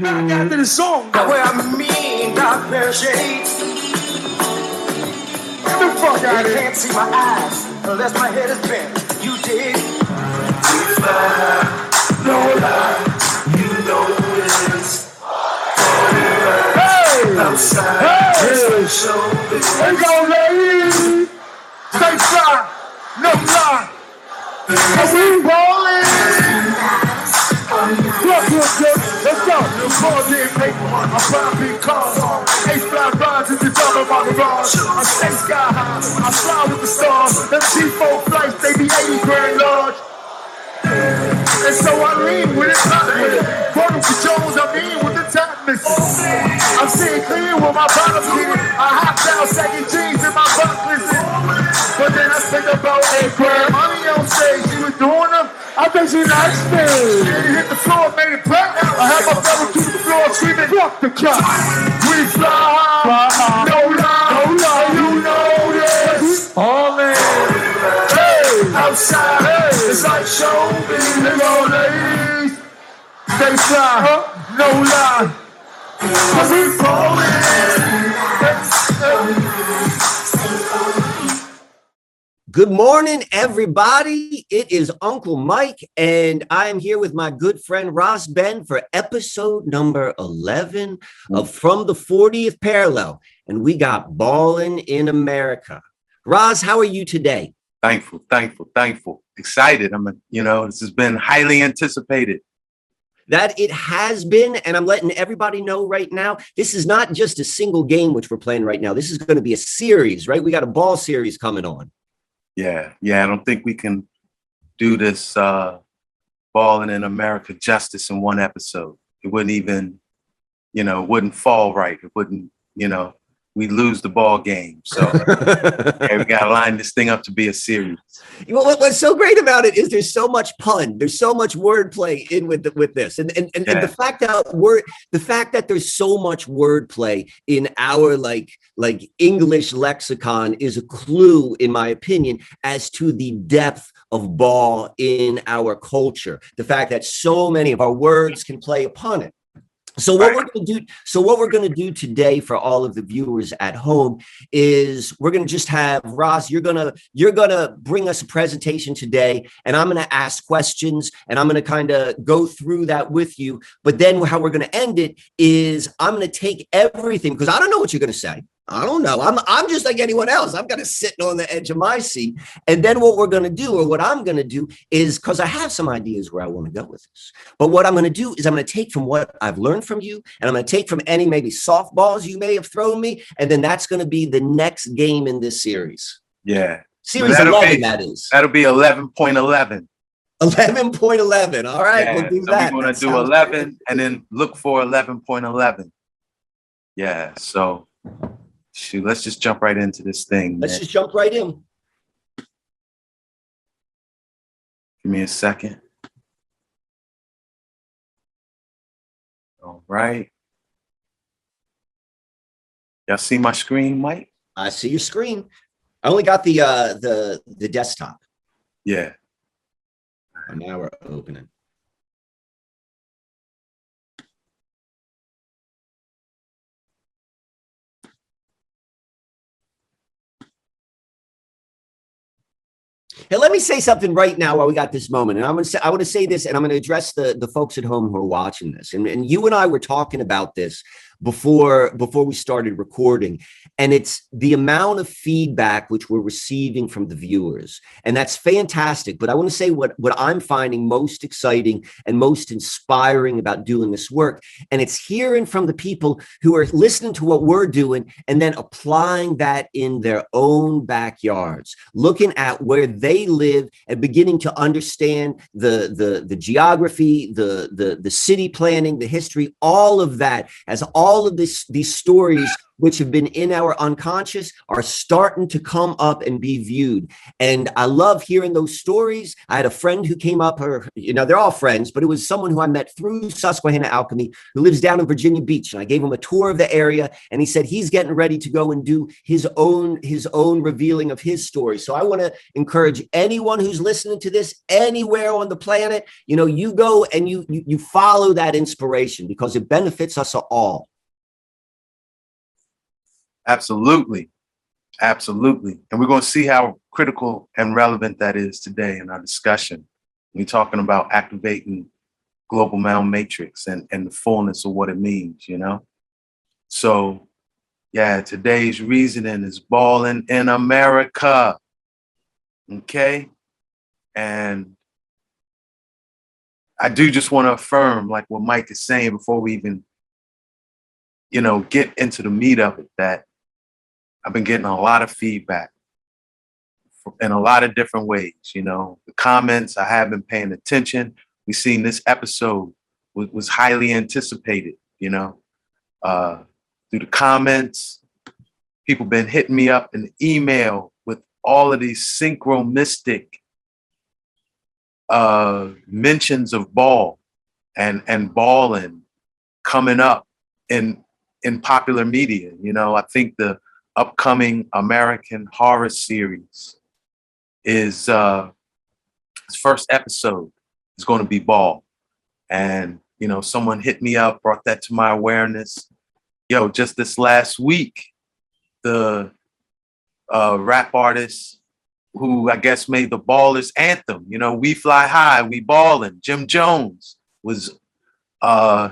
The song. Now where I mean dark pair of shades. Get the fuck out of here. can't see my eyes unless my head is bent. You dig? No lie. You know who it's Hey! outside. Hey! Show Here you go, ladies. Stay fly. No lie. Cause we ballin'. Look, look, look. Let's go. The ball paper. I'm flying big cars. Ace fly rides into double my garage. I stay sky high. I fly with the stars. Them G4 flights, they be 80 grand large. And so I lean with it, not with it. Vertical Jones, I mean the top missing. I'm seeing clear with my bottom in. I hopped down second jeans in my butt listen. But then I spent about grand money on stage. She was doing them. I think she likes me. Then hit the floor, made it clap. I had my fellow to the floor screaming, fuck the cop. We fly high, no lie, no lie, you know this. All in. Hey, outside, hey, it's like showbiz. Hey, all ladies, stay fly, no lie. Cause we Good morning, everybody. It is Uncle Mike, and I am here with my good friend Ross Ben for episode number 11 of From the 40th Parallel. And we got Ballin' in America. Roz, how are you today? thankful, thankful, thankful, excited. I'm, a, you know, this has been highly anticipated. That it has been, and I'm letting everybody know right now, this is not just a single game which we're playing right now. This is going to be a series, right? We got a ball series coming on. Yeah, yeah. I don't think we can do this uh, balling in America justice in one episode. It wouldn't even, you know, wouldn't fall right. It wouldn't, you know, we lose the ball game. So yeah, we got to line this thing up to be a series. You know, what, what's so great about it is there's so much pun, there's so much wordplay in with the, with this, and and, and, and the fact that word, the fact that there's so much wordplay in our like like English lexicon is a clue, in my opinion, as to the depth of ball in our culture. The fact that so many of our words can play upon it. So what Right. we're going to do, so what we're going to do today for all of the viewers at home is we're going to just have Ross. You're gonna you're gonna bring us a presentation today, and I'm going to ask questions, and I'm going to kind of go through that with you. But then how we're going to end it is I'm going to take everything because I don't know what you're going to say. I don't know. I'm I'm just like anyone else. I'm gonna sit on the edge of my seat. And then what we're going to do, or what I'm going to do, is because I have some ideas where I want to go with this. But what I'm going to do is I'm going to take from what I've learned from you, and I'm going to take from any maybe softballs you may have thrown me, and then that's going to be the next game in this series. Yeah, Series that'll 11, be- that is. that'll be 11.11. 11.11. All right, yeah, we'll do so that. we're going to do sounds 11 and then look for 11.11. Yeah, so shoot, let's just jump right into this thing. Let's man. just jump right in. Give me a second. All right. Y'all see my screen, Mike? I see your screen. I only got the uh the the desktop. Yeah. And now we're opening. Hey, let me say something right now while we got this moment. And I'm gonna say I want to say this, and I'm gonna address the, the folks at home who are watching this. And, and you and I were talking about this before before we started recording. And it's the amount of feedback which we're receiving from the viewers. And that's fantastic. But I want to say what, what I'm finding most exciting and most inspiring about doing this work. And it's hearing from the people who are listening to what we're doing and then applying that in their own backyards, looking at where they live and beginning to understand the, the, the geography, the, the, the city planning, the history, all of that, as all of this, these stories which have been in our unconscious are starting to come up and be viewed. And I love hearing those stories. I had a friend who came up, or, you know, they're all friends, but it was someone who I met through Susquehanna Alchemy who lives down in Virginia Beach. And I gave him a tour of the area and he said he's getting ready to go and do his own, his own revealing of his story. So I want to encourage anyone who's listening to this anywhere on the planet, you know, you go and you, you, you follow that inspiration because it benefits us all. Absolutely. Absolutely. And we're going to see how critical and relevant that is today in our discussion. We're talking about activating global mound matrix and, and the fullness of what it means, you know? So, yeah, today's reasoning is balling in America. Okay. And I do just want to affirm, like what Mike is saying before we even, you know, get into the meat of it, that I've been getting a lot of feedback in a lot of different ways. You know, the comments, I have been paying attention. We've seen this episode was, was highly anticipated, you know, uh, through the comments. People been hitting me up in email with all of these synchromistic uh, mentions of ball and and balling coming up in in popular media. You know, I think the upcoming American Horror series is uh, its first episode is going to be ball, and you know, someone hit me up, brought that to my awareness. Yo, just this last week, the uh, rap artist who I guess made the ballers anthem. You know, we fly high, we ballin'. Jim Jones was uh,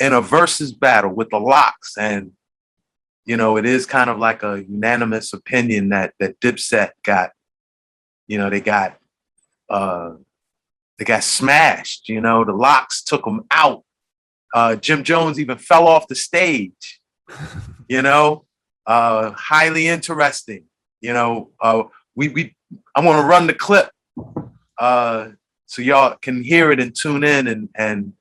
in a Verzuz battle with the LOX and you know, it is kind of like a unanimous opinion that that Dipset got, you know, they got uh, they got smashed. You know, the LOX took them out. Uh, Jim Jones even fell off the stage. you know, uh, highly interesting. You know, uh, we we I want to run the clip uh, so y'all can hear it and tune in and and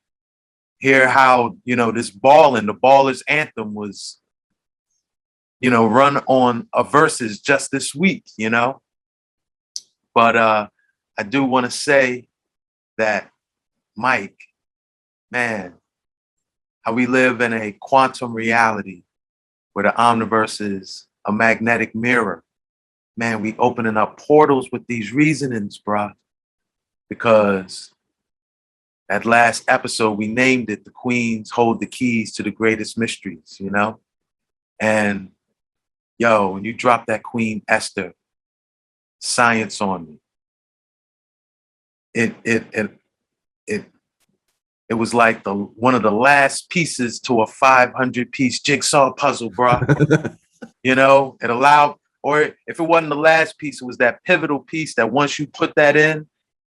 hear how you know this balling the ballers anthem was you know run on a Verzuz just this week you know but uh i do want to say that mike man how we live in a quantum reality where the omniverse is a magnetic mirror man, we opening up portals with these reasonings, bruh. Because that last episode, we named it The Queens Hold the Keys to the Greatest Mysteries, you know? And yo, when you drop that Queen Esther science on me, it it it it it was like the one of the last pieces to a 500 piece jigsaw puzzle, bro. you know, it allowed or if it wasn't the last piece, it was that pivotal piece that once you put that in,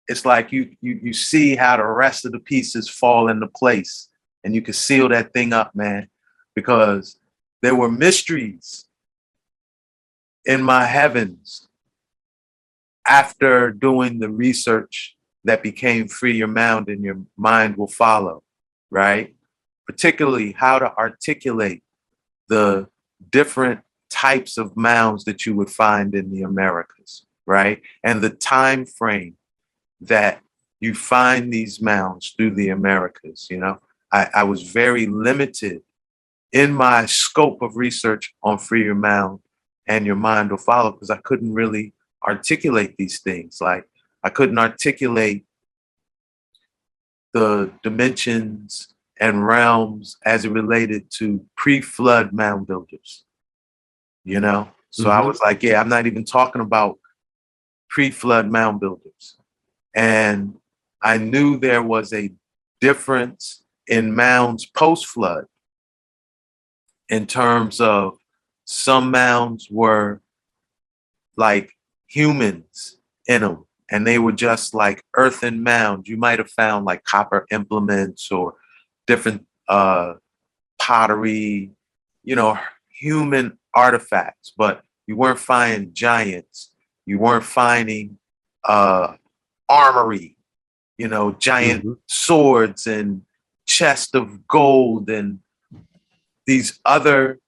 it's like you you you see how the rest of the pieces fall into place and you can seal that thing up, man, because there were mysteries in my heavens after doing the research that became free your mind and your mind will follow, right? Particularly how to articulate the different types of mounds that you would find in the Americas, right? And the time frame that you find these mounds through the Americas, you know, I, I was very limited in my scope of research on Free Your Mound and Your Mind Will Follow because I couldn't really articulate these things. Like I couldn't articulate the dimensions and realms as it related to pre-flood mound builders you know? So mm-hmm. I was like, yeah, I'm not even talking about pre flood mound builders. And I knew there was a difference in mounds post flood in terms of some mounds were like humans in them and they were just like earthen mounds you might have found like copper implements or different uh pottery you know human artifacts, but you weren't finding giants. You weren't finding uh, armory, you know, giant mm-hmm. swords and chest of gold and these other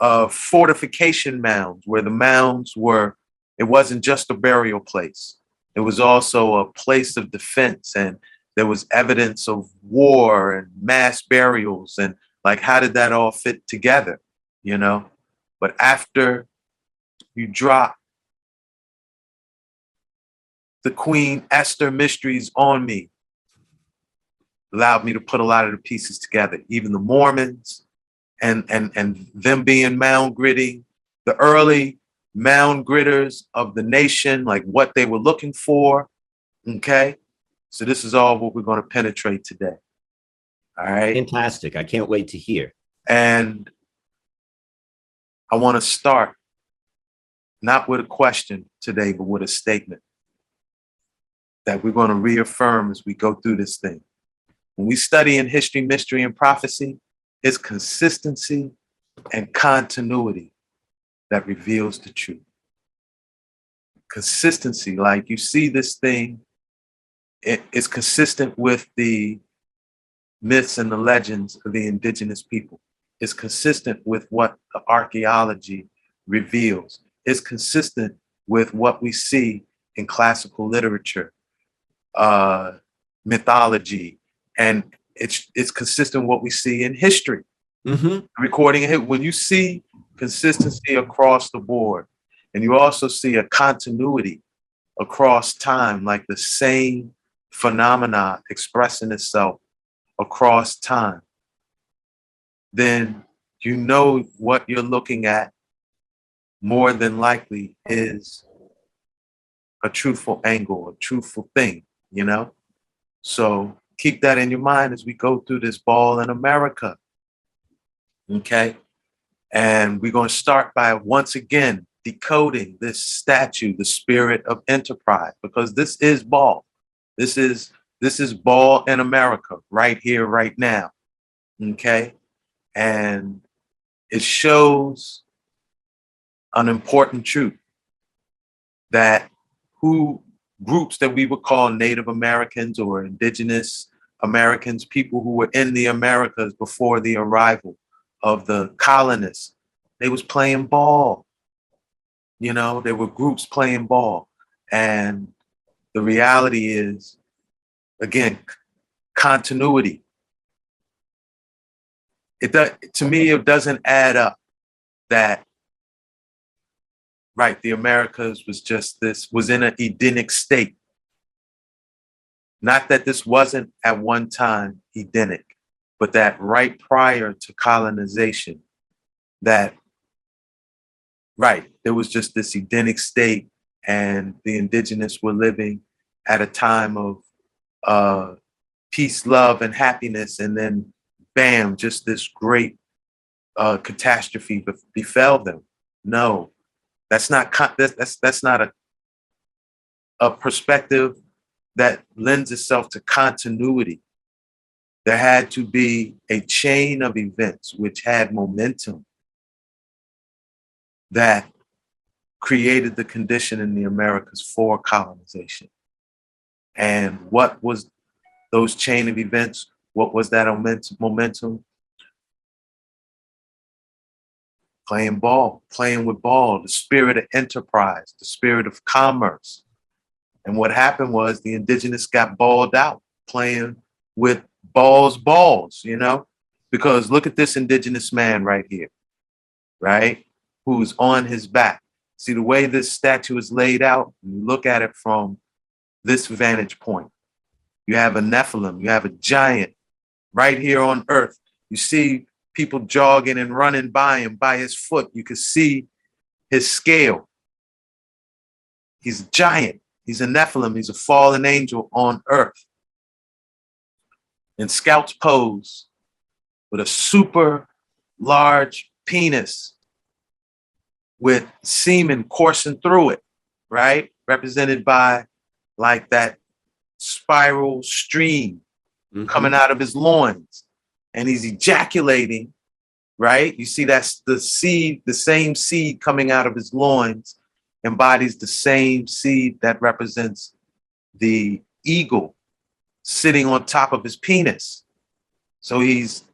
uh, fortification mounds where the mounds were, it wasn't just a burial place. It was also a place of defense and there was evidence of war and mass burials and like how did that all fit together you know but after you drop the queen esther mysteries on me allowed me to put a lot of the pieces together even the mormons and and and them being mound gritty, the early mound gritters of the nation like what they were looking for okay so this is all what we're going to penetrate today. All right. Fantastic. I can't wait to hear. And I want to start not with a question today, but with a statement that we're going to reaffirm as we go through this thing. When we study in history, mystery, and prophecy, it's consistency and continuity that reveals the truth. Consistency, like you see this thing it is consistent with the myths and the legends of the indigenous people. It's consistent with what the archaeology reveals. It's consistent with what we see in classical literature, uh, mythology, and it's it's consistent what we see in history. Mm-hmm. Recording it when you see consistency across the board, and you also see a continuity across time, like the same phenomena expressing itself across time, then you know what you're looking at more than likely is a truthful angle, a truthful thing, you know? So keep that in your mind as we go through this ball in America. Okay? And we're going to start by once again decoding this statue, the spirit of enterprise, because this is ball. This is this is ball in America right here, right now. Okay. And it shows an important truth that who groups that we would call Native Americans or indigenous Americans, people who were in the Americas before the arrival of the colonists, they was playing ball. You know, there were groups playing ball. And the reality is, again, continuity. It does, to me, it doesn't add up that right the americas was just this was in an edenic state not that this wasn't at one time edenic but that right prior to colonization that right there was just this edenic state and the indigenous were living at a time of uh, peace, love, and happiness, and then bam, just this great uh, catastrophe befell them. No, that's not that's that's, that's not a a perspective that lends itself to continuity. There had to be a chain of events which had momentum that created the condition in the Americas for colonization. And what was those chain of events? What was that momentum? Playing ball, playing with ball, the spirit of enterprise, the spirit of commerce. And what happened was the indigenous got balled out playing with balls, balls, you know? Because look at this indigenous man right here, right? Who's on his back. See the way this statue is laid out, you look at it from this vantage point. You have a Nephilim, you have a giant right here on earth. You see people jogging and running by him by his foot. You can see his scale. He's a giant. He's a Nephilim. He's a fallen angel on earth. In Scout's pose with a super large penis with semen coursing through it, right? Represented by like that spiral stream mm-hmm. coming out of his loins and he's ejaculating, right? You see, that's the seed, the same seed coming out of his loins embodies the same seed that represents the eagle sitting on top of his penis. So he's,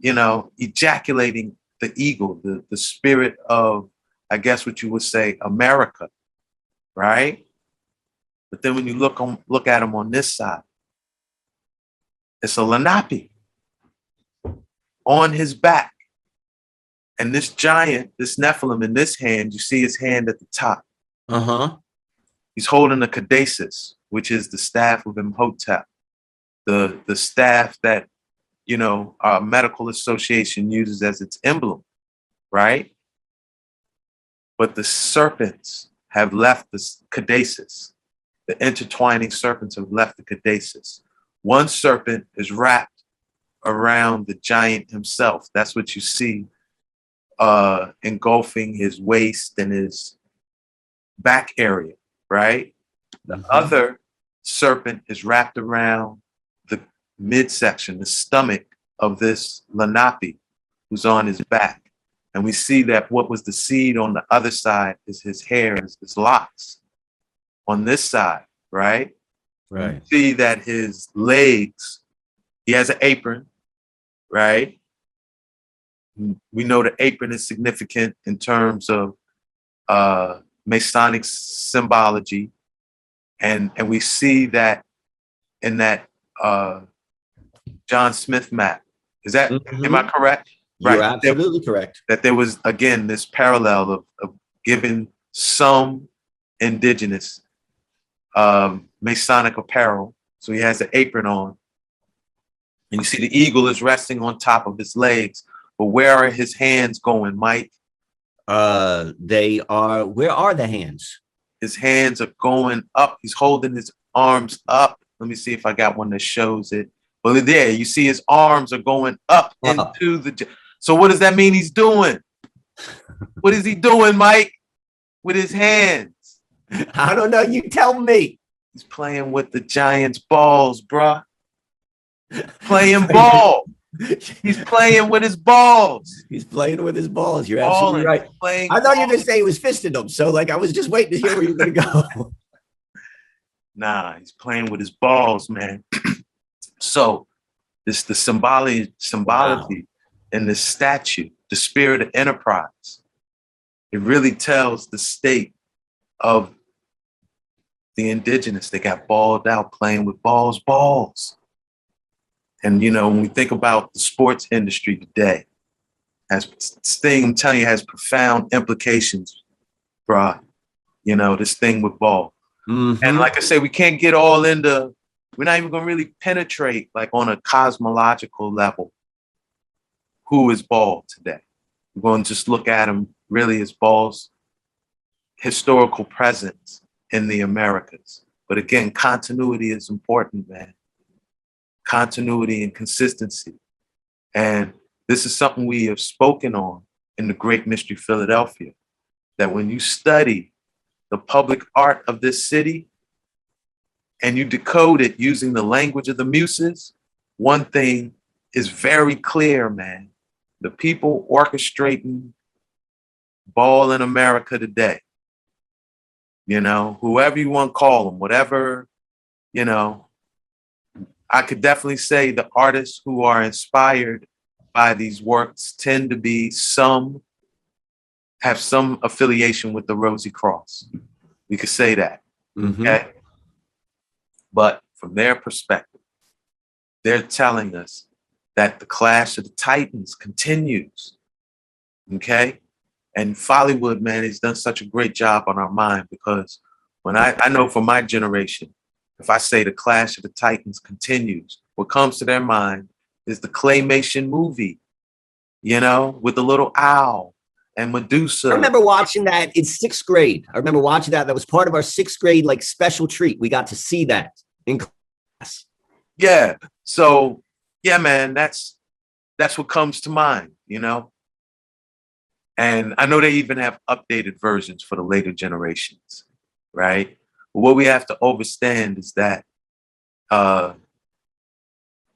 you know, ejaculating the eagle, the, the spirit of, I guess what you would say, America, right? But then when you look on look at him on this side, it's a Lenape on his back. And this giant, this Nephilim in this hand, you see his hand at the top. Uh-huh. He's holding a caduceus, which is the staff of Imhotep, the, the staff that, you know, our medical association uses as its emblem, right? But the serpents have left the caduceus. The intertwining serpents have left the caduceus. One serpent is wrapped around the giant himself. That's what you see uh, engulfing his waist and his back area, right? The Mhm. other serpent is wrapped around the midsection, the stomach of this Lenape who's on his back. And we see that what was the seed on the other side is his hair, is his locks. On this side, right? Right. see that his legs, he has an apron, right? We know the apron is significant in terms of uh, Masonic symbology, and and we see that in that uh, John Smith map. Is that am I correct? You're Right. absolutely correct. That there was again this parallel of, of giving some indigenous um, Masonic apparel. So he has an apron on. And you see the eagle is resting on top of his legs. But where are his hands going, Mike? Uh they are where are the hands? His hands are going up. He's holding his arms up. Let me see if I got one that shows it. Well, there you see his arms are going up Up. into the. So what does that mean he's doing? what is he doing, Mike? With his hands. I don't know. You tell me. He's playing with the Giants' balls, bruh. Playing ball. He's playing with his balls. He's playing with his balls. You're Balling, absolutely right. Playing I thought you were gonna say he was fisting them. So like I was just waiting to hear where you were gonna go. Nah, he's playing with his balls, man. so this the symbology, symbology in the statue, the spirit of enterprise. It really tells the state of the indigenous. They got balled out playing with balls, balls. And you know, when we think about the sports industry today, this thing I'm telling you has profound implications, bruh. You know, this thing with ball. Mhm. And like I say, we can't get all into, we're not even going to really penetrate like on a cosmological level who is ball today. We're going to just look at him really as ball's historical presence in the Americas. But again, continuity is important, man. Continuity and consistency. And this is something we have spoken on in the Great Mystery Philadelphia. That when you study the public art of this city and you decode it using the language of the muses, one thing is very clear, man. The people orchestrating ball in America today, you know, whoever you want to call them, whatever, you know, I could definitely say the artists who are inspired by these works tend to be some have some affiliation with the Rosy Cross. We could say that. Mhm. Okay. But from their perspective, they're telling us that the clash of the titans continues. Okay. And Follywood, man, has done such a great job on our mind because when I, I know for my generation, if I say the clash of the titans continues, what comes to their mind is the claymation movie, you know, with the little owl and Medusa. I remember watching that in sixth grade. I remember watching that. That was part of our sixth grade like special treat. We got to see that in class. yeah so yeah man that's that's what comes to mind you know and i know they even have updated versions for the later generations right what we have to understand is that uh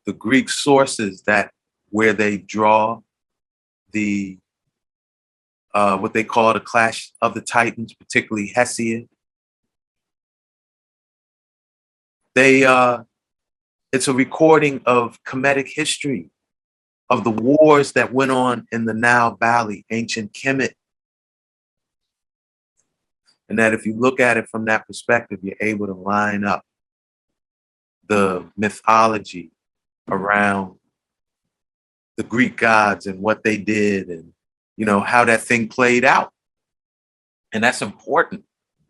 the greek sources that where they draw the uh what they call the clash of the titans particularly hesiod they uh it's a recording of Kemetic history. of the wars that went on in the Nile Valley, ancient Kemet. And that if you look at it from that perspective, you're able to line up the mythology around the Greek gods and what they did and you know how that thing played out. And that's important.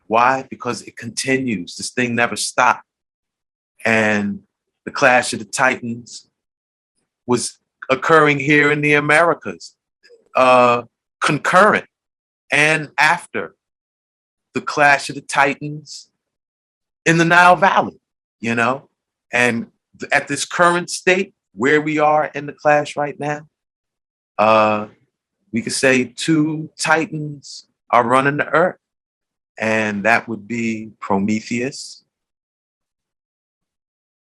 Why? Because it continues. This thing never stopped. And the clash of the titans was occurring here in the Americas, uh, concurrent and after the clash of the titans in the Nile Valley, you know? And at this current state, where we are in the clash right now, uh, we could say two titans are running the earth, and that would be Prometheus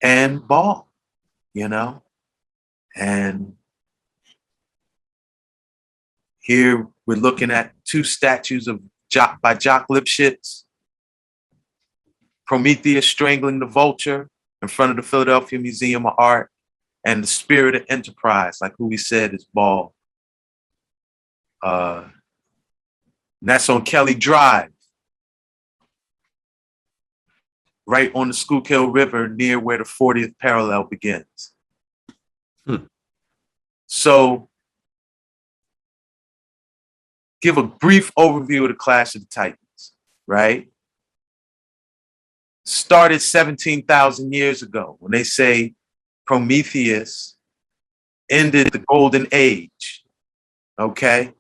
and Baal, you know? And here we're looking at two statues of Jacques by Jacques Lipchitz, Prometheus strangling the vulture in front of the Philadelphia Museum of Art, and the spirit of enterprise, like who we said is Baal. Uh, that's on Kelly Drive, right on the Schuylkill River, near where the 40th parallel begins. Hmm. So, give a brief overview of the Clash of the Titans, right? Started 17,000 years ago when they say Prometheus ended the golden age, okay?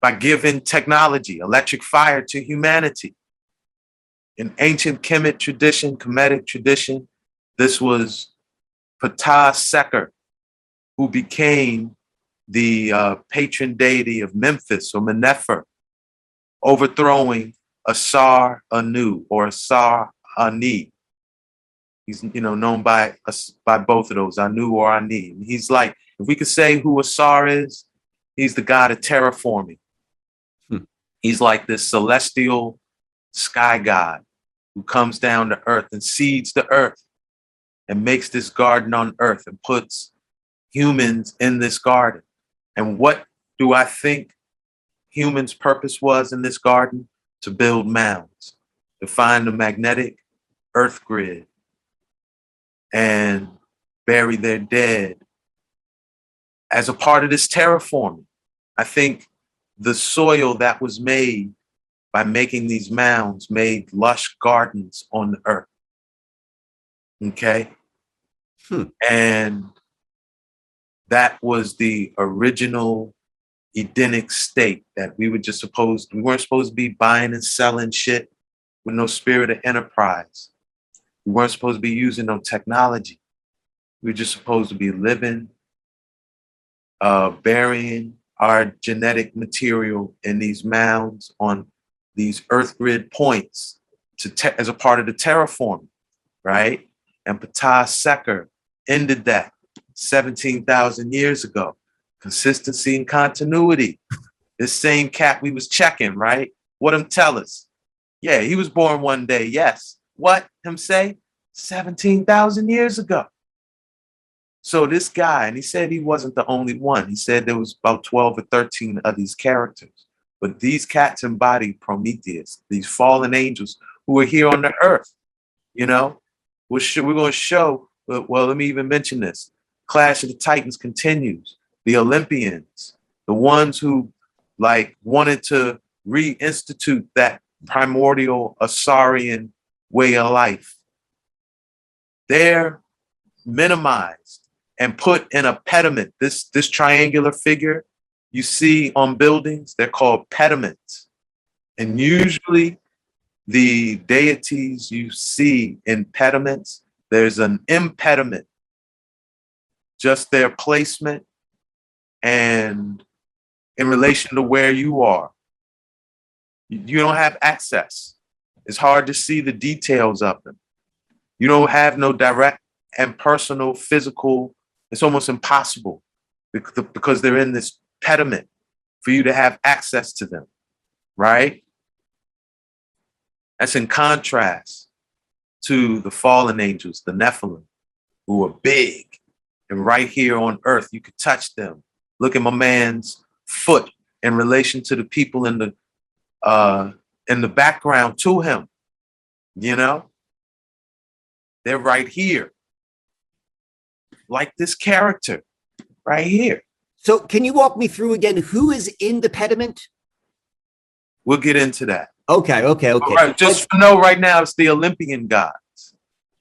By giving technology, electric fire to humanity. In ancient Kemet tradition, Kemetic tradition, this was Ptah Seker, who became the uh, patron deity of Memphis or Menefer, overthrowing Asar Anu or Asar Ani. He's you know known by us by both of those, Anu or Ani. And he's like, if we could say who Asar is, he's the god of terraforming. Hmm. He's like this celestial sky god who comes down to earth and seeds the earth and makes this garden on earth and puts humans in this garden. And what do I think humans' purpose was in this garden? To build mounds, to find the magnetic earth grid and bury their dead as a part of this terraforming. I think the soil that was made by making these mounds made lush gardens on the earth. Okay. Hmm. And that was the original Edenic state that we were just supposed, we weren't supposed to be buying and selling shit with no spirit of enterprise. We weren't supposed to be using no technology. We were just supposed to be living, uh, burying our genetic material in these mounds on these earth grid points to te- as a part of the terraforming, right? And Ptah Seker ended that 17,000 years ago. Consistency and continuity. This same cat we was checking, right? What him tell us? Yeah, he was born one day. Yes. What him say? 17,000 years ago. So this guy, and he said he wasn't the only one. He said there was about 12 or 13 of these characters. But these cats embody Prometheus, these fallen angels who are here on the earth. You know, we're, we're going to show. Well, let me even mention this. Clash of the Titans continues. The Olympians, the ones who like wanted to reinstitute that primordial Asarian way of life, they're minimized and put in a pediment. This this triangular figure you see on buildings, they're called pediments. And usually the deities you see in pediments, there's an impediment, just their placement and in relation to where you are. You don't have access. It's hard to see the details of them. You don't have no direct and personal physical, it's almost impossible bec- because they're in this pediment for you to have access to them, right? That's in contrast to the fallen angels, the Nephilim, who are big, And right here on earth, you could touch them. Look at my man's foot in relation to the people in the uh in the background to him. You know? They're right here. Like this character right here. So can you walk me through again who is in the pediment? We'll get into that. Okay, okay, okay. All right, just know right now it's the Olympian gods.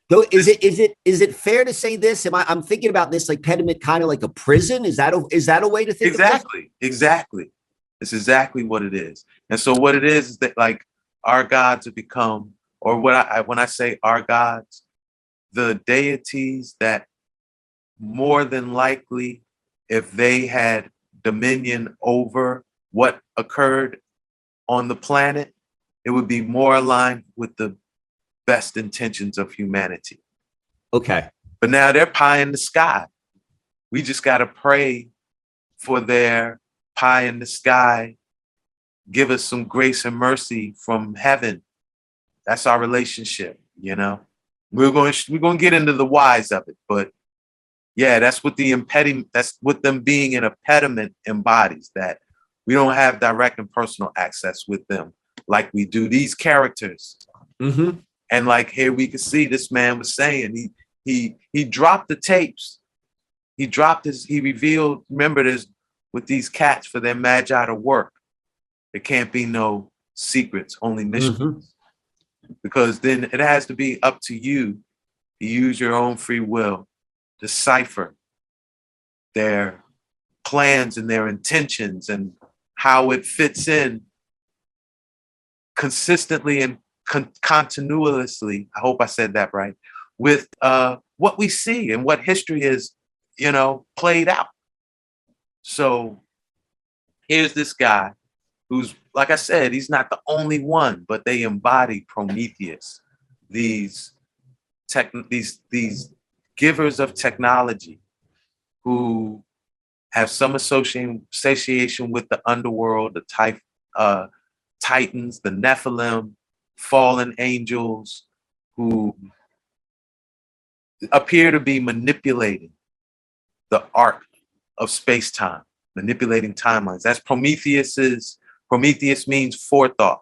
So is it is it is it fair to say this? Am I I'm thinking about this like pediment kind of like a prison? Is that a is that a way to think Exactly, exactly. It's exactly what it is. And so what it is is that like our gods have become, or what I when I say our gods, the deities that more than likely, if they had dominion over what occurred on the planet, it would be more aligned with the best intentions of humanity. Okay. But now they're pie in the sky. We just got to pray for their pie in the sky. Give us some grace and mercy from heaven. That's our relationship, you know. We're going we're going to get into the whys of it, but yeah, that's what the impediment that's what them being an impediment embodies that we don't have direct and personal access with them like we do these characters. Mm-hmm. And like here we can see this man was saying he he he dropped the tapes. He dropped his he revealed, remember this with these cats for their magi to work. There can't be no secrets, only mm-hmm. mysteries. Because then it has to be up to you to use your own free will, decipher their plans and their intentions and how it fits in consistently and con- continuously. I hope I said that right. With uh, what we see and what history is, you know, played out. So here's this guy who's, like I said, he's not the only one, but they embody Prometheus, these tech, these these givers of technology who have some association with the underworld, the type, uh, titans, the Nephilim, fallen angels, who appear to be manipulating the arc of space time, manipulating timelines. That's Prometheus's. Prometheus means forethought,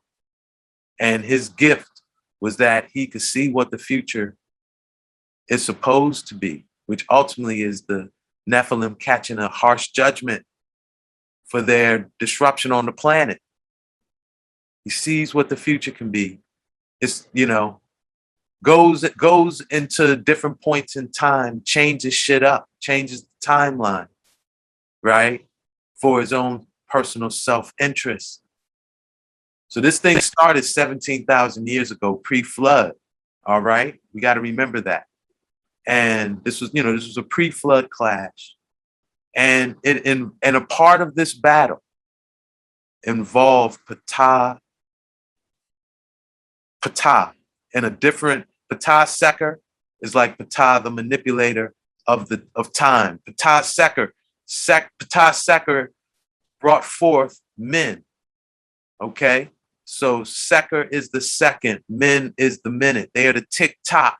and his gift was that he could see what the future is supposed to be, which ultimately is the Nephilim catching a harsh judgment for their disruption on the planet. He sees what the future can be. It's, you know, goes goes into different points in time, changes shit up, changes the timeline, right? For his own personal self-interest. So this thing started 17,000 years ago, pre-flood. All right? We got to remember that and this was you know this was a pre-flood clash and it in and a part of this battle involved Ptah Ptah and a different Ptah Seker is like Ptah the manipulator of the of time. Ptah Seker Sek, Ptah Seker brought forth men okay? So Seker is the second men is the minute. They are the tick tock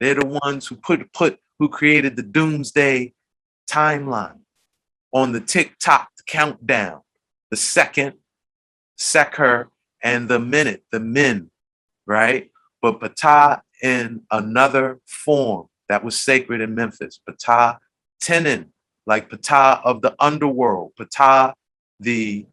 they're the ones who put put who created the doomsday timeline on the tick-tock countdown. The second, Seker, and the minute, the min, right? But Ptah in another form that was sacred in Memphis. Ptah Tenon, like Ptah of the underworld. Ptah, the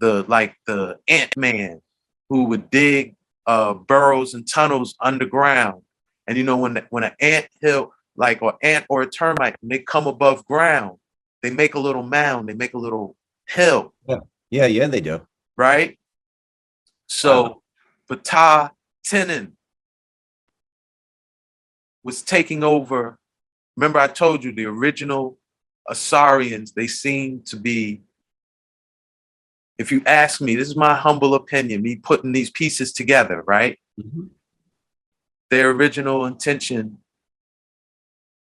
the like the Ant-Man who would dig uh, burrows and tunnels underground and you know, when when an ant hill, like or ant or a termite, when they come above ground, they make a little mound, they make a little hill, Yeah, yeah, they do. right? So Ptah Tenon was taking over. Remember, I told you the original Asarians, they seem to be, if you ask me, this is my humble opinion, me putting these pieces together, right? Mhm. their original intention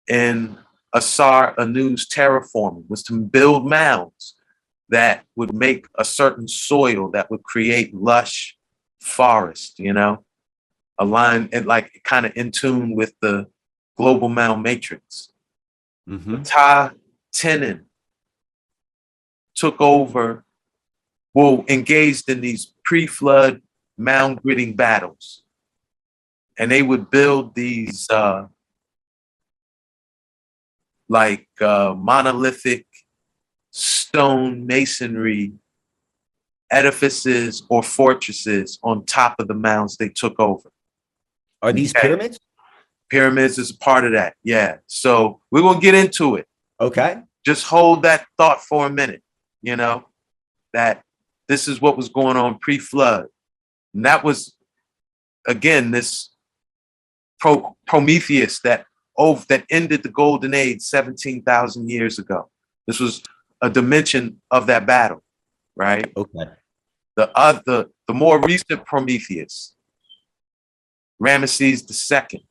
in Asar Anu's terraforming was to build mounds that would make a certain soil that would create lush forest, you know, aligned and like kind of in tune with the global mound matrix. Mhm. Ta Tenon took over, well, engaged in these pre-flood mound gritting battles. And they would build these uh, like uh, monolithic stone masonry edifices or fortresses on top of the mounds they took over. Are these Okay. pyramids? Pyramids is a part of that. Yeah. So we're going to get into it. Okay. just hold that thought for a minute, you know, that this is what was going on pre flood. And that was, again, this Pro- Prometheus that oh, that ended the golden age 17,000 years ago. This was a dimension of that battle, right? Okay. The other, the more recent Prometheus, Ramesses II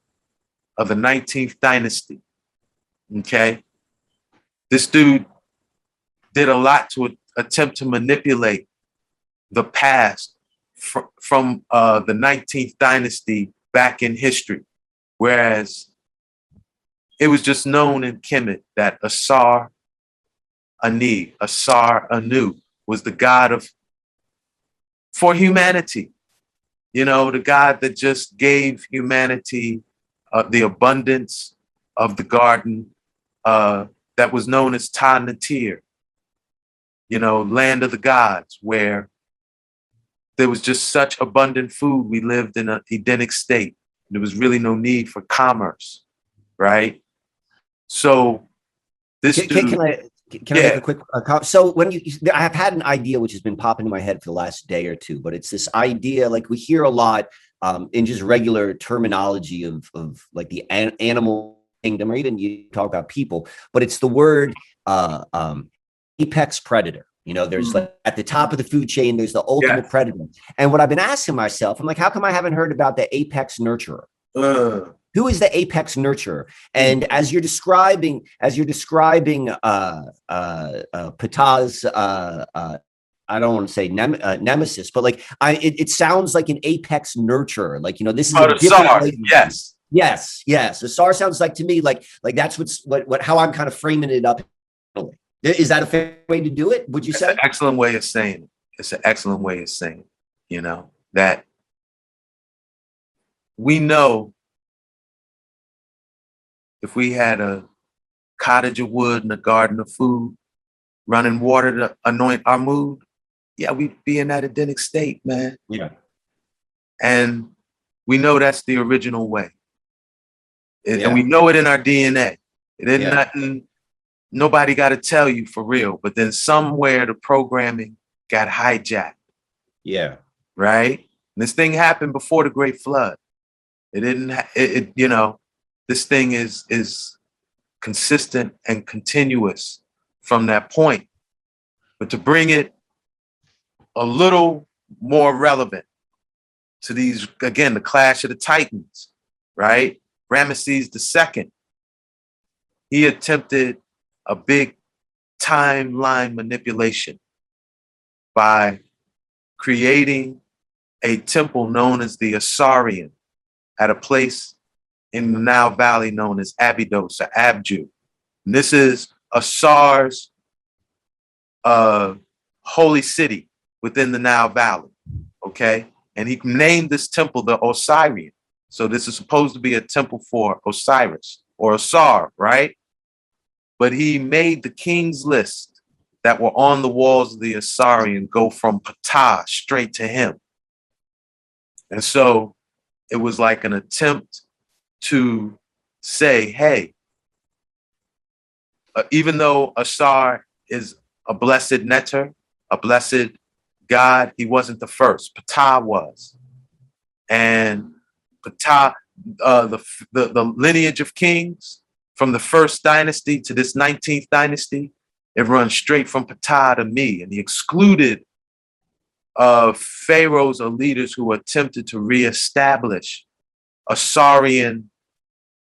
of the 19th dynasty. Okay. This dude did a lot to attempt to manipulate the past fr- from uh, the 19th dynasty back in history. Whereas it was just known in Kemet that Asar Ani, Asar Anu, was the god of for humanity. You know, the God that just gave humanity uh, the abundance of the garden uh, that was known as Tanatir, you know, land of the gods, where there was just such abundant food. We lived in an Edenic state. There was really no need for commerce, right? So this Can, can, can I can I make a quick uh, so when you I have had an idea which has been popping in my head for the last day or two, but it's this idea like we hear a lot um, in just regular terminology of of like the an- animal kingdom or even you talk about people, but it's the word uh, um, apex predator. You know, there's like at the top of the food chain, there's the ultimate Yeah. predator. And what I've been asking myself, I'm like, how come I haven't heard about the apex nurturer? uh, who is the apex nurturer and as you're describing as you're describing uh uh, uh pata's uh uh I don't want to say nem- uh, nemesis, but like I, it, it sounds like an apex nurturer. Like you know, this is oh, a the different Tsar, way of- yes. yes, yes. The star sounds like to me like like that's what's what what how I'm kind of framing it up. Is that a fair way to do it? Would you It's say? an excellent way of saying it. It's an excellent way of saying it, you know, that we know if we had a cottage of wood and a garden of food, running water to anoint our mood, yeah, we'd be in that Edenic state, man. Yeah. And we know that's the original way. And- Yeah. And we know it in our DNA. It isn't Yeah. nothing, nobody got to tell you for real. But then somewhere the programming got hijacked, Yeah. right? And this thing happened before the Great Flood. It didn't, it, it you know, this thing is is consistent and continuous from that point. But to bring it a little more relevant to these, again, the clash of the Titans, right? Ramesses II, he attempted a big timeline manipulation by creating a temple known as the Asarian at a place in the Nile Valley known as Abydos or Abju. And this is Asar's uh, holy city within the Nile Valley. Okay. And he named this temple the Osirian. So this is supposed to be a temple for Osiris or Osar, right? But he made the king's list that were on the walls of the Asarian go from Ptah straight to him. And so it was like an attempt to say, hey, uh, even though Asar is a blessed netter, a blessed God, he wasn't the first. Ptah was. And Ptah, uh, the, the, the lineage of kings from the first dynasty to this 19th dynasty, it runs straight from Ptah to me. And he excluded uh, pharaohs or leaders who attempted to reestablish a Asarian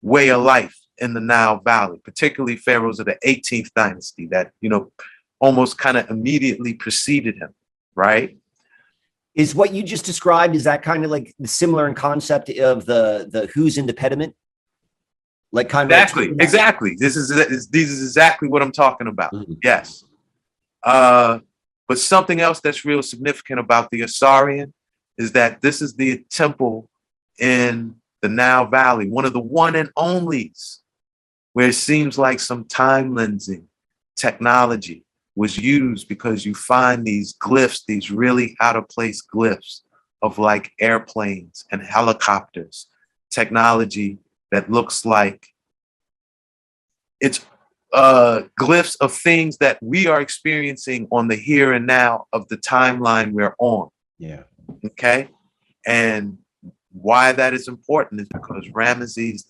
way of life in the Nile Valley, particularly pharaohs of the 18th dynasty that, you know, almost kind of immediately preceded him, right? Is what you just described, is that kind of like similar in concept of the the who's in the pediment? Like kind Exactly, of exactly. Exactly. This is this is exactly what I'm talking about. Mhm. Yes. Uh, but something else that's real significant about the Asarian is that this is the temple in the Nile Valley, one of the one and onlys, where it seems like some time lensing technology was used because you find these glyphs, these really out of place glyphs of like airplanes and helicopters, technology that looks like it's uh, glyphs of things that we are experiencing on the here and now of the timeline we're on. Yeah. Okay. And why that is important is because Ramesses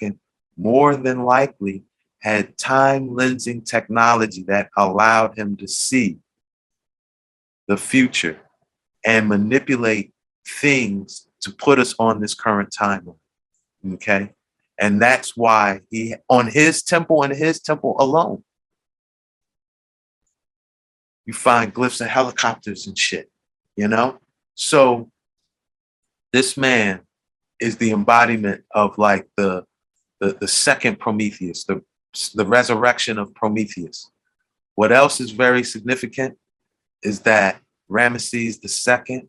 II more than likely had time lensing technology that allowed him to see the future and manipulate things to put us on this current timeline. Okay. And that's why he, on his temple and his temple alone, you find glyphs of helicopters and shit, you know? So this man is the embodiment of like the, the, the second Prometheus, the, the resurrection of Prometheus. What else is very significant is that Ramesses II,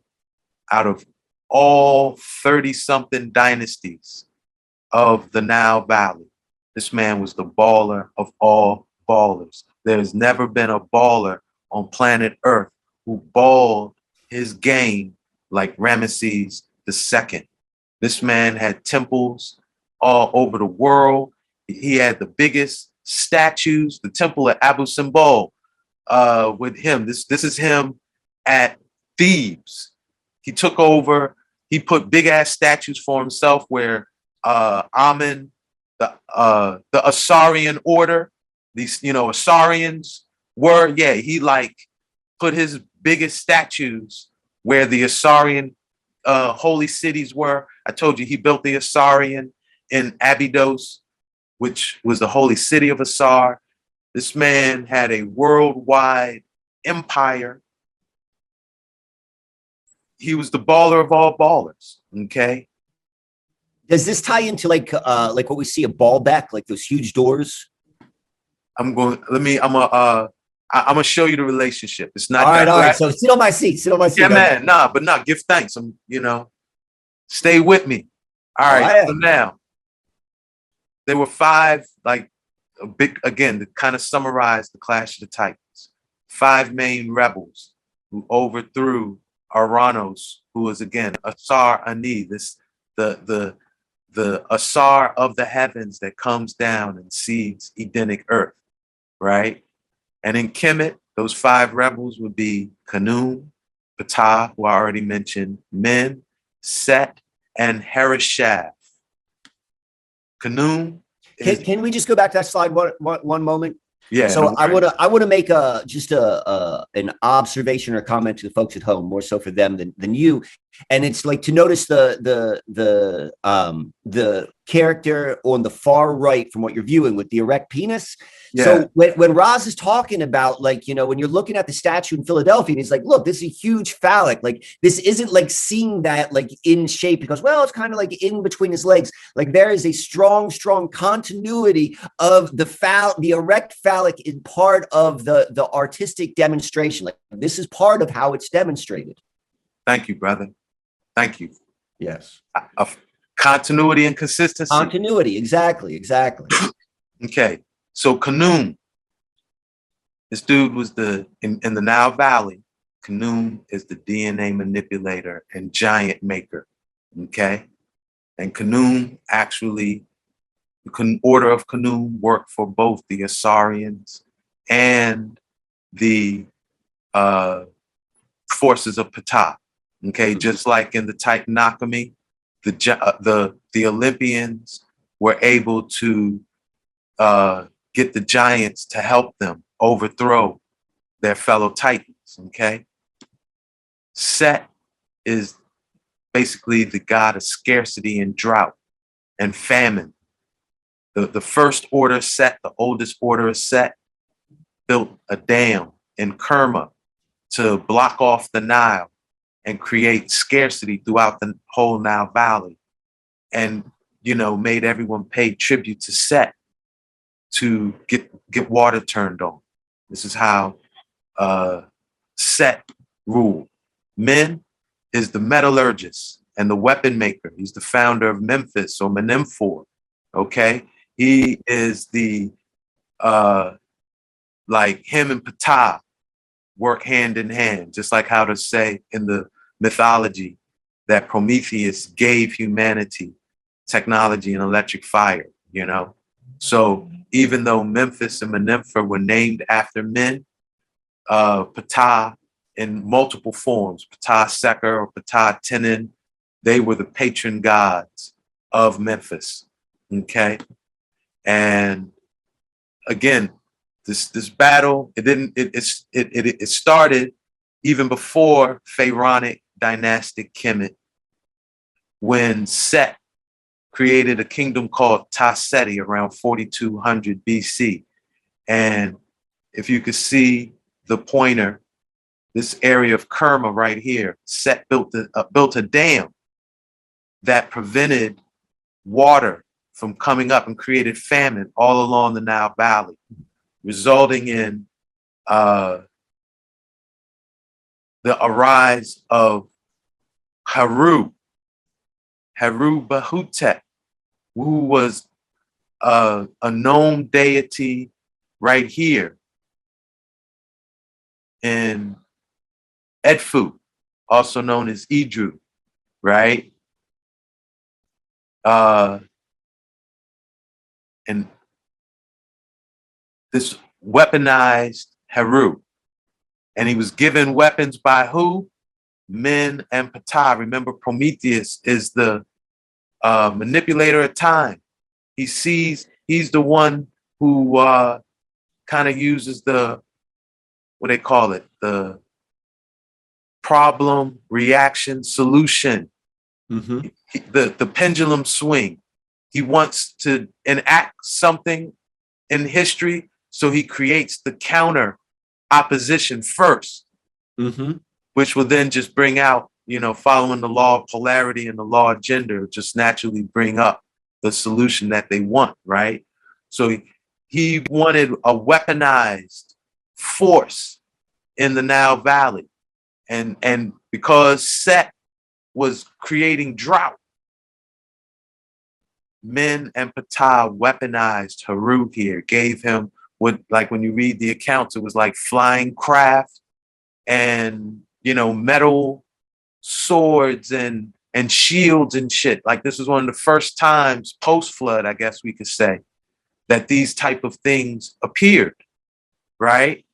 out of all 30 something dynasties of the Nile Valley, this man was the baller of all ballers. There's never been a baller on planet Earth who balled his game like Ramesses II. This man had temples all over the world. He had the biggest statues, the temple at Abu Simbel uh, with him. This, this is him at Thebes. He took over, he put big ass statues for himself where uh, Amen, the, uh, the Asarian order, these, you know, Asarians were, yeah, he like put his biggest statues where the Asarian uh, holy cities were. I told you he built the Asarian in Abydos, which was the holy city of Asar. This man had a worldwide empire. He was the baller of all ballers. Okay. Does this tie into like uh like what we see a Baalbek, like those huge doors? I'm going, let me, I'm a uh, I- I'm gonna show you the relationship. It's not all right. All right. right. So sit on my seat. Sit on my seat. Yeah, man. Nah, but nah, give thanks. I'm, you know, stay with me. All right. Am. So now there were five, like a big again, to kind of summarize the Clash of the Titans. Five main rebels who overthrew Aranos, who was again Asar Ani, this the the the Asar of the heavens that comes down and seeds Edenic earth, right? And in Kemet, those five rebels would be Kanum, Ptah, who I already mentioned, Men, Set, and Harishaf. Kanum Can, is, can we just go back to that slide one, one, one moment? yeah. so I to I want to make a just a, a an observation or comment to the folks at home, more so for them than than you. And it's like to notice the the the um the character on the far right from what you're viewing with the erect penis. Yeah. So when when Roz is talking about like you know when you're looking at the statue in Philadelphia and he's like, look, this is a huge phallic. Like this isn't like seeing that like in shape because well, it's kind of like in between his legs. Like there is a strong, strong continuity of the phall the erect phallic is part of the the artistic demonstration. Like this is part of how it's demonstrated. Thank you, brother. Thank you. Yes. Of continuity and consistency. Continuity, exactly, exactly. Okay, so Kanum, this dude was the in, in the Nile Valley. Kanum is the DNA manipulator and giant maker. Okay, and Kanum actually, the order of Kanum worked for both the Asarians and the uh, forces of Ptah. Okay, just like in the Titanomachy, the uh, the the Olympians were able to uh, get the giants to help them overthrow their fellow titans. Okay. Set is basically the god of scarcity and drought and famine. The, the first order set, the oldest order of set, built a dam in Kerma to block off the Nile and create scarcity throughout the whole Nile Valley. And you know, made everyone pay tribute to Set to get get water turned on. This is how uh, Set ruled. Men is the metallurgist and the weapon maker. He's the founder of Memphis or Menemfor. Okay, he is the uh, like him and Ptah work hand in hand, just like how to say in the mythology that Prometheus gave humanity technology and electric fire, you know? So even though Memphis and Menempha were named after men, uh, Ptah in multiple forms, Ptah Seker or Ptah Tenen, they were the patron gods of Memphis. Okay. And again, this this battle, it didn't it it's it it, it started even before Pharaonic dynastic Kemet, when Set created a kingdom called Taseti around 4200 BC. And if you could see the pointer, this area of Kerma right here, Set built a, uh, built a dam that prevented water from coming up and created famine all along the Nile Valley, resulting in uh, the arise of Haru, Haru Bahutep, who was a, a known deity right here in Edfu, also known as Idru, right? Uh, and this weaponized Haru. And he was given weapons by who? Men and Ptah. Remember, Prometheus is the uh, manipulator of time. He sees, he's the one who uh, kind of uses the, what they call it, the problem, reaction, solution, Mhm. the, the pendulum swing. He wants to enact something in history, so he creates the counter opposition first, Mhm. Which will then just bring out, you know, following the law of polarity and the law of gender, just naturally bring up the solution that they want, right? So he, wanted a weaponized force in the Nile Valley. And and because Set was creating drought, men and Ptah weaponized Haru here, gave him what, like when you read the accounts, it was like flying craft and, you know, metal swords and and shields and shit. Like this was one of the first times post flood, I guess we could say, that these type of things appeared, right?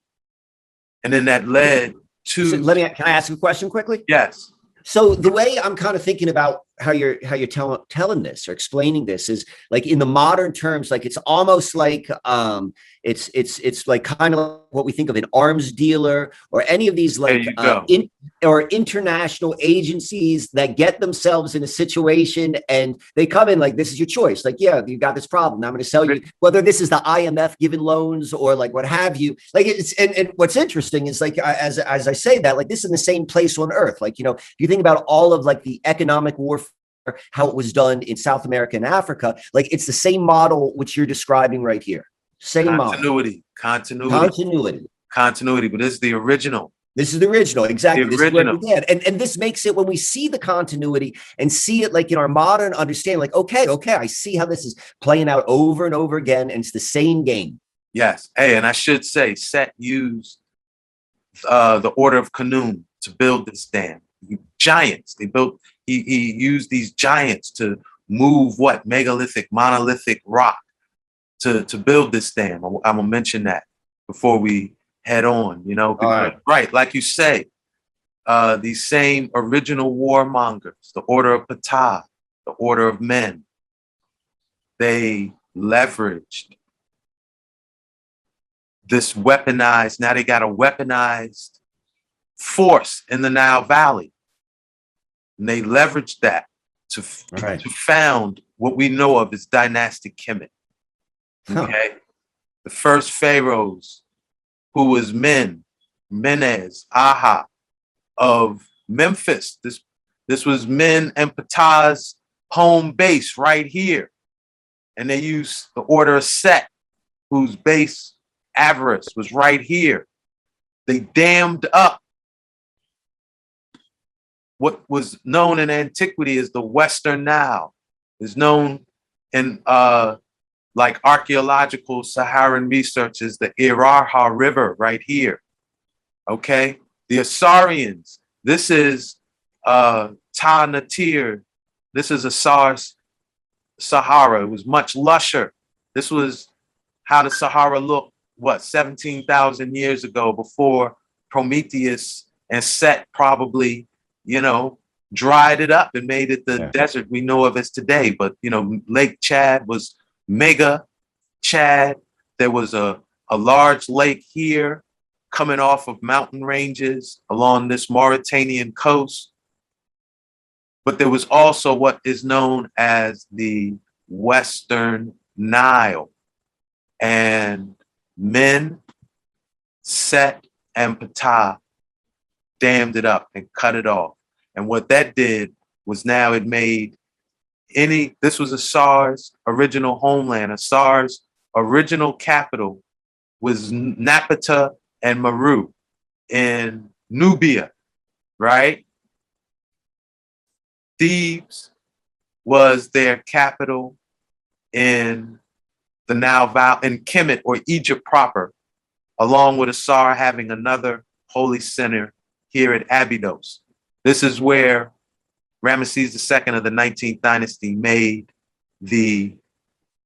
And then that led to So let me can I ask a question quickly? yes, So the way I'm kind of thinking about how you're how you're telling telling this or explaining this is like in the modern terms, like it's almost like um it's it's it's like kind of what we think of an arms dealer or any of these like uh, in, or international agencies that get themselves in a situation and they come in like this is your choice. Like yeah you've got this problem. I'm going to sell you whether this is the imf giving loans or like what have you. Like it's and, and what's interesting is like as as i say that like this is in the same place on earth. Like you know if you think about all of like the economic warfare how it was done in south america and africa like it's the same model which you're describing right here same model continuity, continuity, continuity continuity. But this is the original. This is the original, exactly. The this is original. began. And, and this makes it when we see the continuity and see it like in our modern understanding, like, okay, okay, I see how this is playing out over and over again, and it's the same game. Yes. Hey, and I should say, Set used uh, the Order of Kanum to build this dam. Giants. They built. He he used these giants to move what megalithic, monolithic rock to to build this dam. I'm, I'm gonna mention that before we head on. You know, All right. right? Like you say, uh, these same original warmongers, the Order of Ptah, the Order of Men, they leveraged this weaponized, now they got a weaponized force in the Nile Valley. And they leveraged that to, Right. to found what we know of as dynastic Kemet. Huh. Okay. The first pharaohs who was men, Menes, Aha of Memphis. This this was men and Ptah's home base right here. And they used the order of Set, whose base Avaris was right here. They dammed up what was known in antiquity as the Western Nile, is known in uh, like archaeological Saharan research as the Irarha River right here. Okay, the Asarians. This is uh, Ta Natir. This is Asar's Sahara. It was much lusher. This was how the Sahara looked, what, 17,000 years ago before Prometheus and Set probably, you know, dried it up and made it the Yeah. desert we know of as today. But, you know, Lake Chad was mega Chad. There was a, a large lake here coming off of mountain ranges along this Mauritanian coast. But there was also what is known as the Western Nile. And Men, Set, and Ptah dammed it up and cut it off. And what that did was now it made any, this was a Asar's original homeland, a Asar's original capital was Napata and Maru in Nubia, right? Thebes was their capital in the now in Kemet or Egypt proper, along with Asar having another holy center here at Abydos. This is where Ramesses II of the 19th dynasty made the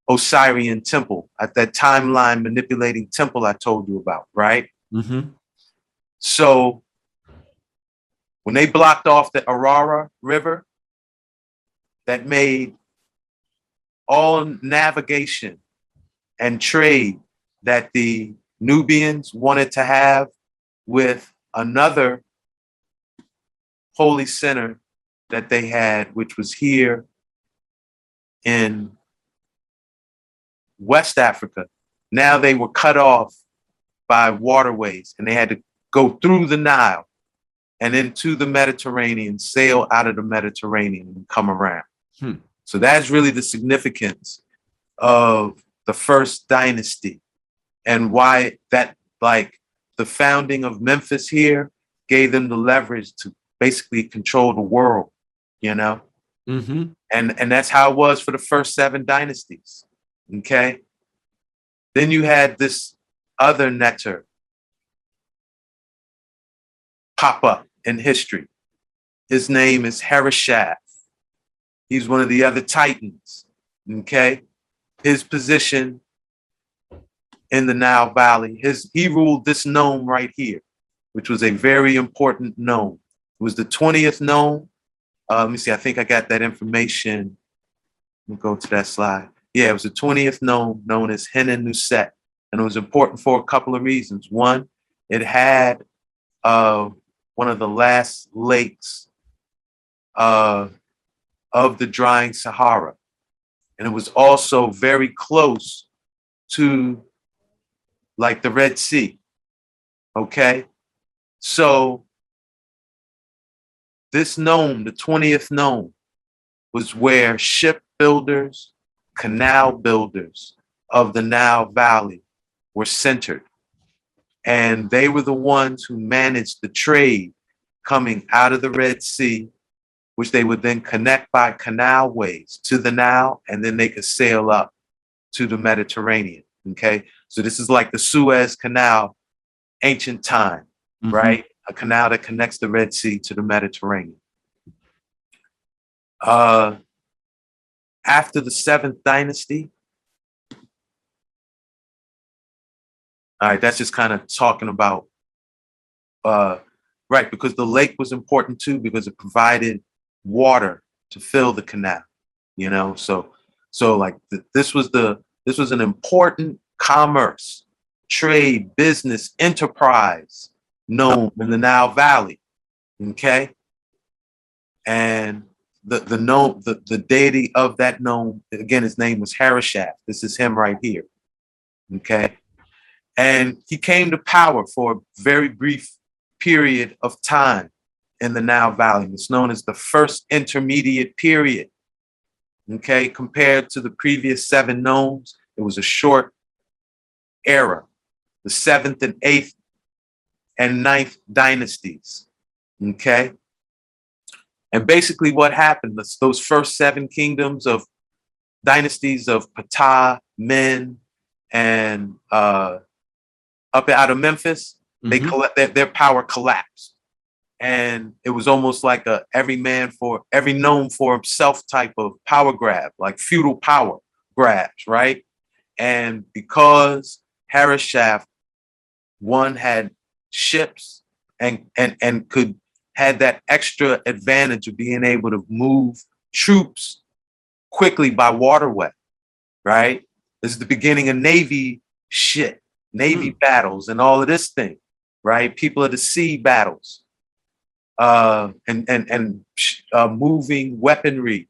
Osirian temple at that timeline manipulating temple I told you about, right? Mm-hmm. So when they blocked off the Arara River, that made all navigation and trade that the Nubians wanted to have with another holy center that they had, which was here in West Africa. Now they were cut off by waterways and they had to go through the Nile and into the Mediterranean, sail out of the Mediterranean and come around. Hmm. So that's really the significance of the first dynasty and why that, like, the founding of Memphis here gave them the leverage to basically control the world, you know? Mm-hmm. and and that's how it was for the first seven dynasties. Okay. Then you had this other netter pop up in history. His name is Harishaf. He's one of the other titans. Okay. His position in the Nile Valley, his he ruled this nome right here, which was a very important nome. Was the 20th nome. uh, let me see. I think I got that information. Let me go to that slide. Yeah, it was the 20th nome known as Henan Nuset, and it was important for a couple of reasons. One, it had uh, one of the last lakes uh, of the drying Sahara, and it was also very close to like the Red Sea. Okay, so this nome, the 20th nome, was where shipbuilders, canal builders of the Nile Valley were centered. And they were the ones who managed the trade coming out of the Red Sea, which they would then connect by canal ways to the Nile, and then they could sail up to the Mediterranean. Okay. So this is like the Suez Canal, ancient time Mm-hmm. right? A canal that connects the Red Sea to the Mediterranean. Uh, after the seventh dynasty, all right, that's just kind of talking about, uh, right, because the lake was important too because it provided water to fill the canal, you know. So, so like th- this was the this was an important commerce, trade, business, enterprise known in the Nile Valley. Okay. And the the nome the, the deity of that known again, his name was Harishaf. This is him right here. Okay. And he came to power for a very brief period of time in the Nile Valley. It's known as the first intermediate period. Okay, compared to the previous seven nomes, it was a short era. The seventh and eighth and ninth dynasties. Okay. And basically, what happened, those- those first seven kingdoms of dynasties of Ptah, Men, and uh, up out of Memphis, they Mhm. colla- their, their power collapsed. And it was almost like a every man for every nome for himself type of power grab, like feudal power grabs, right? And because Harishaf, one had ships and and and could had that extra advantage of being able to move troops quickly by waterway, right? This is the beginning of Navy shit, Navy battles, and all of this thing, right? People of the sea battles, uh, and and and uh, moving weaponry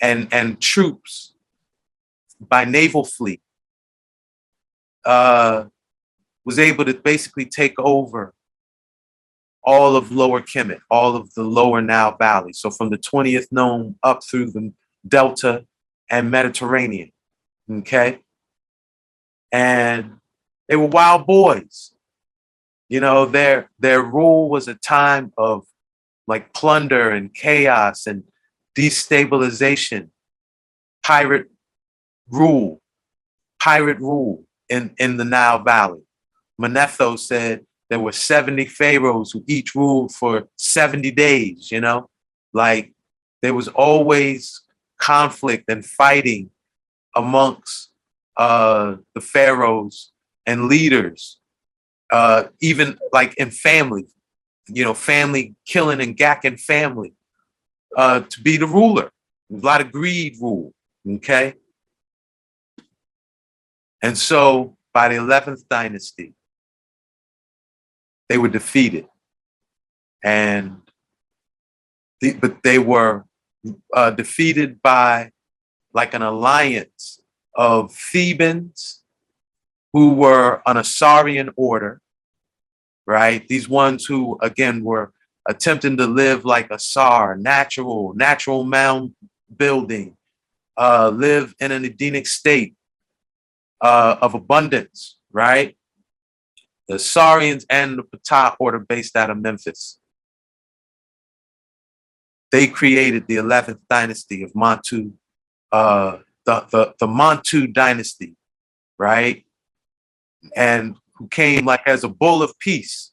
and and troops by naval fleet. Uh, was able to basically take over all of Lower Kemet, all of the Lower Nile Valley. So from the 20th nome up through the Delta and Mediterranean. Okay. And they were wild boys. You know, their their rule was a time of like plunder and chaos and destabilization, pirate rule, pirate rule in, in the Nile Valley. Manetho said there were 70 pharaohs who each ruled for 70 days, you know? Like there was always conflict and fighting amongst uh, the pharaohs and leaders, uh, even like in family, you know, family killing and gacking family uh, to be the ruler. A lot of greed rule, okay? And so by the 11th dynasty, they were defeated. And the, but they were uh, defeated by like an alliance of Thebans who were an Asarian order, right? These ones who, again, were attempting to live like a Asar, natural, natural mound building, uh, live in an Edenic state uh, of abundance, right? The Asarians and the Ptah order based out of Memphis. They created the 11th dynasty of Montu, uh, the, the, the Montu dynasty, right? And who came like as a bull of peace.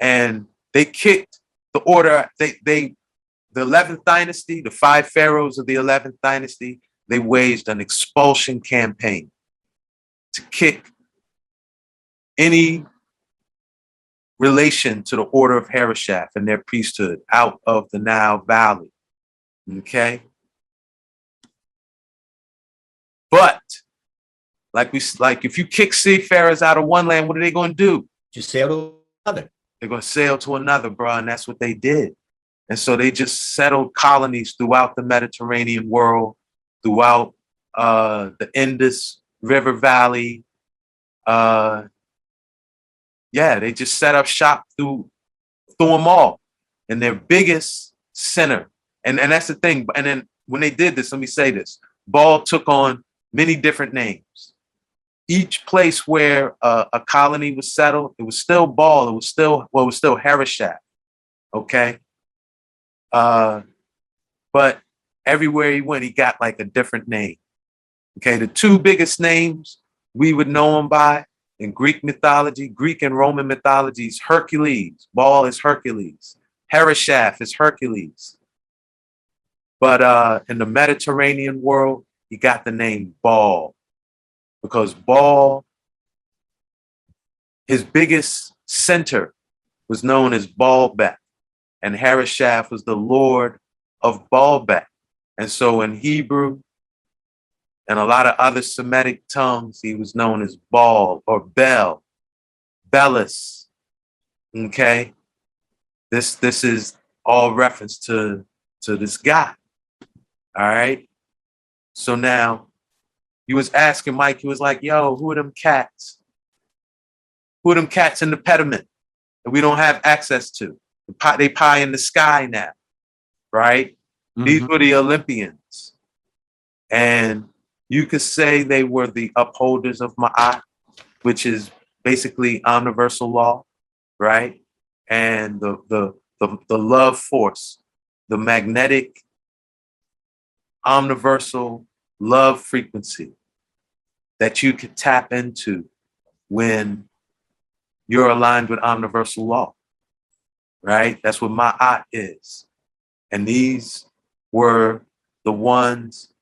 And they kicked the order, they, they, the 11th dynasty, the five pharaohs of the 11th dynasty, they waged an expulsion campaign to kick any relation to the order of Harishaf and their priesthood out of the Nile Valley. Okay. But like we like if you kick seafarers out of one land, what are they going to do? Just sail to another. They're going to sail to another, bro, and that's what they did. And so they just settled colonies throughout the Mediterranean world, throughout uh, the Indus River Valley. Uh, yeah, they just set up shop through through them all. And their biggest center, and, and that's the thing. And then when they did this, let me say this: Baal took on many different names. Each place where uh, a colony was settled, it was still Baal. It was still well, it was still Harishaf. Okay. Uh, but everywhere he went, he got like a different name. Okay, the two biggest names we would know him by in Greek mythology, Greek and Roman mythologies, Hercules. Baal is Hercules. Harishaf is Hercules. But uh, in the Mediterranean world, he got the name Baal because Baal, his biggest center was known as Baalbek, and Harishaf was the lord of Baalbek. And so in Hebrew and a lot of other Semitic tongues, he was known as Baal or Bel, Belus. Okay, this this is all reference to to this guy. All right. So now he was asking Mike, he was like, yo, who are them cats? Who are them cats in the pediment that we don't have access to? The pie, they pie in the sky now, right? These Mhm. were the Olympians. And you could say they were the upholders of Ma'at, which is basically universal law, right? And the, the, the, the love force, the magnetic, omniversal love frequency that you could tap into when you're aligned with omniversal law, right? That's what Ma'at is. And these were the ones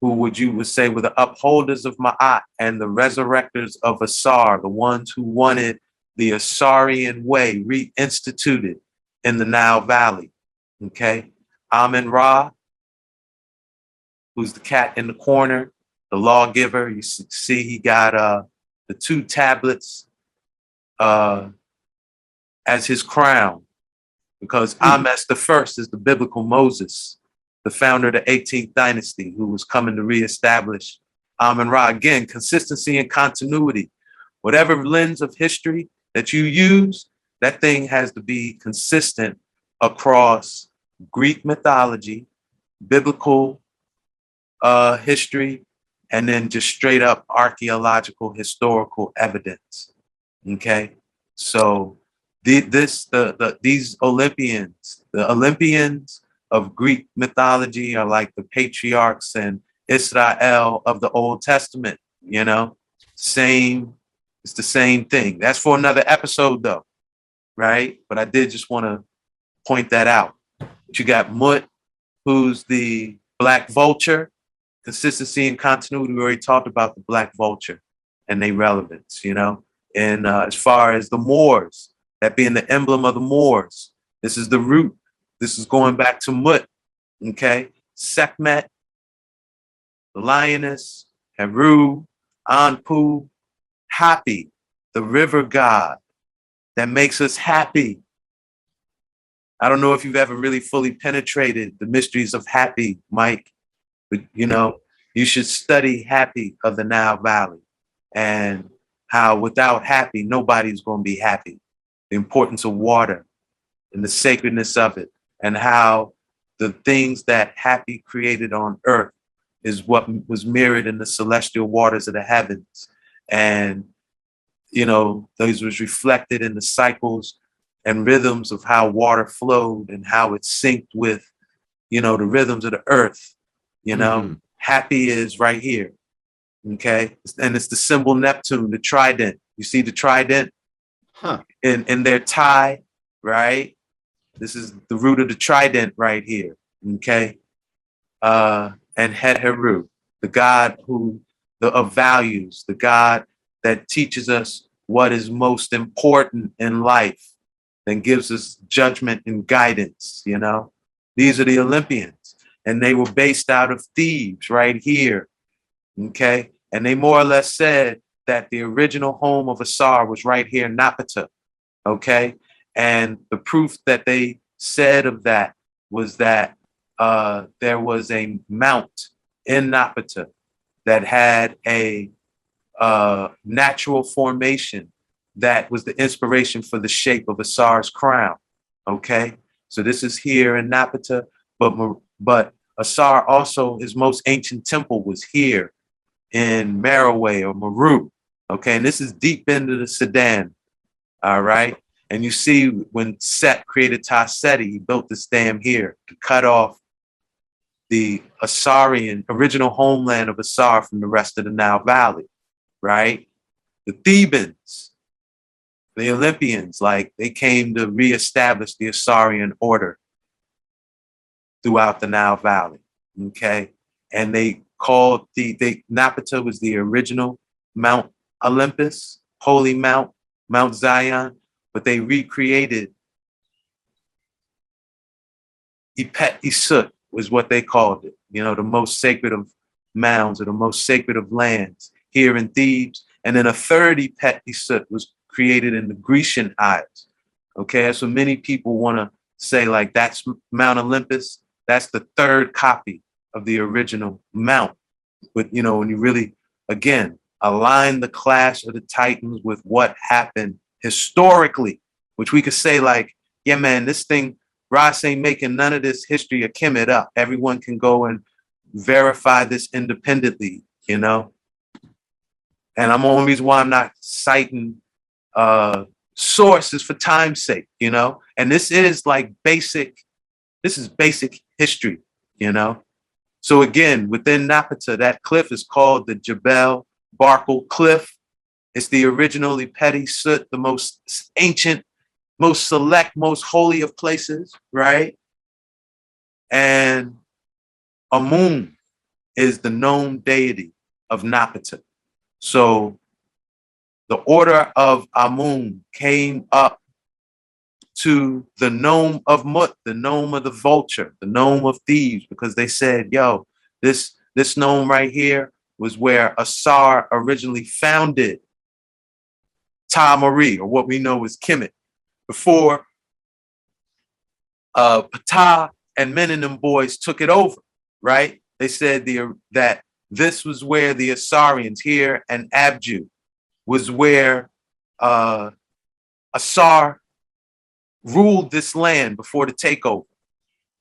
who would you would say were the upholders of Ma'at and the resurrectors of Asar, the ones who wanted the Asarian way reinstituted in the Nile Valley. Okay. Amen Ra, who's the cat in the corner, the lawgiver. You see, he got uh, the two tablets uh, as his crown because mm-hmm. Ames the first is the biblical Moses the founder of the 18th dynasty, who was coming to reestablish Amun Ra. Again, consistency and continuity. Whatever lens of history that you use, that thing has to be consistent across Greek mythology, biblical uh, history, and then just straight up archaeological historical evidence. Okay, so the, this the, the these Olympians, the Olympians of Greek mythology are like the patriarchs and Israel of the Old Testament, you know? Same, it's the same thing. That's for another episode though, right? But I did just want to point that out. But you got Mut, who's the black vulture, consistency and continuity. We already talked about the black vulture and their relevance, you know? And uh, as far as the Moors, that being the emblem of the Moors, this is the root this is going back to Mut, okay? Sekhmet, the lioness, Heru, Anpu, Hapi, the river god that makes us happy. I don't know if you've ever really fully penetrated the mysteries of Hapi, Mike, but you know, you should study Hapi of the Nile Valley and how without Hapi, nobody's going to be happy. The importance of water and the sacredness of it and how the things that Hapi created on earth is what was mirrored in the celestial waters of the heavens. And you know those was reflected in the cycles and rhythms of how water flowed and how it synced with you know the rhythms of the earth you know? Mm-hmm. Hapi is right here okay? And it's the symbol neptune the trident. You see the trident? Huh. in in their tie right this is the root of the trident right here. Okay. Uh, and Heru, the God who the of values, the God that teaches us what is most important in life and gives us judgment and guidance, you know. These are the Olympians. And they were based out of Thebes right here. Okay. And they more or less said that the original home of Asar was right here in Napata. Okay. And the proof that they said of that was that uh, there was a mount in Napata that had a uh, natural formation that was the inspiration for the shape of Asar's crown. Okay, so this is here in Napata, but but Asar also his most ancient temple was here in Merowe or Maru. Okay, and this is deep into the Sudan. All right, and you see when Set created Ta-Seti, he built this dam here to cut off the Asarian, original homeland of Asar from the rest of the Nile Valley, right? The Thebans, the Olympians, like they came to reestablish the Asarian order throughout the Nile Valley, okay? And they called the, they, Napata was the original Mount Olympus, Holy Mount, Mount Zion, but they recreated Ipet Isut was what they called it. You know, the most sacred of mounds or the most sacred of lands here in Thebes. And then a third Ipet Isut was created in the Grecian Isles. Okay, so many people want to say like that's Mount Olympus. That's the third copy of the original mount. But you know, when you really again align the clash of the Titans with what happened historically, which we could say like, yeah, man, this thing, Ross ain't making none of this history of Kemet up. Everyone can go and verify this independently, you know. And I'm only reason why I'm not citing uh sources for time's sake, you know. And this is like basic, this is basic history, you know. So again, within Napata, that cliff is called the Jebel Barkal Cliff. It's the original Ipet Isut, the most ancient, most select, most holy of places, right? And Amun is the known deity of Napata. So the order of Amun came up to the nome of Mut, the nome of the vulture, the nome of Thebes, because they said, yo, this this nome right here was where Asar originally founded Ta-Meri, or what we know as Kemet, before uh, Ptah and men and them boys took it over, right? They said the that this was where the Asarians here and Abju was where uh, Asar ruled this land before the takeover.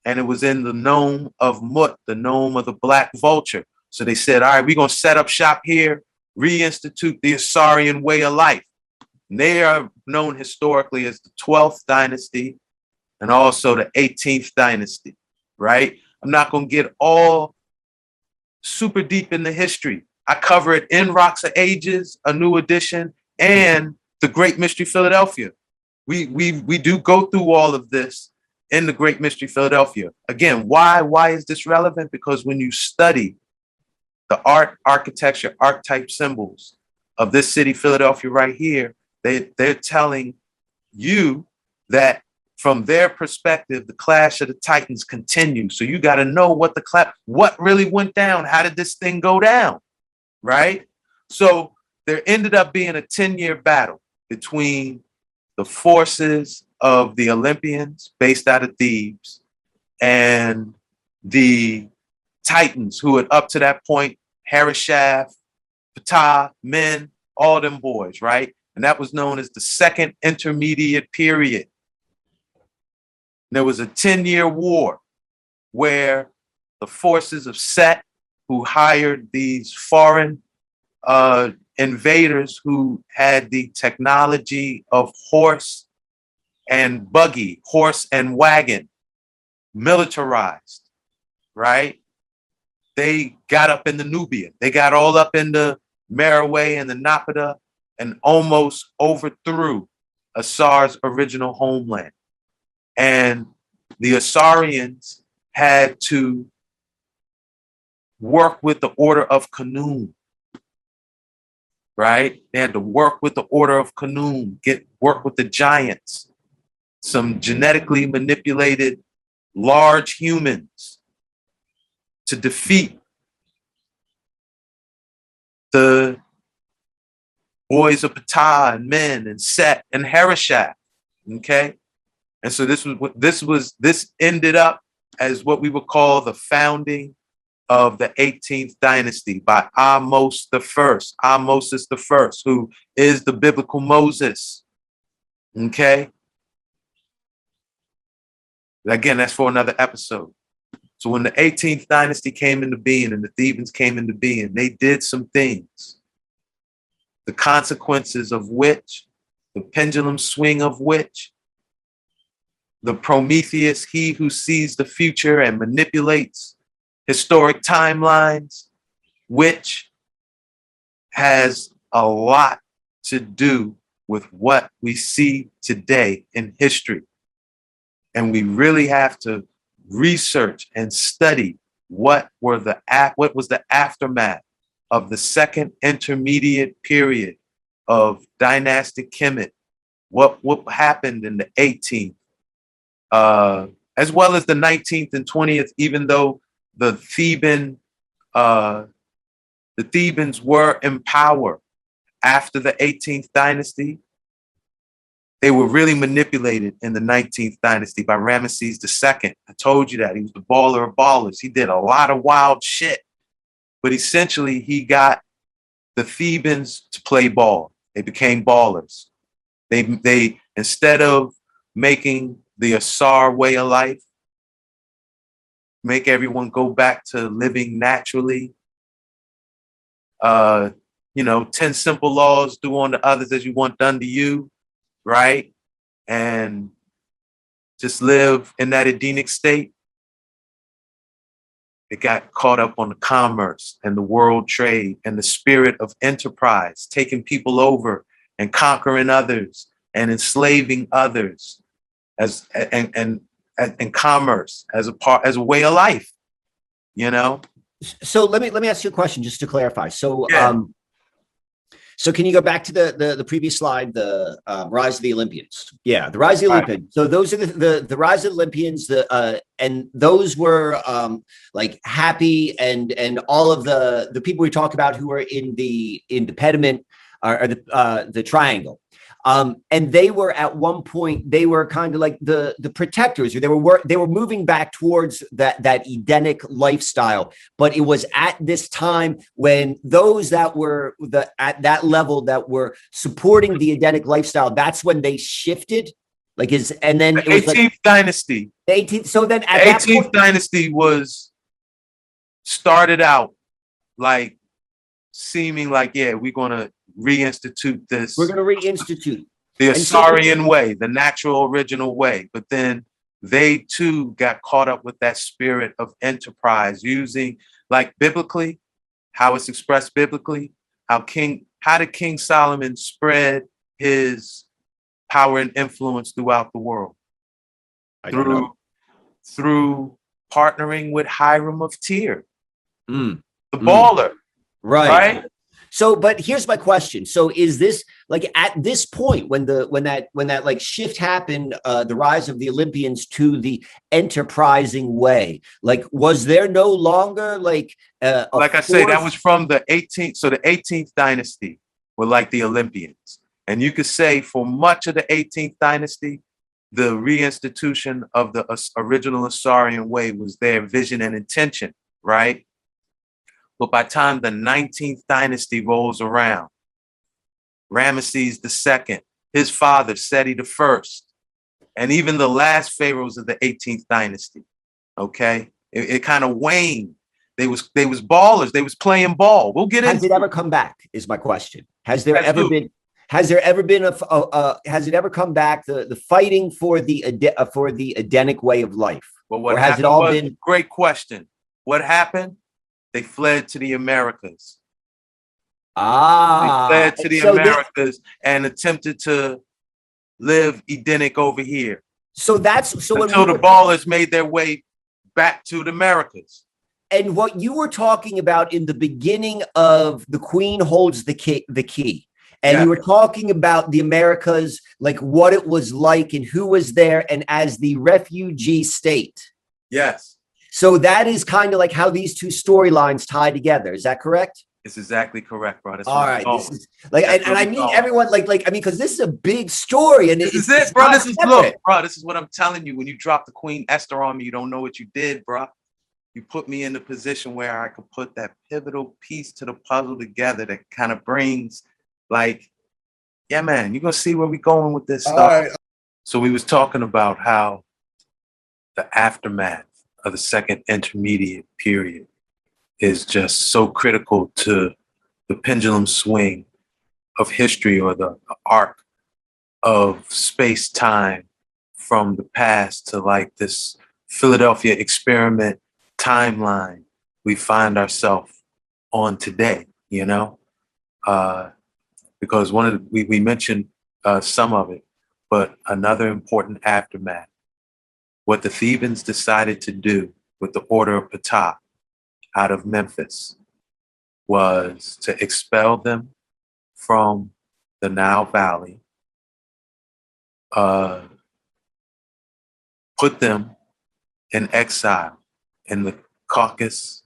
And it was in the nome of Mut, the nome of the black vulture. So they said, all right, we're going to set up shop here, reinstitute the Asarian way of life. They are known historically as the 12th dynasty and also the 18th dynasty, right? I'm not going to get all super deep in the history. I cover it in Rocks of Ages, a new edition, and the Great Mystery Philadelphia. We we we do go through all of this in the Great Mystery Philadelphia. Again, why why is this relevant? Because when you study the art, architecture, archetype symbols of this city, Philadelphia, right here, they they're telling you that from their perspective, the clash of the titans continues. So you got to know what the clash, what really went down. How did this thing go down? Right. So there ended up being a 10 year battle between the forces of the Olympians based out of Thebes and the Titans who had up to that point, Harishaf, Ptah, Men, all them boys, right? And that was known as the second intermediate period there was a 10 year war where the forces of Set, who hired these foreign uh, invaders who had the technology of horse and buggy, horse and wagon, militarized, right? They got up in the Nubia. They got all up in the Merowe and the Napata and almost overthrew Asar's original homeland. And the Asarians had to work with the order of Khnum, right? They had to work with the order of Khnum, get work with the giants, some genetically manipulated large humans to defeat the boys of Ptah and Men and Set and Harishaf. Okay. And so this was this was this ended up as what we would call the founding of the 18th dynasty by Ahmose the first. Ahmose the first, who is the biblical Moses. Okay. Again, that's for another episode. So when the 18th dynasty came into being and the Thebans came into being, they did some things. The consequences of which, the pendulum swing of which, the Prometheus, he who sees the future and manipulates historic timelines, which has a lot to do with what we see today in history. And we really have to research and study what were the what was the aftermath of the second intermediate period of dynastic Kemet. What what happened in the 18th, uh, as well as the 19th and 20th, even though the Theban, uh, the Thebans were in power after the 18th dynasty, they were really manipulated in the 19th dynasty by Ramesses II. I told you that. He was the baller of ballers. He did a lot of wild shit. But essentially, he got the Thebans to play ball. They became ballers. They, they instead of making the Asar way of life, make everyone go back to living naturally. Uh, you know, 10 simple laws, do unto others as you want done to you, right? And just live in that Edenic state. It got caught up on the commerce and the world trade and the spirit of enterprise, taking people over and conquering others and enslaving others as and and and, commerce as a part as a way of life. You know, So let me let me ask you a question just to clarify. So Yeah. um so can you go back to the the, the previous slide, the uh, rise of the Olympians? Yeah, the rise of the Right. Olympians. So those are the, the the rise of the Olympians. The uh, and those were um, like Hapi and and all of the the people we talk about who are in the in the pediment are, are the uh, the triangle. Um, and they were at one point they were kind of like the the protectors, or they were they were moving back towards that that Edenic lifestyle but it was at this time when those that were the at that level that were supporting the Edenic lifestyle, that's when they shifted. Like is and then the it was like 18th dynasty. the 18th. So then at that 18th point, dynasty was started out like seeming like, yeah, we're gonna reinstitute this we're gonna reinstitute. the and Asarian way, the natural original way. But then they too got caught up with that spirit of enterprise, using like biblically, how it's expressed biblically, how King, how did King Solomon spread his power and influence throughout the world? I. Through through partnering with Hiram of Tyre, Mm, the Mm. baller, right. right? So, but here's my question. So, is this like at this point when the when that when that like shift happened, uh, the rise of the Olympians to the enterprising way? Like, was there no longer like uh, like I say, that was from the 18th. So the 18th dynasty were like the Olympians. And you could say for much of the 18th dynasty, the reinstitution of the original Asarian way was their vision and intention, right? But by time the 19th dynasty rolls around, Ramesses II, his father, Seti I, and even the last pharaohs of the 18th dynasty, okay, it, it kind of waned they was they was ballers. They was playing ball. We'll get it Has it ever come back? Is my question. Has there ever who? been? Has there ever been a, a- a- Has it ever come back? The the fighting for the uh, for the Edenic way of life. But what Or has it all been- great question. What happened? They fled to the Americas. Ah, They fled to the so Americas and attempted to live Edenic over here so that's so when until we the ballers made their way back to the Americas. and what you were talking about in the beginning of the queen holds the key the key and Yeah. you were talking about the americas like what it was like and who was there and as the refugee state Yes, so that is kind of like how these two storylines tie together is that correct it's exactly correct, bro. That's all where this is like and, and i we're mean everyone like like i mean because this is a big story and This it's, is it, bro. This is look, bro. This is what I'm telling you. When you drop the Queen Esther on me, you don't know what you did, bro. You put me in the position where I could put that pivotal piece to the puzzle together that kind of brings, like, yeah, man, you're gonna see where we going with this stuff. So we was talking about how the aftermath of the second intermediate period is just so critical to the pendulum swing of history or the arc of space time from the past to like this Philadelphia experiment timeline we find ourselves on today, you know? Uh, because one of the, we, we mentioned uh, some of it, but another important aftermath, what the Thebans decided to do with the Order of Ptah out of Memphis was to expel them from the Nile Valley, uh, put them in exile in the Caucasus,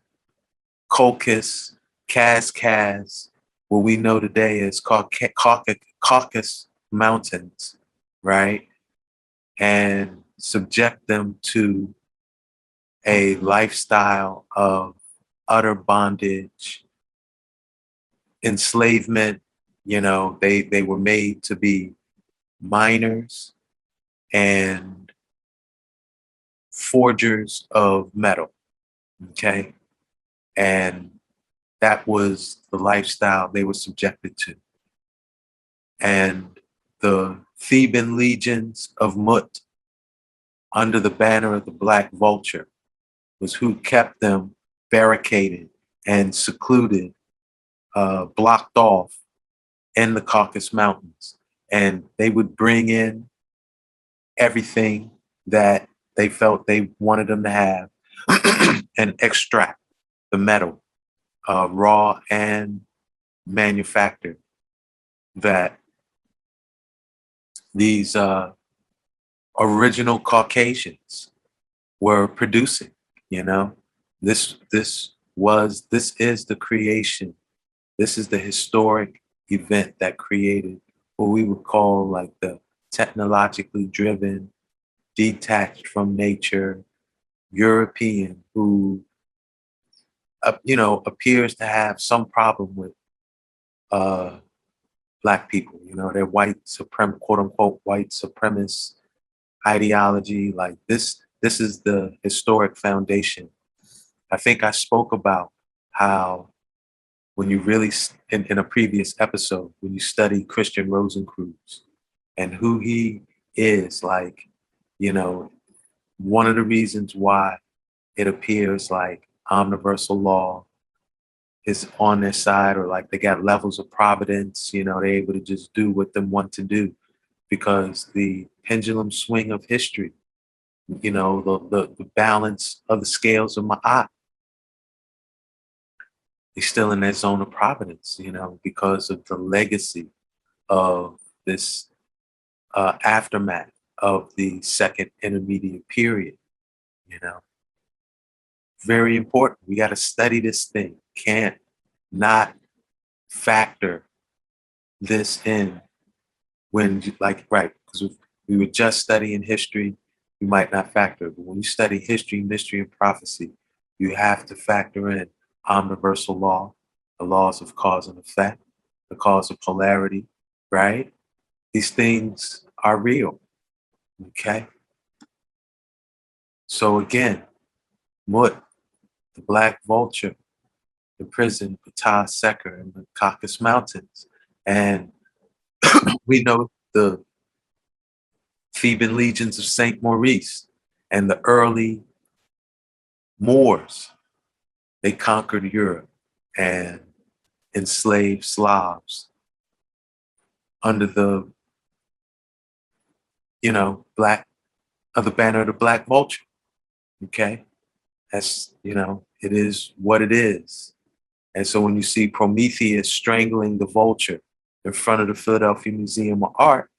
Colchis, Kaz, what we know today is called Ca- Caucasus, Caucasus Mountains, right? And subject them to a lifestyle of utter bondage, enslavement. You know, they they were made to be miners and forgers of metal, Okay. And that was the lifestyle they were subjected to. And the Theban legions of Mut, under the banner of the Black Vulture, was who kept them barricaded and secluded, uh, blocked off in the Caucasus Mountains. And they would bring in everything that they felt they wanted them to have and extract the metal, uh, raw and manufactured, that these uh, original Caucasians were producing. You know, this this was this is the creation. This is the historic event that created what we would call like the technologically driven, detached from nature European who, uh, you know, appears to have some problem with uh, black people. You know, they're white suprem, quote unquote, white supremacist ideology. Like this, this is the historic foundation. I think I spoke about how when you really, in, in a previous episode, when you study Christian Rosenkreuz and who he is, like, you know, one of the reasons why it appears like omniversal law is on their side or like they got levels of providence, you know, they're able to just do what they want to do because the pendulum swing of history, you know, the, the, the balance of the scales of Ma'at is still in that zone of providence, you know, because of the legacy of this uh, aftermath of the second intermediate period, you know. Very important. We got to study this thing. Can't not factor this in when, like, right, because we were just studying history, you might not factor. But when you study history, mystery, and prophecy, you have to factor in omniversal law, the laws of cause and effect, the cause of polarity, right? These things are real. Okay. So again, Mut, the black vulture, imprisoned Ptah Seker in the Caucasus Mountains. And we know the Theban legions of St. Maurice and the early Moors. They conquered Europe and enslaved Slavs under the you know, black of the banner of the black vulture. Okay. That's, you know, it is what it is. And so when you see Prometheus strangling the vulture in front of the Philadelphia Museum of Art,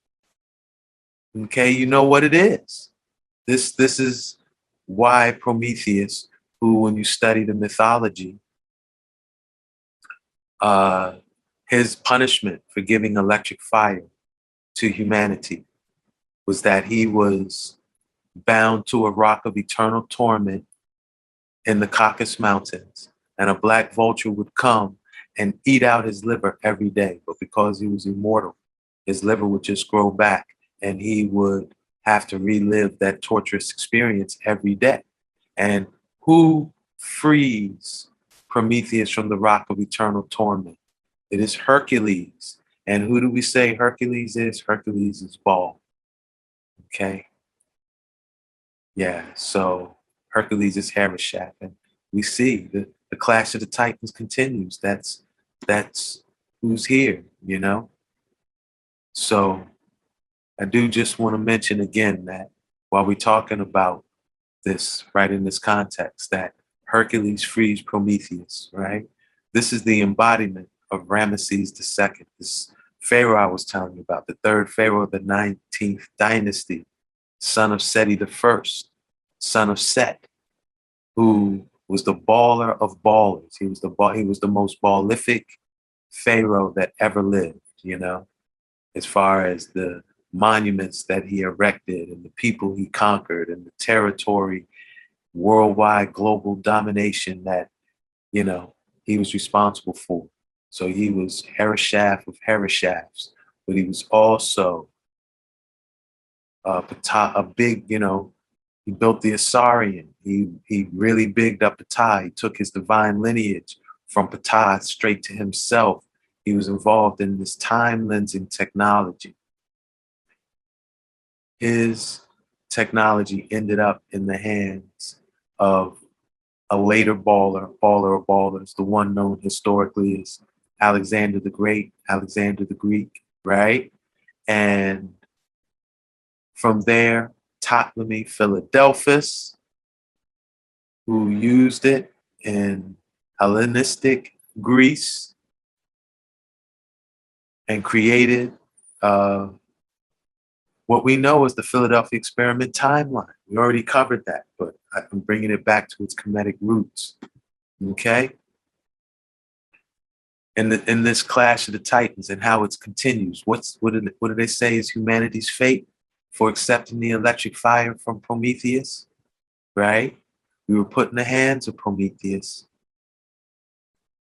okay, you know what it is. This this is why Prometheus, who when you study the mythology, uh, his punishment for giving electric fire to humanity was that he was bound to a rock of eternal torment in the Caucasus Mountains, and a black vulture would come and eat out his liver every day. But because he was immortal, his liver would just grow back, and he would have to relive that torturous experience every day. And who frees Prometheus from the rock of eternal torment? It is Hercules. And who do we say Hercules is? Hercules is Baal. Okay. Yeah, so Hercules is Harishaf, and we see the, the clash of the Titans continues. That's that's who's here, you know. So I do just want to mention again that while we're talking about this, right in this context, that Hercules frees Prometheus, right? This is the embodiment of Ramesses II, this Pharaoh I was telling you about, the third Pharaoh of the 19th dynasty, son of Seti the first, son of Set, who was the baller of ballers. He was the ball, he was the most ballific Pharaoh that ever lived, you know, as far as the monuments that he erected and the people he conquered and the territory, worldwide global domination that, you know, he was responsible for. So he was Harishaf of Harishafs, but he was also uh, a big, you know, He built the Asarian. He he really bigged up Ptah. He took his divine lineage from Ptah straight to himself. He was involved in this time lensing technology. His technology ended up in the hands of a later baller, baller of ballers, the one known historically as Alexander the Great, Alexander the Greek, right? And from there, Ptolemy Philadelphus, who used it in Hellenistic Greece and created uh, what we know as the Philadelphia experiment timeline. We already covered that, but I'm bringing it back to its Kemetic roots. Okay? In, the, in this clash of the titans and how it continues. What's what do, what do they say is humanity's fate for accepting the electric fire from Prometheus? Right? We were put in the hands of Prometheus.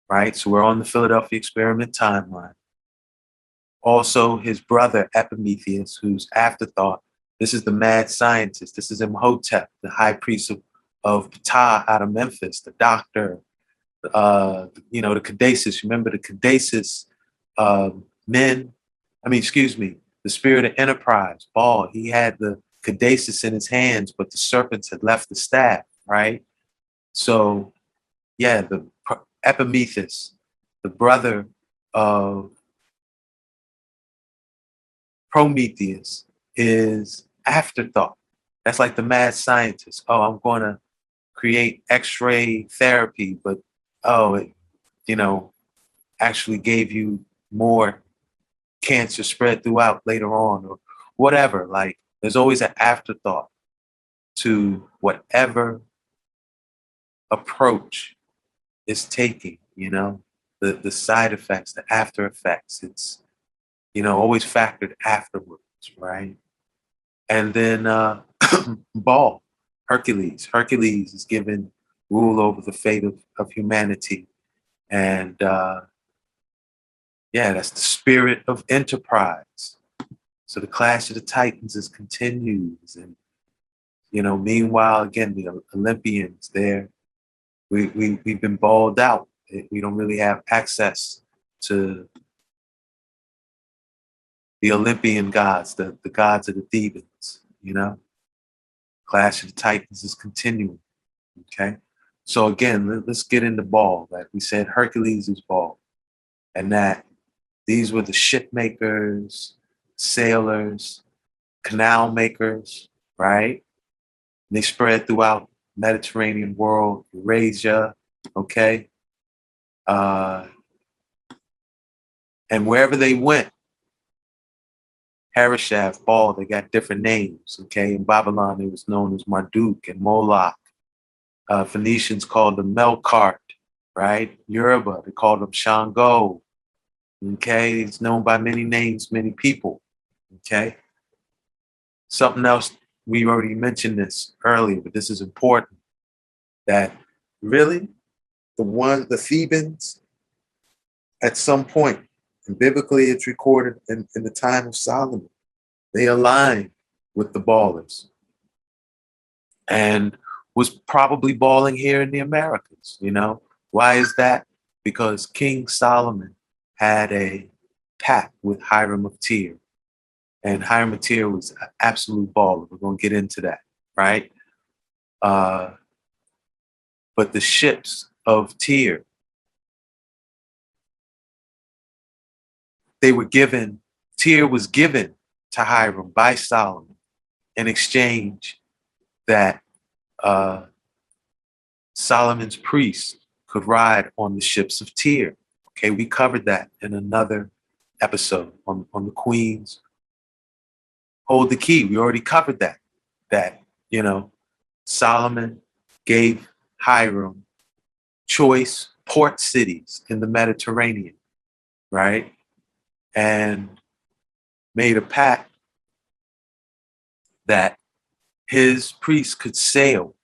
Right? So we're on the Philadelphia experiment timeline. Also, his brother Epimetheus, who's afterthought. This is the mad scientist. This is Imhotep, the high priest of, of Ptah out of Memphis, the doctor, uh, you know, the Caduceus. Remember the Caduceus uh, men? I mean, excuse me, the spirit of enterprise, Baal. He had the Caduceus in his hands, but the serpents had left the staff, right? So, yeah, the Epimetheus, the brother of Prometheus is afterthought. That's like the mad scientist. Oh, I'm going to create X-ray therapy, but oh, it, you know, actually gave you more cancer spread throughout later on, or whatever. Like, there's always an afterthought to whatever approach is taking. You know, the the side effects, the after effects. It's you know, always factored afterwards, right? And then uh, Baal, Hercules. Hercules is given rule over the fate of, of humanity. And uh, yeah, that's the spirit of enterprise. So the clash of the titans is continues. And, you know, meanwhile, again, the Olympians there, we, we, we've been balled out. We don't really have access to the Olympian gods, the, the gods of the Thebans, you know? Clash of the Titans is continuing. Okay. So again, let, us get into ball. Like we said, Hercules is Baal. And that these were the ship makers, sailors, canal makers, right? And they spread throughout Mediterranean world, Eurasia, okay? Uh, and wherever they went, Harishaf, Baal, they got different names. Okay, in Babylon, it was known as Marduk and Moloch. Uh, Phoenicians called them Melkart, right? Yoruba, they called them Shango. Okay, it's known by many names, many people. Okay, something else we already mentioned this earlier, but this is important. That really, the one, the Thebans, at some point and biblically, it's recorded in, in the time of Solomon. They aligned with the ballers and was probably balling here in the Americas. You know, why is that? Because King Solomon had a pact with Hiram of Tyre. And Hiram of Tyre was an absolute baller. We're going to get into that, right? Uh, but the ships of Tyre they were given, Tyre was given to Hiram by Solomon in exchange that uh, Solomon's priests could ride on the ships of Tyre. Okay, we covered that in another episode on, on the Queens. Hold the key. We already covered that. That, you know, Solomon gave Hiram choice port cities in the Mediterranean, right? and made a pact that his priests could sail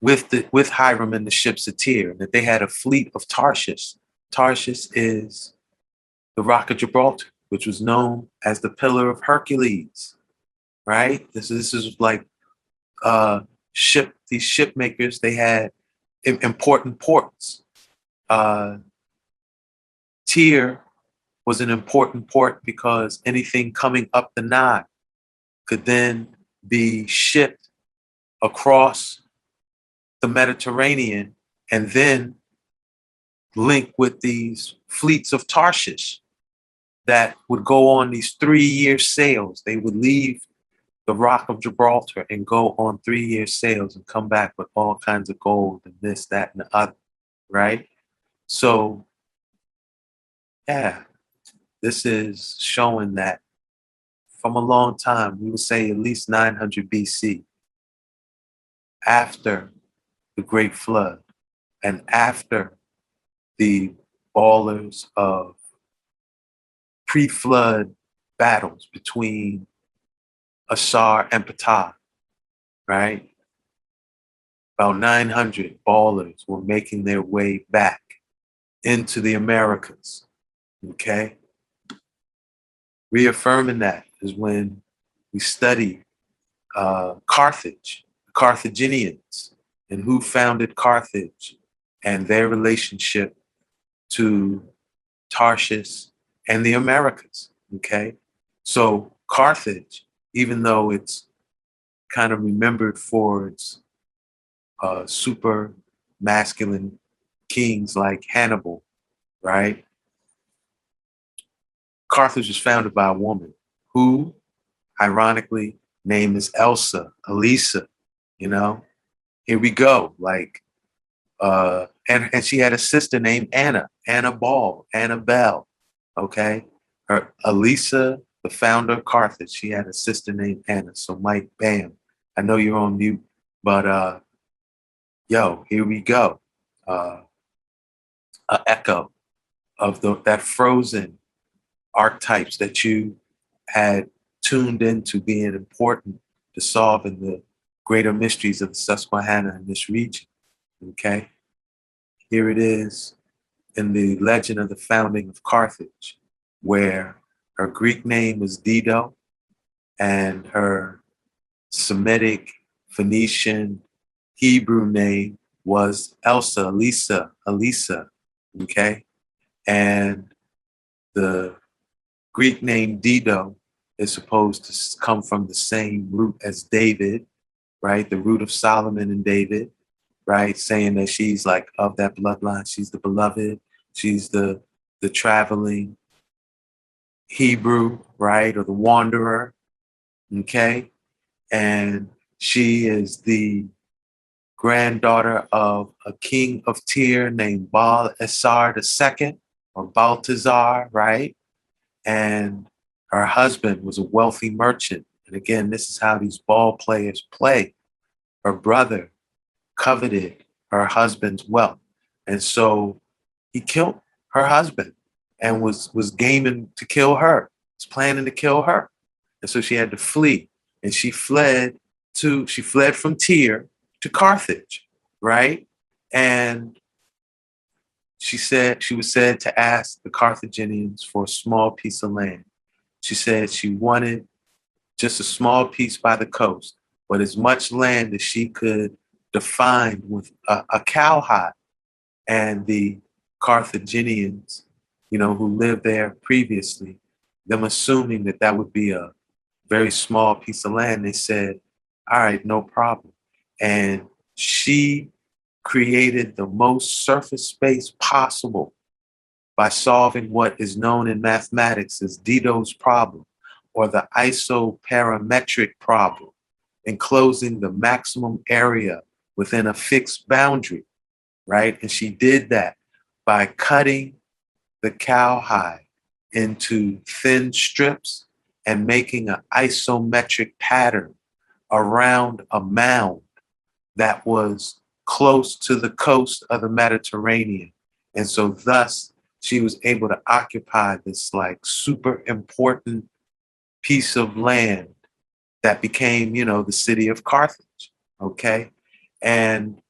with the with Hiram and the ships of Tyre, that they had a fleet of Tarshish. Tarshish is the Rock of Gibraltar, which was known as the Pillar of Hercules. Right? This, this is like uh, ship these ship makers. They had important ports. Uh, Tyre was an important port because anything coming up the Nile could then be shipped across the Mediterranean and then link with these fleets of Tarshish that would go on these three year sails. They would leave the Rock of Gibraltar and go on three year sails and come back with all kinds of gold and this, that, and the other, right? So, yeah, this is showing that from a long time, we would say at least 900 BC, after the Great Flood and after the ballers of pre flood battles between Asar and Ptah, right? About 900 ballers were making their way back into the Americas, okay? Reaffirming that is when we study uh, Carthage, the Carthaginians, and who founded Carthage and their relationship to Tarshish and the Americas. Okay. So Carthage, even though it's kind of remembered for its uh, super masculine kings like Hannibal, right? Carthage was founded by a woman who, ironically, name is Elsa, Elisa, you know? Here we go. Like, uh, and, and she had a sister named Anna, Anna Ball, Anna Bell. okay? Her Elisa, the founder of Carthage, she had a sister named Anna. So Mike, bam. I know you're on mute, but uh yo, here we go. Uh a echo of the that frozen archetypes that you had tuned into being important to solving the greater mysteries of the Susquehanna in this region. Okay. Here it is in the legend of the founding of Carthage, where her Greek name was Dido and her Semitic, Phoenician, Hebrew name was Elsa, Elisa, Elisa. Okay. And the Greek name Dido is supposed to come from the same root as David, right? The root of Solomon and David, right? Saying that she's like of that bloodline. She's the beloved. She's the the traveling Hebrew, right? Or the wanderer. Okay. And she is the granddaughter of a king of Tyre named Baal Esar II or Baltazar, right? And her husband was a wealthy merchant. And again, this is how these ball players play. Her brother coveted her husband's wealth. And so he killed her husband and was was gaming to kill her. Was planning to kill her. And so she had to flee. And she fled to she fled from Tyre to Carthage, right? And she said she was said to ask the Carthaginians for a small piece of land. She said she wanted just a small piece by the coast, but as much land as she could define with a, a cowhide. And the Carthaginians, you know, who lived there previously, them assuming that that would be a very small piece of land, they said, all right, no problem. And she created the most surface space possible by solving what is known in mathematics as Dido's problem or the isoperimetric problem, enclosing the maximum area within a fixed boundary, right? And she did that by cutting the cowhide into thin strips and making an isometric pattern around a mound that was close to the coast of the Mediterranean. And so, thus, she was able to occupy this like super important piece of land that became, you know, the city of Carthage. Okay. And,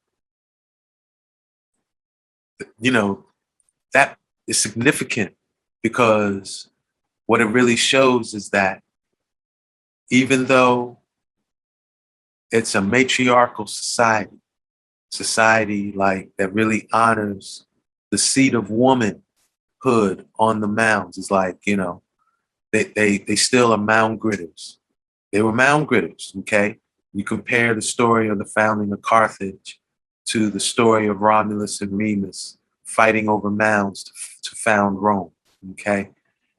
you know, that is significant because what it really shows is that even though it's a matriarchal society, society like that really honors the seat of womanhood on the mounds. is like, you know, they, they, they still are mound gritters. They were mound gritters, okay? You compare the story of the founding of Carthage to the story of Romulus and Remus fighting over mounds to, to found Rome, okay?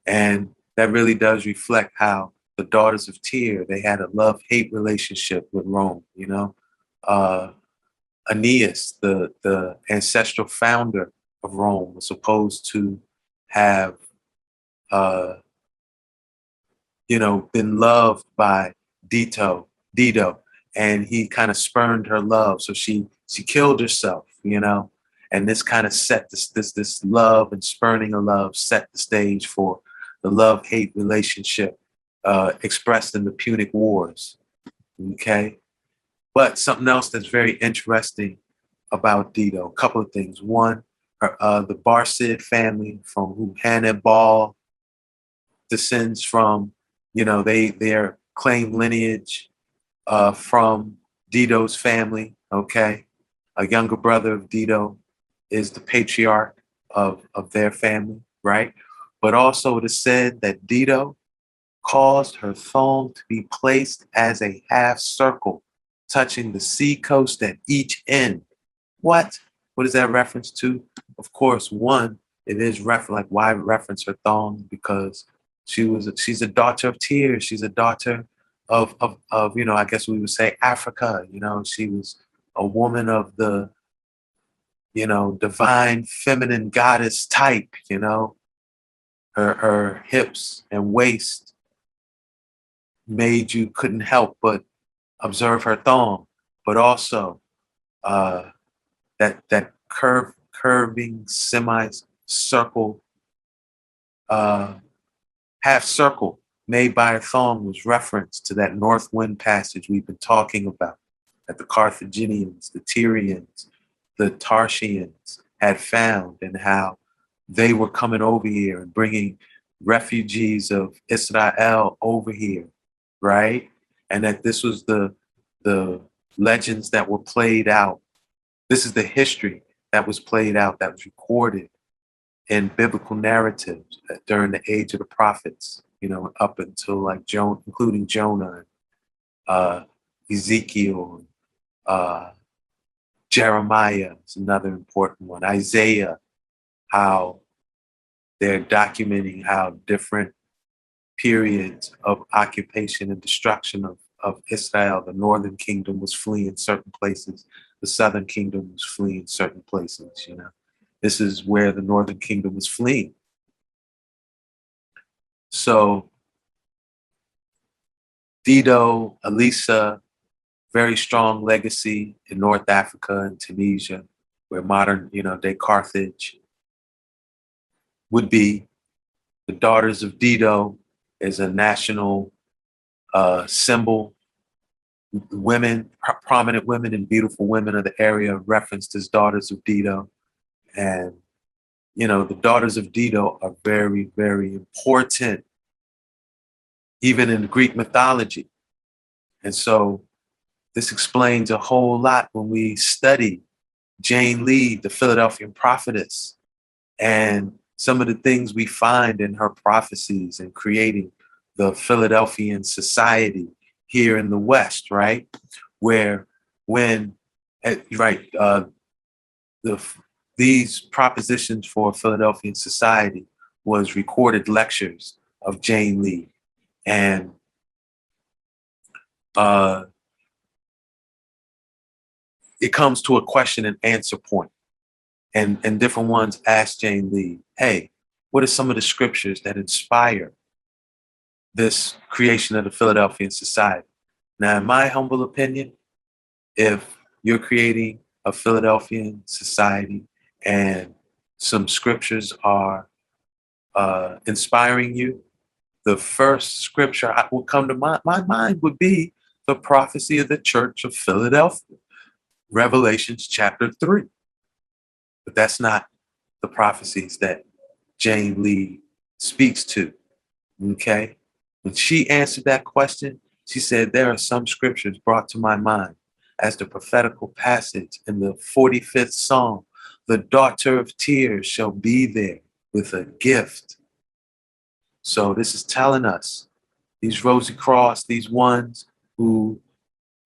And that really does reflect how the daughters of Tyre, they had a love-hate relationship with Rome, you know? Uh, Aeneas, the, the ancestral founder of Rome, was supposed to have, uh, you know, been loved by Dito, Dido, and he kind of spurned her love. So she she killed herself, you know. And this kind of set this this this love and spurning of love set the stage for the love hate relationship uh, expressed in the Punic Wars. Okay, but something else that's very interesting about Dido, a couple of things. One, her, uh, the Barcid family from whom Hannibal descends from, you know, they their claim lineage uh, from Dido's family. Okay, a younger brother of Dido is the patriarch of of their family, right? But also it is said that Dido caused her thong to be placed as a half circle, touching the sea coast at each end. What? What is that reference to? Of course, one, it is refer like why reference her thong? Because she was she's a daughter of tears. She's a daughter of, of of you know, I guess we would say Africa. You know, she was a woman of the you know divine feminine goddess type. You know, her her hips and waist made you couldn't help but observe her thong, but also uh, that that curve curving semi circle uh, half circle made by a thong was reference to that north wind passage we've been talking about that the Carthaginians, the Tyrians, the Tarshians had found and how they were coming over here and bringing refugees of Israel over here right? And that this was the the legends that were played out. This is the history that was played out, that was recorded in biblical narratives during the age of the prophets, you know, up until like Jonah, including Jonah, uh, Ezekiel, uh, Jeremiah is another important one. Isaiah, how they're documenting how different periods of occupation and destruction of, of Israel. The northern kingdom was fleeing certain places, the southern kingdom was fleeing certain places, you know. This is where the northern kingdom was fleeing. So Dido, Elisa, very strong legacy in North Africa and Tunisia, where modern, you know, day Carthage would be. The daughters of Dido is a national uh, symbol. Women, pro- prominent women and beautiful women of the area referenced as daughters of Dido. And, you know, the daughters of Dido are very, very important, even in Greek mythology. And so this explains a whole lot when we study Jane Lee, the Philadelphian prophetess, and some of the things we find in her prophecies and creating the Philadelphian society here in the West, right? Where when, eh, right, uh, the, these propositions for Philadelphian society was recorded lectures of Jane Lee. And uh, it comes to a question and answer point and and different ones ask Jane Lee, "Hey, what are some of the scriptures that inspire this creation of the Philadelphian society?" Now, in my humble opinion, if you're creating a Philadelphian society and some scriptures are uh, inspiring you, the first scripture I will come to my, my mind would be the prophecy of the Church of Philadelphia, Revelations chapter 3. But that's not the prophecies that Jane Lee speaks to. Okay? When she answered that question, She said, There are some scriptures brought to my mind as the prophetical passage in the 45th Psalm the daughter of tears shall be there with a gift. So this is telling us these Rosy Cross, these ones who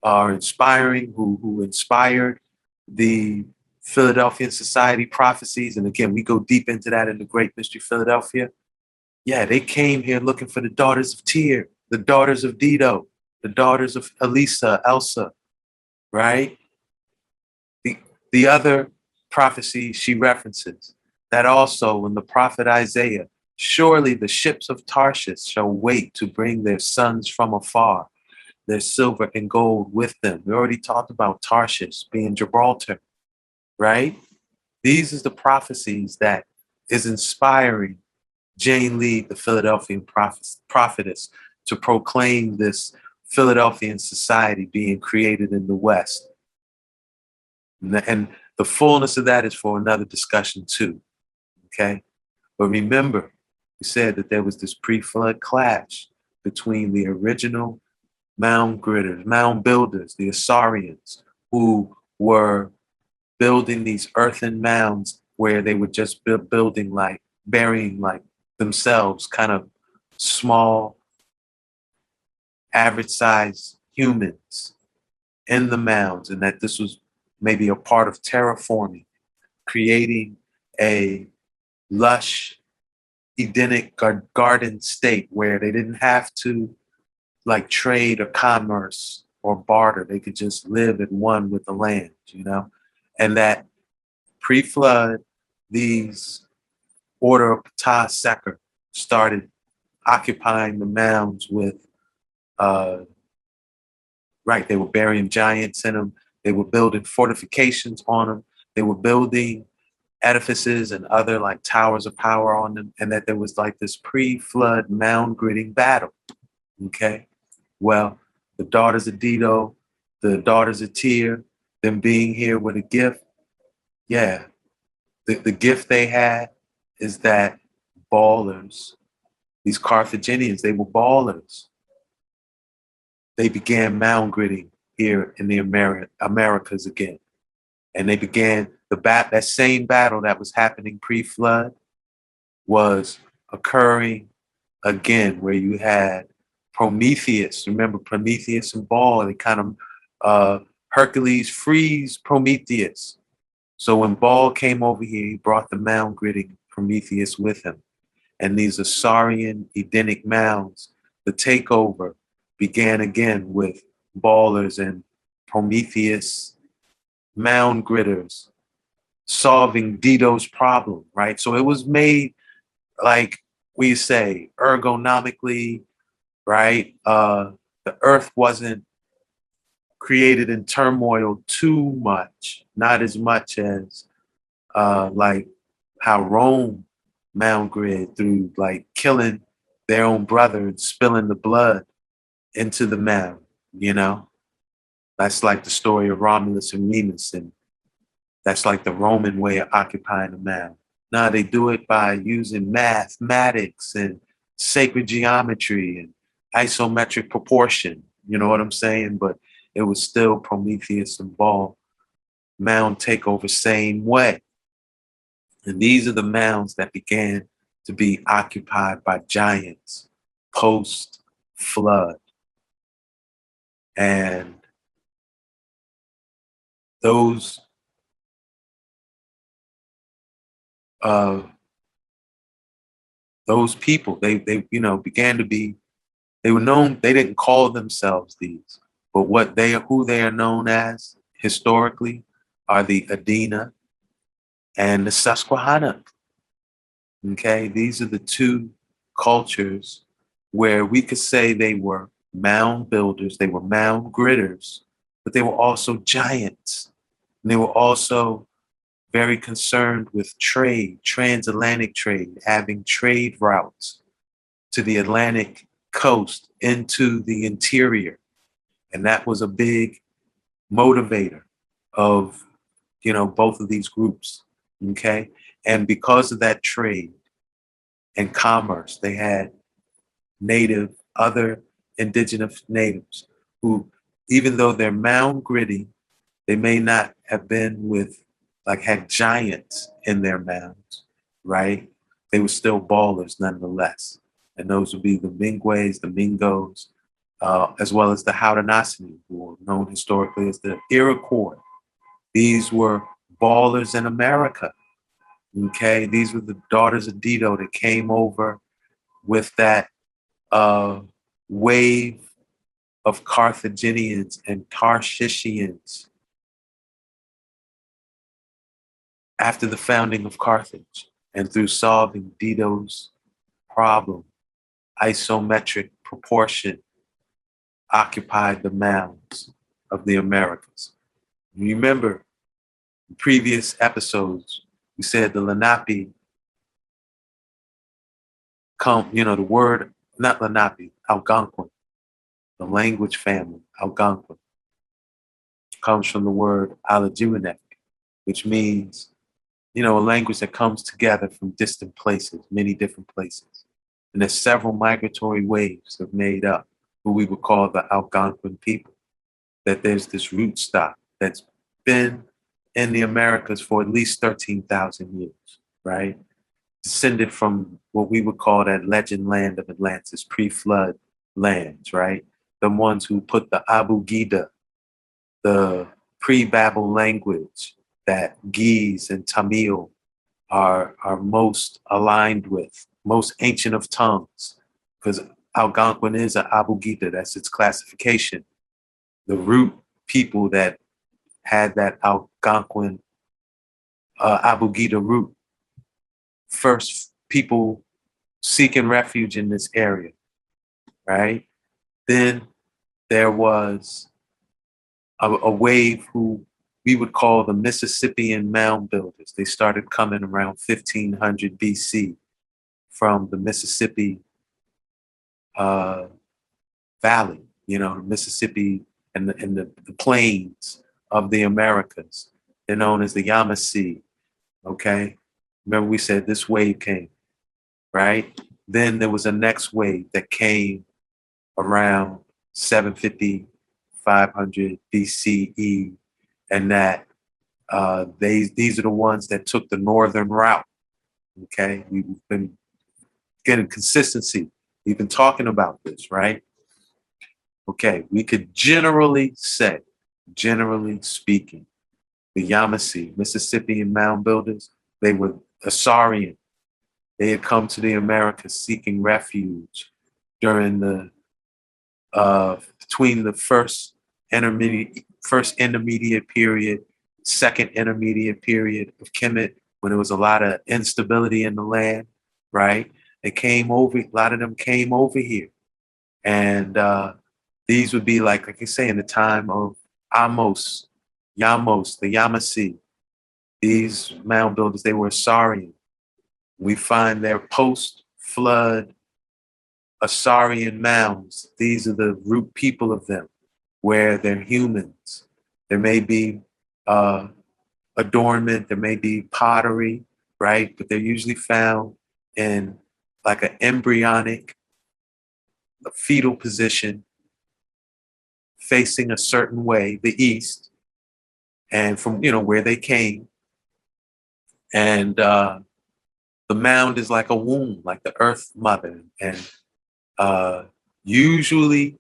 are inspiring, who, who inspired the Philadelphian Society prophecies. And again, we go deep into that in the Great Mystery Philadelphia. Yeah, they came here looking for the daughters of Tyre, the daughters of Dido, the daughters of Elisa, Elsa, right? The, the other prophecy she references that also when the prophet Isaiah, surely the ships of Tarshish shall wait to bring their sons from afar, their silver and gold with them. We already talked about Tarshish being Gibraltar, right? These is the prophecies that is inspiring Jane Lee, the Philadelphian prophetess, to proclaim this Philadelphian society being created in the West. And the fullness of that is for another discussion too. Okay. But remember, we said that there was this pre-flood clash between the original mound gritters, mound builders, the Asarians, who were building these earthen mounds where they were just building like burying like themselves, kind of small, average size humans in the mounds, and that this was maybe a part of terraforming, creating a lush, Edenic garden state where they didn't have to like trade or commerce or barter. They could just live at one with the land, you know? And that pre flood, these order of Ptah Seker started occupying the mounds with, uh, right, they were burying giants in them. They were building fortifications on them. They were building edifices and other like towers of power on them, and that there was like this pre-flood mound gritting battle. Okay, well, the daughters of Dido, the daughters of Tyre, them being here with a gift, yeah, the, the gift they had is that ballers, these Carthaginians, they were ballers. They began mound gritting here in the Ameri- Americas again. And they began the bat that same battle that was happening pre-flood was occurring again, where you had Prometheus. Remember Prometheus and Baal, they kind of uh, Hercules frees Prometheus. So when Baal came over here, he brought the mound gritting Prometheus with him. And these Asarian Edenic mounds, the takeover began again with ballers and Prometheus mound gritters solving Dido's problem, right? So it was made like we say ergonomically, right? Uh, the earth wasn't created in turmoil too much, not as much as uh, like how Rome mound grid through like killing their own brother and spilling the blood into the mound you know? That's like the story of Romulus and Remus, and that's like the Roman way of occupying a mound. Now they do it by using mathematics and sacred geometry and isometric proportion. You know what I'm saying? But it was still Prometheus and Baal mound takeover same way. And these are the mounds that began to be occupied by giants post flood. And those uh, those people, they they you know began to be, they were known. They didn't call themselves these, but what they who they are known as historically are the Adena and the Susquehanna. Okay, these are the two cultures where we could say they were mound builders, they were mound gritters, but they were also giants. And they were also very concerned with trade, transatlantic trade, having trade routes to the Atlantic coast into the interior. And that was a big motivator of, you know, both of these groups. Okay. And because of that trade and commerce, they had native, other indigenous natives who, even though they're mound gritty, they may not have been with, like, had giants in their mounds, right? They were still ballers nonetheless. And those would be the Mingways, the Mingos, uh, as well as the Haudenosaunee, who are known historically as the Iroquois. These were ballers in America. Okay, these were the daughters of Dido that came over with that uh, wave of Carthaginians and Tarshishians after the founding of Carthage and through solving Dido's problem, isometric proportion occupied the mounds of the Americas. Remember, in previous episodes, we said the Lenape come, you know, the word, not Lenape, Algonquin, the language family, Algonquin, comes from the word Alajuanek, which means, you know, a language that comes together from distant places, many different places. And there's several migratory waves that made up who we would call the Algonquin people. That there's this root stock that's been in the Americas for at least 13,000 years, right? Descended from what we would call that legend land of Atlantis, pre flood lands, right? The ones who put the Abu Abugida, the pre Babel language that Ge'ez and Tamil are, are most aligned with, most ancient of tongues, because Algonquin is an Abu Abugida, that's its classification. The root people that had that Algonquin uh, Abugida root. First people seeking refuge in this area, right? Then there was a, a wave who we would call the Mississippian mound builders. They started coming around 1500 BC from the Mississippi uh, Valley, you know, Mississippi and the, and the, the plains of the Americas. They're known as the Yamasee. Okay. Remember, we said this wave came, right? Then there was a next wave that came around 750, 500 BCE, and that uh, they, these are the ones that took the northern route. Okay. We've been getting consistency. We've been talking about this, right? Okay. We could generally say generally speaking. The Yamasee, Mississippian mound builders, they were Asarian. They had come to the Americas seeking refuge during the uh, between the first intermediate first intermediate period, second intermediate period of Kemet, when there was a lot of instability in the land, right? They came over, a lot of them came over here. And uh, these would be like, like you say, in the time of Amos, Yamos, the Yamasee. These mound builders, they were Asarian. We find their post-flood Asarian mounds. These are the root people of them, where they're humans. There may be uh, adornment, there may be pottery, right? But they're usually found in like an embryonic, a fetal position facing a certain way, the east, and from you know where they came. And uh, the mound is like a womb, like the earth mother, and uh, usually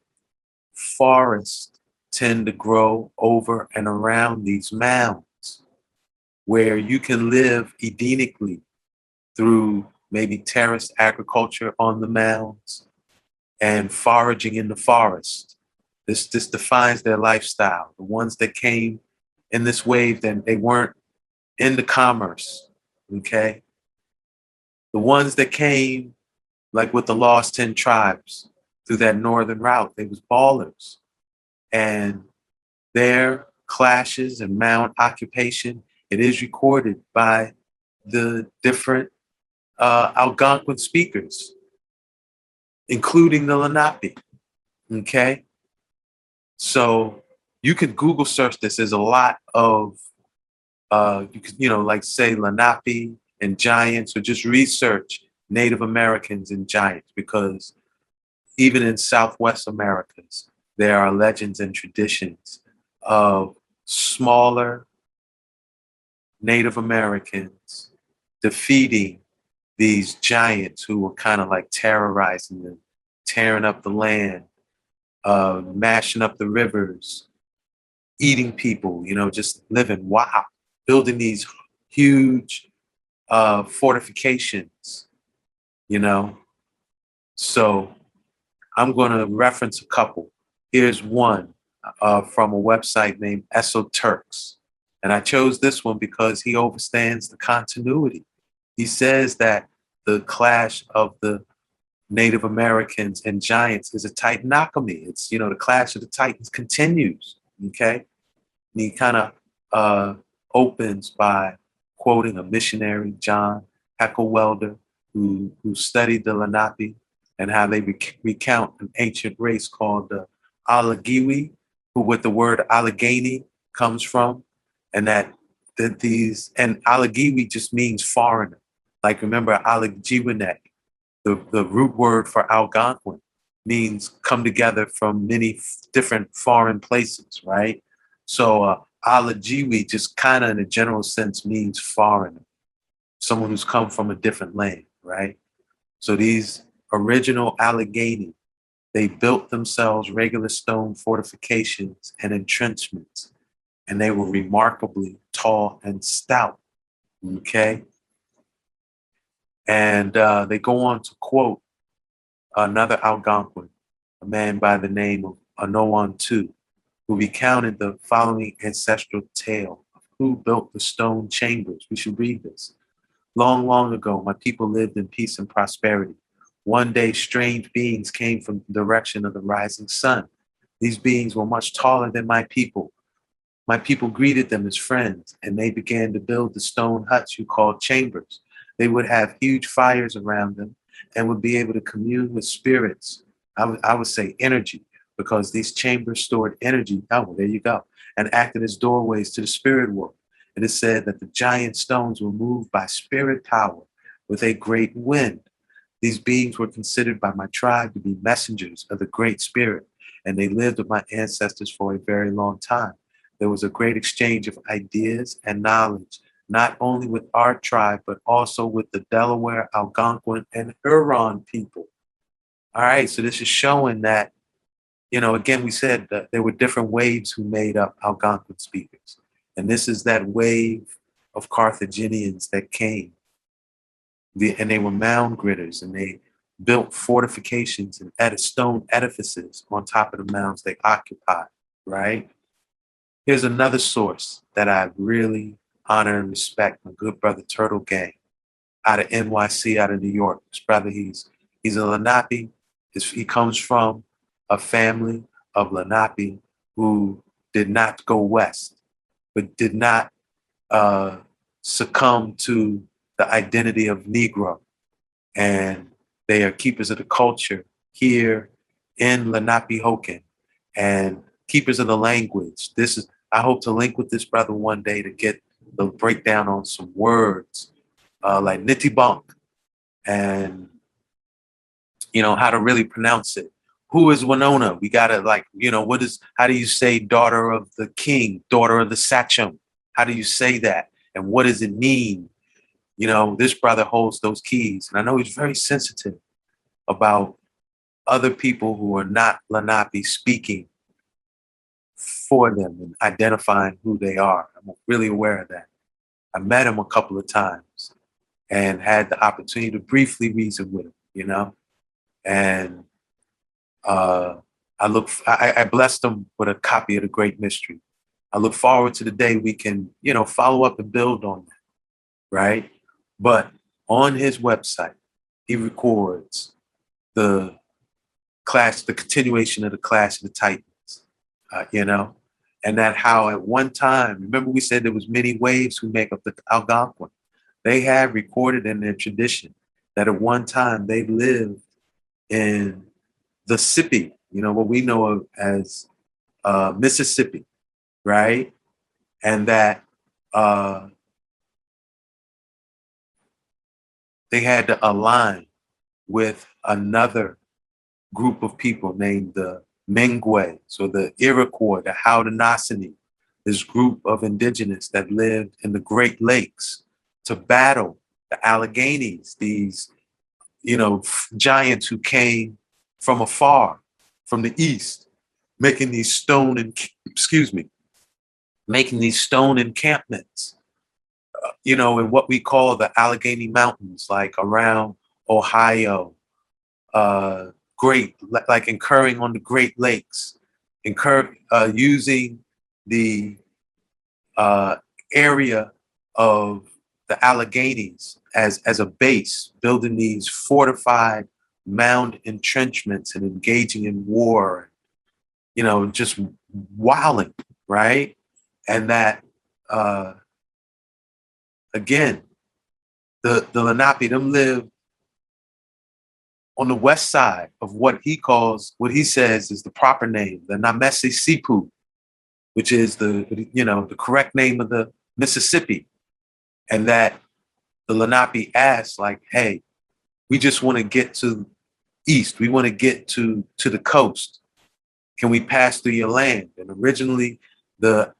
forests tend to grow over and around these mounds, where you can live Edenically through maybe terraced agriculture on the mounds and foraging in the forest this this defines their lifestyle. The ones that came in this wave, then they weren't into commerce. Okay. The ones that came, like with the lost 10 tribes through that northern route, they was ballers. And their clashes and mound occupation, it is recorded by the different uh, Algonquin speakers, including the Lenape. Okay. So you could Google search this. There's a lot of, uh, you could, you know, like say Lenape and giants, or just research Native Americans and giants because even in Southwest Americas, there are legends and traditions of smaller Native Americans defeating these giants who were kind of like terrorizing them, tearing up the land, uh, mashing up the rivers, eating people, you know, just living wow, building these huge uh, fortifications, you know. So I'm going to reference a couple. Here's one uh, from a website named EsoterX. And I chose this one because he overstands the continuity. He says that the clash of the Native Americans and giants is a Titanomachy. It's, you know, the clash of the titans continues. Okay. And he kind of uh, opens by quoting a missionary, John Heckewelder, who, who studied the Lenape and how they rec- recount an ancient race called the Allegheny, who with the word Allegheny comes from, and that that these and Allegheny just means foreigner. Like remember Allegheny, the, the root word for Algonquin means come together from many f- different foreign places, right? So uh, Allegheny just kind of in a general sense means foreigner, someone who's come from a different land, right? So these original Allegheny, they built themselves regular stone fortifications and entrenchments, and they were remarkably tall and stout. Okay. And uh, they go on to quote another Algonquin, a man by the name of Anoan Tu, who recounted the following ancestral tale of who built the stone chambers. We should read this. Long, long ago, my people lived in peace and prosperity. One day, strange beings came from the direction of the rising sun. These beings were much taller than my people. My people greeted them as friends, and they began to build the stone huts you called chambers. They would have huge fires around them and would be able to commune with spirits. Would, I would say energy, because these chambers stored energy. Oh, there you go. And acted as doorways to the spirit world. It is said that the giant stones were moved by spirit power with a great wind. These beings were considered by my tribe to be messengers of the Great Spirit, and they lived with my ancestors for a very long time. There was a great exchange of ideas and knowledge, not only with our tribe, but also with the Delaware, Algonquin, and Huron people. All right, so this is showing that, you know, again, we said that there were different waves who made up Algonquin speakers. And this is that wave of Carthaginians that came the, and they were mound gritters and they built fortifications and stone edifices on top of the mounds they occupied, right? Here's another source that I really honor and respect, my good brother Turtle Gang out of NYC, out of New York. His brother, he's he's a Lenape. His, he comes from a family of Lenape who did not go west, but did not uh, succumb to the identity of Negro. And they are keepers of the culture here in Lenapehoking and keepers of the language. This is I hope to link with this brother one day to get the breakdown on some words uh, like Nitibunk and you know how to really pronounce it. Who is Winona? We gotta like, you know, what is how do you say daughter of the king, daughter of the sachem? How do you say that? And what does it mean? You know, this brother holds those keys. And I know he's very sensitive about other people who are not Lenape speaking for them and identifying who they are. I'm really aware of that. I met him a couple of times and had the opportunity to briefly reason with him, you know? And uh, I look, I, I blessed him with a copy of The Great Mystery. I look forward to the day we can, you know, follow up and build on that, right? But on his website, he records the class, the continuation of the Clash of the Titans, uh, you know, and that how at one time, remember we said there was many waves who make up the Algonquin. They have recorded in their tradition that at one time they lived in the Sippy, you know, what we know of as uh, Mississippi, right? And that uh, they had to align with another group of people named the Mengwe, so the Iroquois, the Haudenosaunee, this group of indigenous that lived in the Great Lakes to battle the Alleghenies, these, you know, giants who came from afar, from the east, making these stone and excuse me, making these stone encampments, uh, you know, in what we call the Allegheny Mountains, like around Ohio, uh, great, like incurring on the Great Lakes, incur uh, using the uh, area of the Alleghenies as, as a base, building these fortified mound entrenchments and engaging in war, you know, just wilding, right? And that, uh, again, the, the Lenape, them live on the west side of what he calls, what he says is the proper name, the Namese Sipu, which is the, you know, the correct name of the Mississippi. And that the Lenape asked, like, hey, we just want to get to east. We want to get to, to the coast. Can we pass through your land? And originally the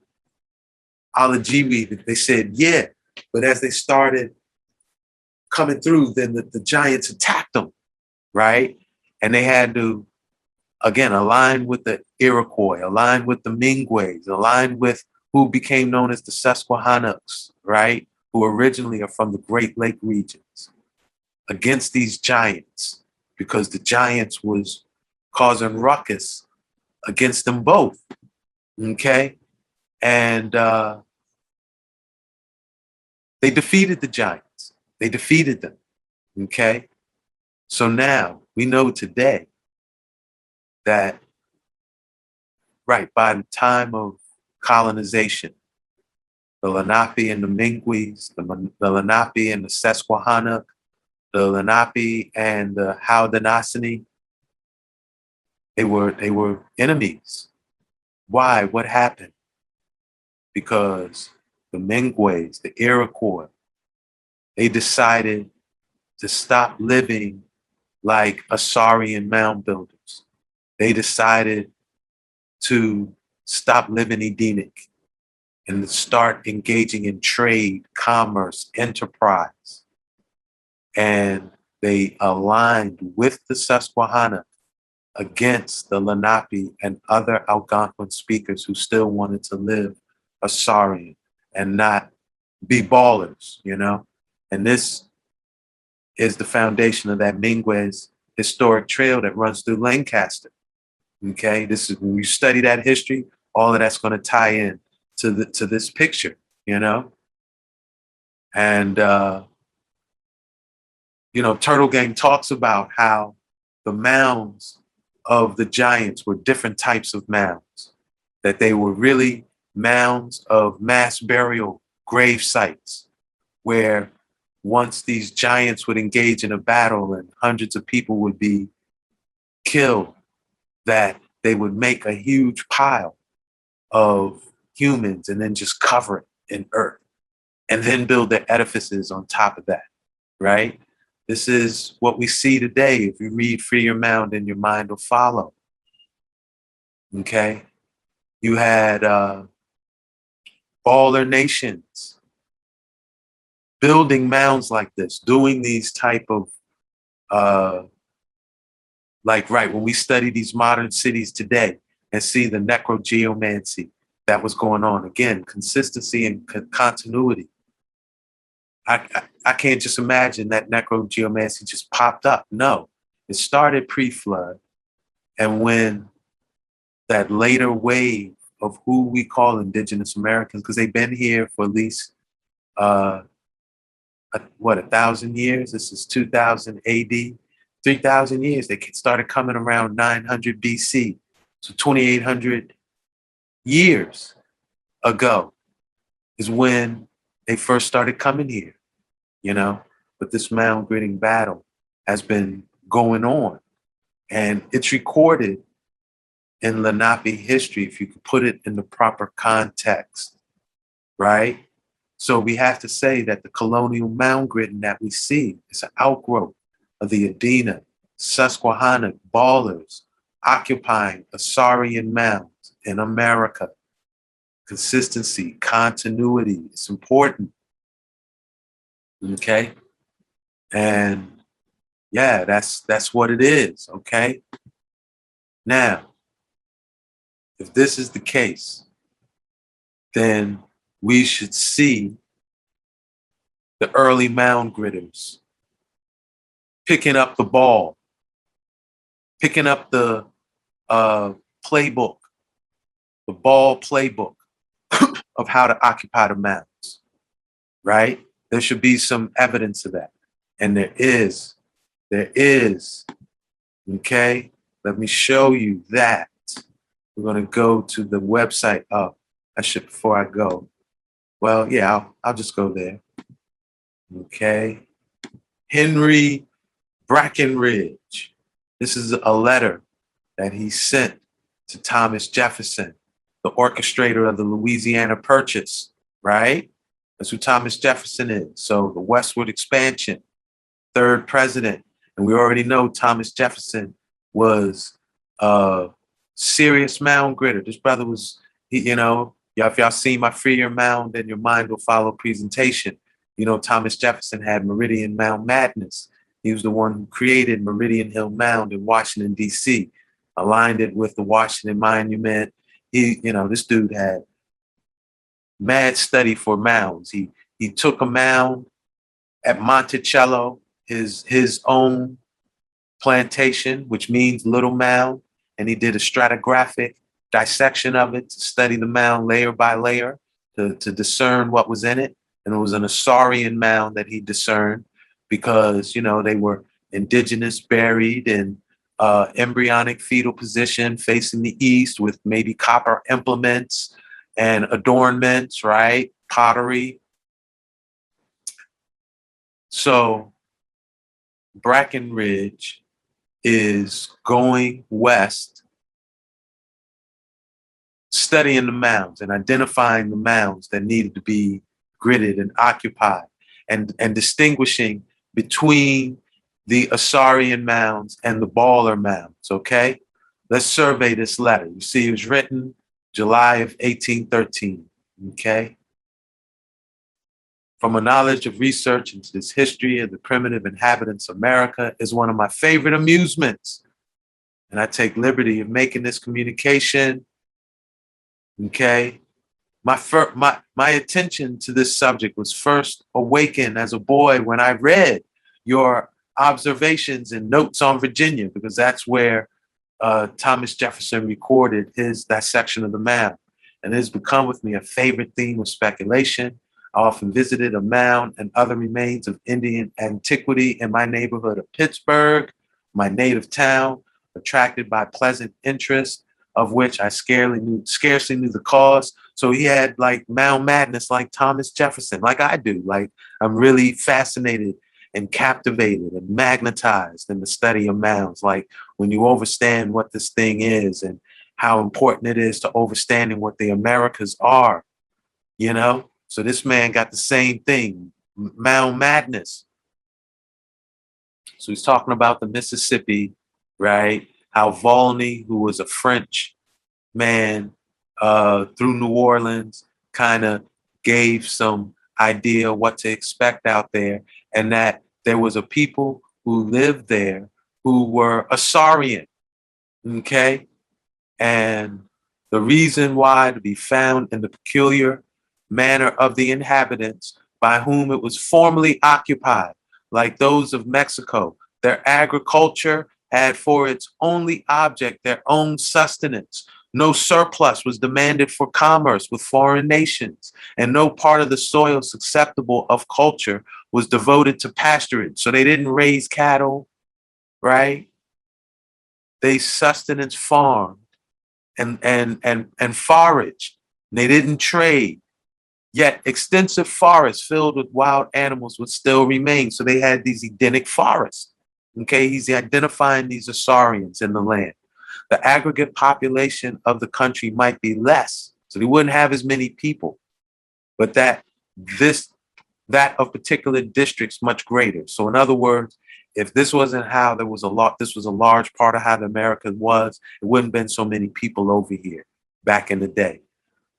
Alajiwi, they said, yeah. But as they started coming through, then the, the giants attacked them, right? And they had to again, align with the Iroquois, align with the Mingways, align with who became known as the Susquehannocks, right? Who originally are from the Great Lake regions, against these giants, because the giants was causing ruckus against them both. Okay? And uh, they defeated the giants. They defeated them. Okay? So now we know today that, right, by the time of colonization, the Lenape and the Mingwes, the, the Lenape and the Susquehannock, the Lenape and the Haudenosaunee, they were they were enemies. Why? What happened? Because the Mingwes, the Iroquois, they decided to stop living like Asarian mound builders they decided to stop living Edenic and start engaging in trade, commerce, enterprise. And they aligned with the Susquehanna against the Lenape and other Algonquin speakers who still wanted to live Asarian and not be ballers, you know? And this is the foundation of that Mingwes historic trail that runs through Lancaster. Okay, this is when you study that history, all of that's going to tie in to the to this picture, you know. And uh, you know, Turtle Gang talks about how the mounds of the giants were different types of mounds, that they were really mounds of mass burial grave sites, where once these giants would engage in a battle and hundreds of people would be killed that they would make a huge pile of humans and then just cover it in earth and then build their edifices on top of that, right? This is what we see today. If you read Free Your Mound and your mind will follow. Okay? You had uh, all their nations building mounds like this, doing these type of uh, like, right, when we study these modern cities today and see the necrogeomancy that was going on, again, consistency and co- continuity. I, I, can't just imagine that necrogeomancy just popped up. No, it started pre flood. And when that later wave of who we call indigenous Americans, because they've been here for at least, uh, a, what, a thousand years? This is 2000 AD 3,000 years. They started coming around 900 BC. So 2,800 years ago is when they first started coming here, you know. But this mound gritting battle has been going on. And it's recorded in Lenape history if you could put it in the proper context, right? So we have to say that the colonial mound gritting that we see is an outgrowth of the Adena, Susquehannock ballers occupying Asarian mounds in America. Consistency, continuity, it's important. Okay. And yeah, that's that's what it is. Okay. Now, if this is the case, then we should see the early mound gritters picking up the ball, picking up the uh, playbook, the ball playbook of how to occupy the mounds, right? There should be some evidence of that. And there is. There is. Okay? Let me show you that. We're going to go to the website. Oh, I should, before I go. Well, yeah, I'll, I'll just go there. Okay. Henry Brackenridge. This is a letter that he sent to Thomas Jefferson, the orchestrator of the Louisiana Purchase, right? That's who Thomas Jefferson is. So the westward expansion, third president. And we already know Thomas Jefferson was a serious mound gritter. This brother was, you know, if y'all see my Free Your Mound, then your mind will follow presentation. You know, Thomas Jefferson had Meridian Mound Madness. He was the one who created Meridian Hill Mound in Washington, D.C., aligned it with the Washington Monument. He, you know, this dude had mad study for mounds. He he took a mound at Monticello, his his own plantation, which means little mound, and he did a stratigraphic dissection of it to study the mound layer by layer to, to discern what was in it. And it was an Asarian mound that he discerned because, you know, they were indigenous, buried in uh, embryonic fetal position facing the east with maybe copper implements and adornments, right? Pottery. So Brackenridge is going west, studying the mounds and identifying the mounds that needed to be gridded and occupied, and, and distinguishing between the Asarian mounds and the Baller mounds, okay? Let's survey this letter. You see, it was written July of 1813, okay? From a knowledge of research into this history of the primitive inhabitants of America is one of my favorite amusements. And I take liberty of making this communication, okay? My, fir- my, my attention to this subject was first awakened as a boy when I read your observations and notes on Virginia, because that's where uh, Thomas Jefferson recorded his dissection of the mound. And it has become with me a favorite theme of speculation. I often visited a mound and other remains of Indian antiquity in my neighborhood of Pittsburgh, my native town, attracted by pleasant interest, of which I scarcely knew, scarcely knew the cause. So he had like mound madness, like Thomas Jefferson, like I do. Like I'm really fascinated and captivated and magnetized in the study of mounds. Like when you understand what this thing is and how important it is to understanding what the Americas are, you know? So this man got the same thing, mound madness. So he's talking about the Mississippi, right? How Volney, who was a French man uh, through New Orleans, kind of gave some idea what to expect out there, and that there was a people who lived there who were Asarian, okay? And the reason why to be found in the peculiar manner of the inhabitants by whom it was formerly occupied, like those of Mexico. Their agriculture had for its only object their own sustenance. No surplus was demanded for commerce with foreign nations, and no part of the soil susceptible of culture was devoted to pasturage. So they didn't raise cattle, right? They sustenance farmed and and and and foraged. They didn't trade. Yet extensive forests filled with wild animals would still remain. So they had these Edenic forests. Okay, he's identifying these Asarians in the land. The aggregate population of the country might be less, so they wouldn't have as many people, but that this that of particular districts much greater. So in other words, if this wasn't how there was a lot, this was a large part of how the America was, it wouldn't have been so many people over here back in the day.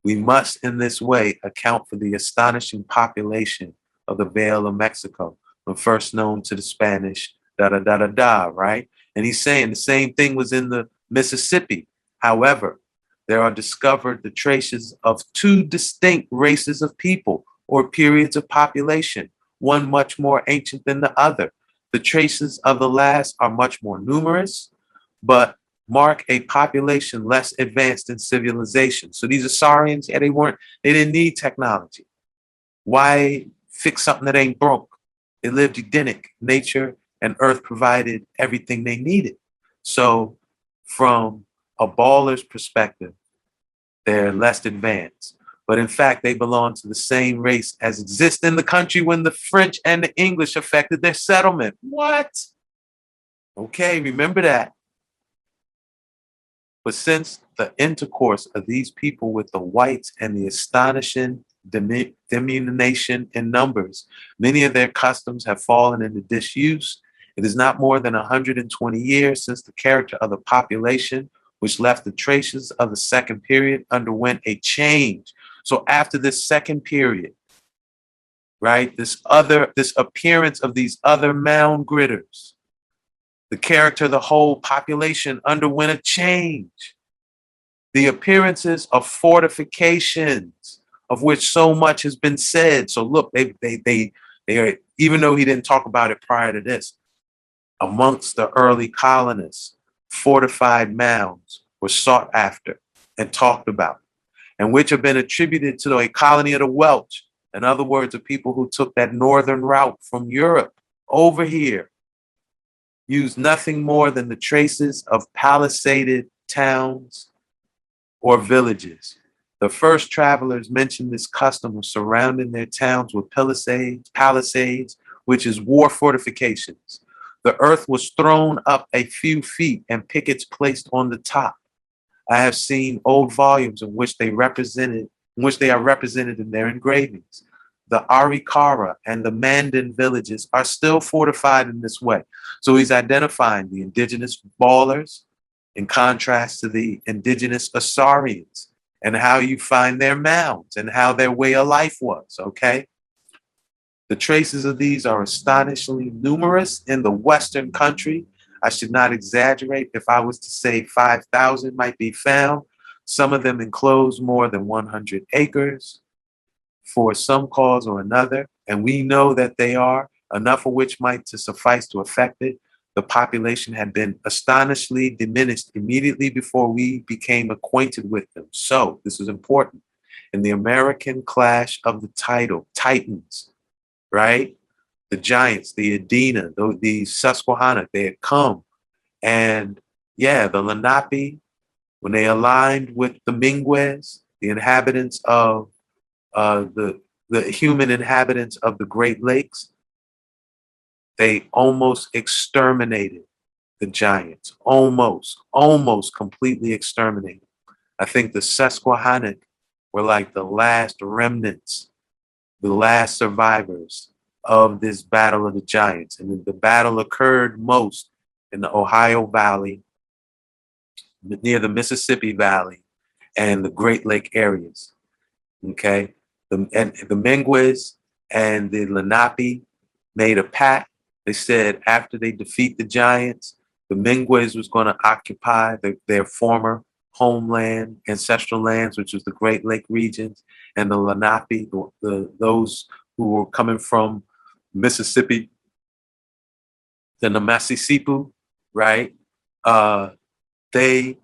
We must, in this way, account for the astonishing population of the Vale of Mexico, when first known to the Spanish, da da da da da, right? And he's saying the same thing was in the Mississippi. However, there are discovered the traces of two distinct races of people or periods of population, one much more ancient than the other. The traces of the last are much more numerous, but mark a population less advanced in civilization. So these Asarians, yeah, they weren't, they didn't need technology. Why fix something that ain't broke? They lived Edenic. Nature and earth provided everything they needed. So from a baller's perspective, they're less advanced. But in fact, they belong to the same race as exists in the country when the French and the English affected their settlement. What? Okay, remember that. But since the intercourse of these people with the whites and the astonishing diminution in numbers, many of their customs have fallen into disuse. It is not more than 120 years since the character of the population, which left the traces of the second period, underwent a change. So after this second period, right, this other, this appearance of these other mound gritters, the character of the whole population underwent a change. The appearances of fortifications, of which so much has been said. So look, they they they they are, even though he didn't talk about it prior to this, amongst the early colonists, fortified mounds were sought after and talked about, and which have been attributed to a colony of the Welsh. In other words, the people who took that northern route from Europe over here used nothing more than the traces of palisaded towns or villages. The first travelers mentioned this custom of surrounding their towns with palisades, palisades, which is war fortifications. The earth was thrown up a few feet and pickets placed on the top. I have seen old volumes in which they represented, in which they are represented in their engravings. The Arikara and the Mandan villages are still fortified in this way. So he's identifying the indigenous ballers in contrast to the indigenous Asarians and how you find their mounds and how their way of life was, okay? The traces of these are astonishingly numerous in the Western country. I should not exaggerate if I was to say 5,000 might be found. Some of them enclose more than 100 acres for some cause or another, and we know that they are, enough of which might to suffice to affect it. The population had been astonishingly diminished immediately before we became acquainted with them. So, this is important. In the American clash of the title, Titans, right? The giants, the Adena, the, the Susquehanna, they had come. And yeah, the Lenape, when they aligned with the Minguez, the inhabitants of uh, the, the human inhabitants of the Great Lakes, they almost exterminated the giants, almost, almost completely exterminated. I think the Susquehannock were like the last remnants, the last survivors of this battle of the giants. And the battle occurred most in the Ohio Valley, near the Mississippi Valley, and the Great Lake areas. Okay. The, and the Minguez and the Lenape made a pact. They said after they defeat the giants, the Minguez was going to occupy the, their former homeland, ancestral lands, which was the Great Lake regions, and the Lenape, the, the, those who were coming from Mississippi, the Namasisipu, right? Uh, they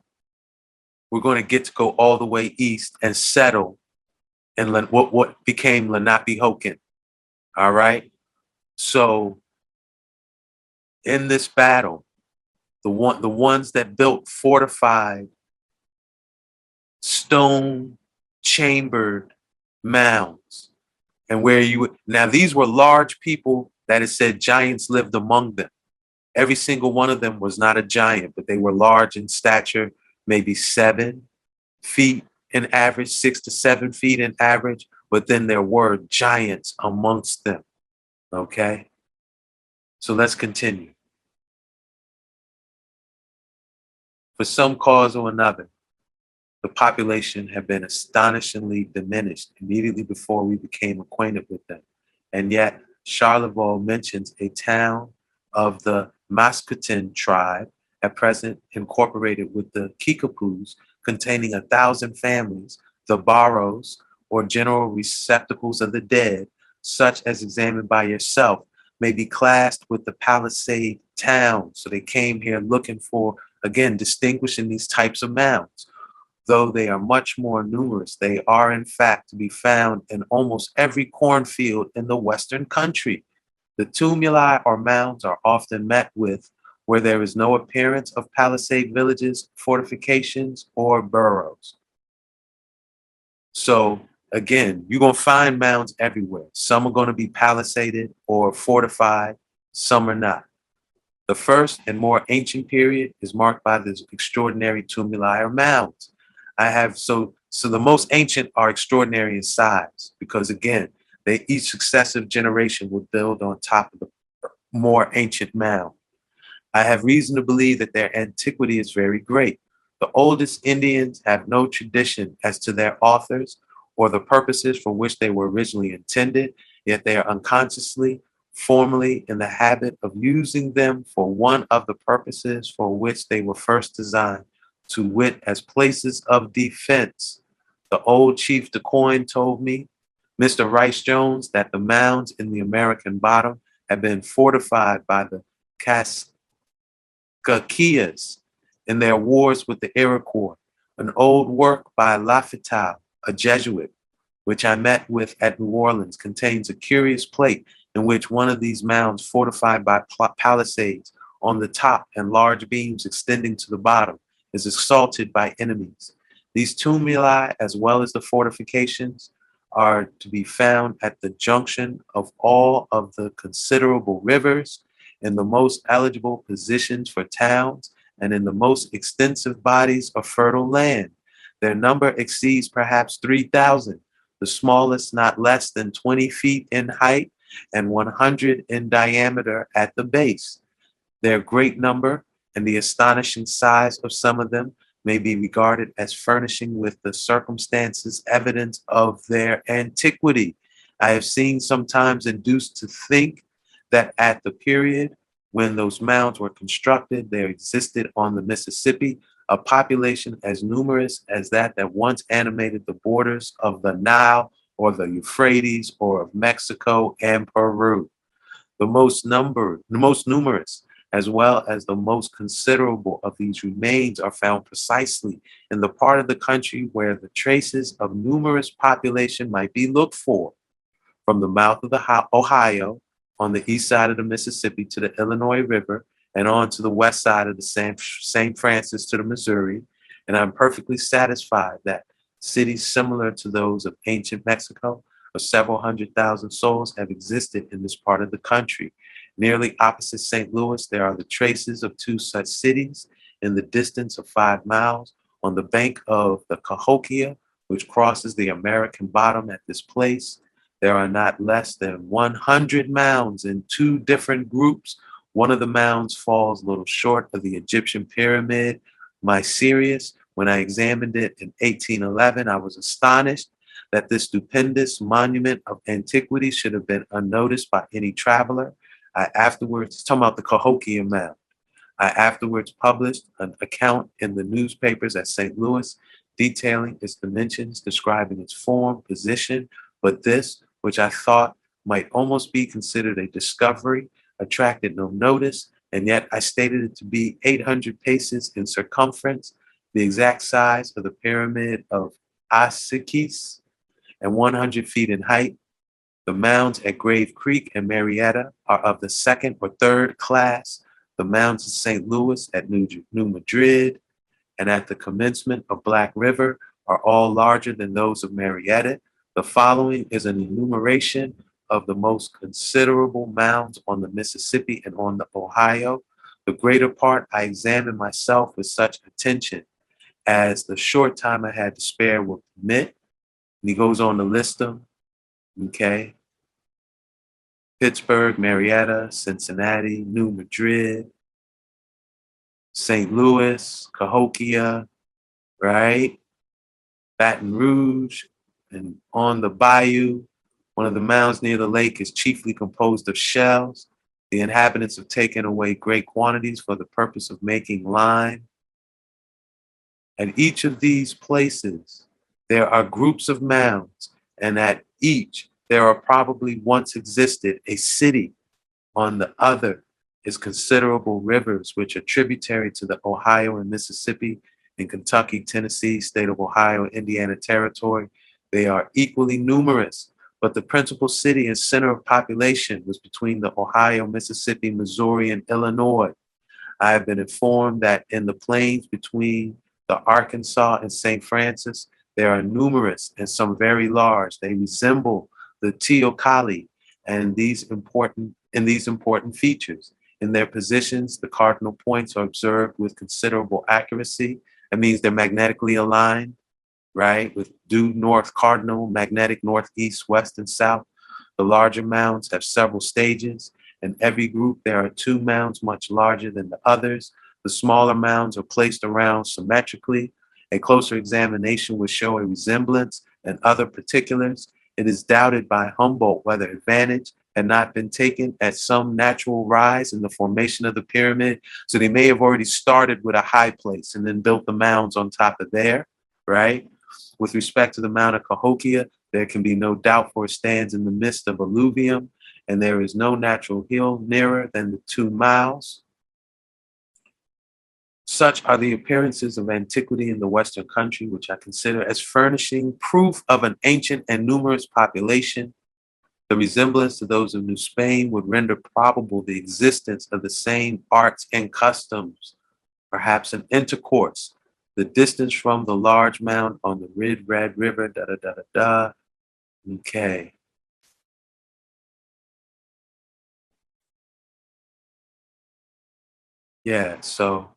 were going to get to go all the way east and settle in Len- what, what became Lenapehoking. All right. So in this battle, the one the ones that built fortified stone chambered mounds. And where you would, now these were large people that it said giants lived among them. Every single one of them was not a giant, but they were large in stature, maybe seven feet in average, six to seven feet in average. But then there were giants amongst them. Okay? So let's continue. For some cause or another, the population had been astonishingly diminished immediately before we became acquainted with them. And yet, Charlevoix mentions a town of the Mascouten tribe, at present incorporated with the Kickapoos, containing a thousand families, the barrows, or general receptacles of the dead, such as examined by yourself, may be classed with the Palisade towns. So they came here looking for, again, distinguishing these types of mounds. Though they are much more numerous, they are in fact to be found in almost every cornfield in the Western country. The tumuli or mounds are often met with where there is no appearance of palisade villages, fortifications, or burrows. So again, you're going to find mounds everywhere. Some are going to be palisaded or fortified, some are not. The first and more ancient period is marked by this extraordinary tumuli or mounds. I have so so the most ancient are extraordinary in size because again, they each successive generation will build on top of the more ancient mound. I have reason to believe that their antiquity is very great. The oldest Indians have no tradition as to their authors or the purposes for which they were originally intended, yet they are unconsciously, formally in the habit of using them for one of the purposes for which they were first designed, to wit, as places of defense. The old chief DeCoin told me, Mr. Rice Jones, that the mounds in the American bottom had been fortified by the Kaskias in their wars with the Iroquois, an old work by Lafitau, a Jesuit, which I met with at New Orleans, contains a curious plate in which one of these mounds, fortified by palisades on the top and large beams extending to the bottom, is assaulted by enemies. These tumuli, as well as the fortifications, are to be found at the junction of all of the considerable rivers in the most eligible positions for towns and in the most extensive bodies of fertile land. Their number exceeds perhaps 3,000, the smallest not less than 20 feet in height and 100 in diameter at the base. Their great number and the astonishing size of some of them may be regarded as furnishing with the circumstances evidence of their antiquity. I have seen sometimes induced to think that at the period when those mounds were constructed, there existed on the Mississippi a population as numerous as that that once animated the borders of the Nile or the Euphrates or of Mexico and Peru. The most number, the most numerous, as well as the most considerable of these remains are found precisely in the part of the country where the traces of numerous population might be looked for, from the mouth of the Ohio on the east side of the Mississippi to the Illinois River and on to the west side of the St. Francis to the Missouri. And I'm perfectly satisfied that cities similar to those of ancient Mexico of several hundred thousand souls have existed in this part of the country. Nearly opposite St. Louis, there are the traces of two such cities in the distance of five miles on the bank of the Cahokia, which crosses the American bottom at this place. There are not less than 100 mounds in two different groups. One of the mounds falls a little short of the Egyptian pyramid, Mycerius. When I examined it in 1811, I was astonished that this stupendous monument of antiquity should have been unnoticed by any traveler. I afterwards, talking about the Cahokia Mound, I afterwards published an account in the newspapers at St. Louis detailing its dimensions, describing its form, position, but this which I thought might almost be considered a discovery, attracted no notice, and yet I stated it to be 800 paces in circumference, the exact size of the pyramid of Asychis, and 100 feet in height. The mounds at Grave Creek and Marietta are of the second or third class. The mounds in St. Louis at New, New Madrid and at the commencement of Black River are all larger than those of Marietta the following is an enumeration of the most considerable mounds on the Mississippi and on the Ohio. The greater part I examined myself with such attention as the short time I had to spare would permit. And he goes on to list them. Okay. Pittsburgh, Marietta, Cincinnati, New Madrid, St. Louis, Cahokia, right? Baton Rouge, and on the bayou, one of the mounds near the lake is chiefly composed of shells. The inhabitants have taken away great quantities for the purpose of making lime. At each of these places, there are groups of mounds, and at each, there are probably once existed a city. On the other is considerable rivers which are tributary to the Ohio and Mississippi in Kentucky, Tennessee, state of Ohio, Indiana territory. They are equally numerous, but the principal city and center of population was between the Ohio, Mississippi, Missouri, and Illinois. I have been informed that in the plains between the Arkansas and St. Francis, there are numerous and some very large. They resemble the Teocalli and these important in these important features. In their positions, the cardinal points are observed with considerable accuracy. That means they're magnetically aligned, right? With due north cardinal, magnetic northeast, west, and south. The larger mounds have several stages. In every group, there are two mounds much larger than the others. The smaller mounds are placed around symmetrically. A closer examination would show a resemblance and other particulars. It is doubted by Humboldt whether advantage had not been taken at some natural rise in the formation of the pyramid. So they may have already started with a high place and then built the mounds on top of there, right? With respect to the Mount of Cahokia, there can be no doubt for it stands in the midst of alluvium, and there is no natural hill nearer than the two miles. Such are the appearances of antiquity in the Western country, which I consider as furnishing proof of an ancient and numerous population. The resemblance to those of New Spain would render probable the existence of the same arts and customs, perhaps an intercourse. The distance from the large mound on the Red Red River, da da da da da. Okay. Yeah, so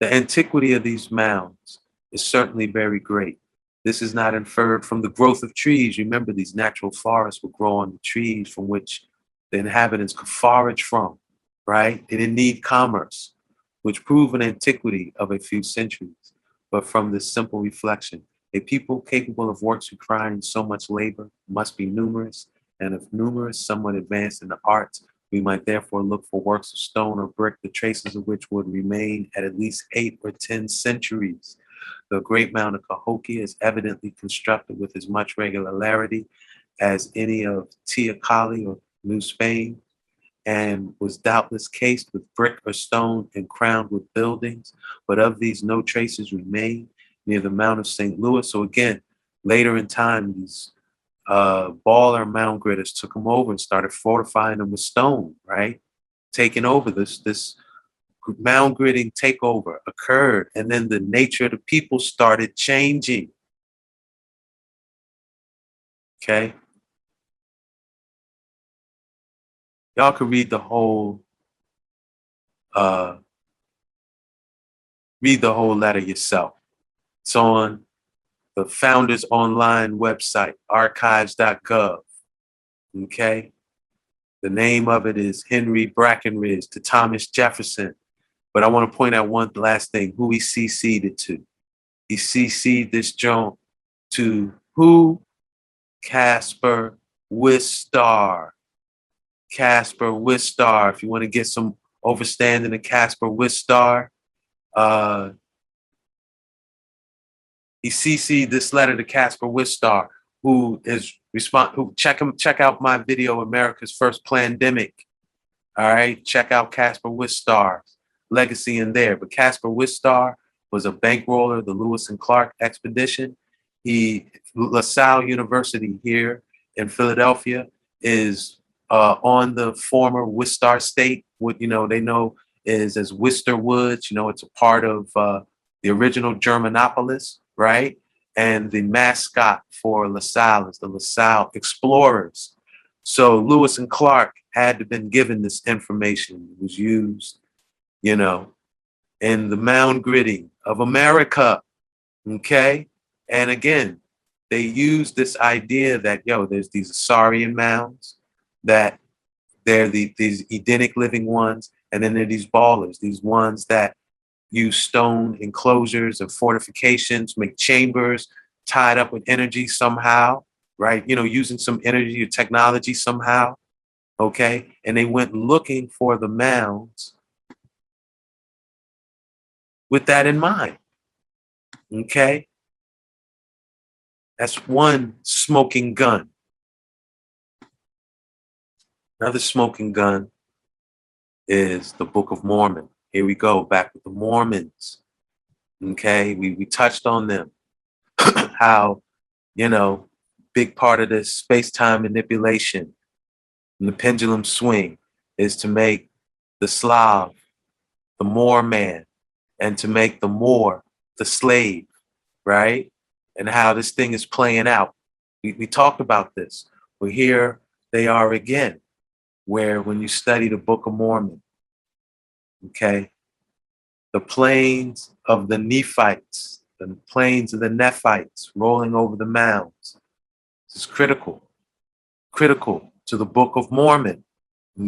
The antiquity of these mounds is certainly very great. This is not inferred from the growth of trees. Remember, these natural forests will grow on the trees from which the inhabitants could forage from, right? They didn't need commerce, which prove an antiquity of a few centuries. But from this simple reflection, a people capable of works requiring so much labor must be numerous, and if numerous, somewhat advanced in the arts, we might therefore look for works of stone or brick, the traces of which would remain at at least eight or ten centuries. The great mound of Cahokia is evidently constructed with as much regularity as any of Teocalli or New Spain, and was doubtless cased with brick or stone and crowned with buildings. But of these, no traces remain near the Mount of St. Louis. So again, later in time, these uh, baller mound gritters took them over and started fortifying them with stone, right? Taking over this this mound gritting takeover occurred, and then the nature of the people started changing. Okay. Y'all can read the whole uh read the whole letter yourself. It's on the Founders Online website, archives.gov. Okay. The name of it is Henry Brackenridge to Thomas Jefferson. But I want to point out one last thing who he CC'd it to. He CC'd this joint to who? Caspar Wistar. Caspar Wistar. If you want to get some overstanding of Caspar Wistar, uh, he CC'd this letter to Caspar Wistar, who is respond who check him check out my video, America's First Pandemic. All right, check out Caspar Wistar's legacy in there. But Caspar Wistar was a bankroller, the Lewis and Clark expedition. He LaSalle University here in Philadelphia is uh, on the former Wistar State. What you know they know is as Wister Woods. You know it's a part of uh, the original Germanopolis right? And the mascot for LaSalle is the LaSalle Explorers. So Lewis and Clark had been given this information. It was used, you know, in the mound gritting of America. Okay. And again, they used this idea that, yo, there's these Asarian mounds that They're the, these Edenic living ones, and then there are these ballers, these ones that use stone enclosures and fortifications, make chambers tied up with energy somehow, right? You know, using some energy or technology somehow, okay? And they went looking for the mounds with that in mind, okay? That's one smoking gun. Another smoking gun is the Book of Mormon. Here we go, back with the Mormons. Okay, we, we touched on them. How, you know, big part of this space time manipulation and the pendulum swing is to make the Slav the more man and to make the more the slave, right? And how this thing is playing out. We, we talked about this. Well, here they are again where when you study the Book of Mormon, okay, the plains of the Nephites, the plains of the Nephites rolling over the mounds. This is critical, critical to the Book of Mormon,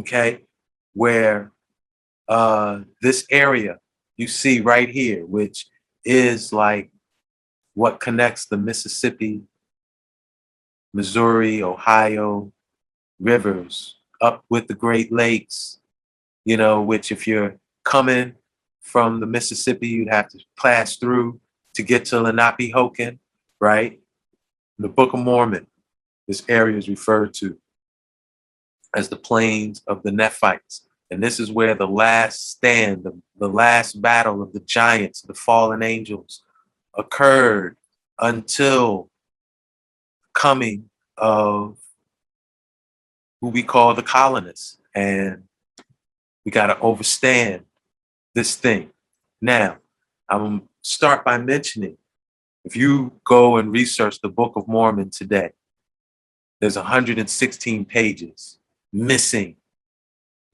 okay, where uh, this area you see right here, which is like what connects the Mississippi, Missouri, Ohio rivers up with the Great Lakes, you know, which if you're coming from the Mississippi, you'd have to pass through to get to Lenape Lenapehoking, right? In the Book of Mormon, this area is referred to as the plains of the Nephites. And this is where the last stand, the, the last battle of the giants, the fallen angels, occurred until coming of who we call the colonists. And we got to overstand this thing. Now, I'm start by mentioning if you go and research the Book of Mormon today, there's 116 pages missing.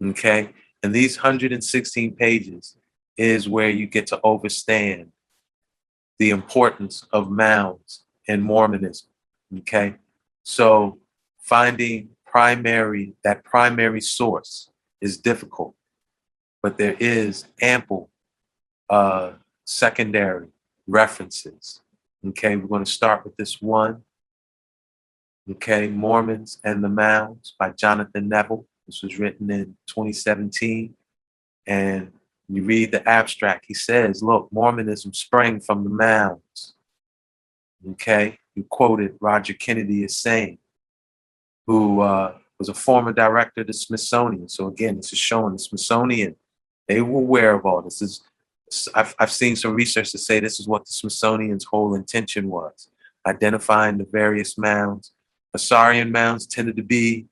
Okay. And these 116 pages is where you get to understand the importance of mounds in Mormonism. Okay. So finding primary, that primary source is difficult, but there is ample uh, secondary references. Okay, we're going to start with this one. Okay, Mormons and the Mounds by Jonathan Neville. This was written in 2017. And you read the abstract, he says, look, Mormonism sprang from the mounds. Okay, you quoted Roger Kennedy as saying, who uh, was a former director of the Smithsonian. So again, this is showing the Smithsonian, they were aware of all this. Is I've, I've seen some research to say this is what the Smithsonian's whole intention was, identifying the various mounds. Asarian mounds tended to be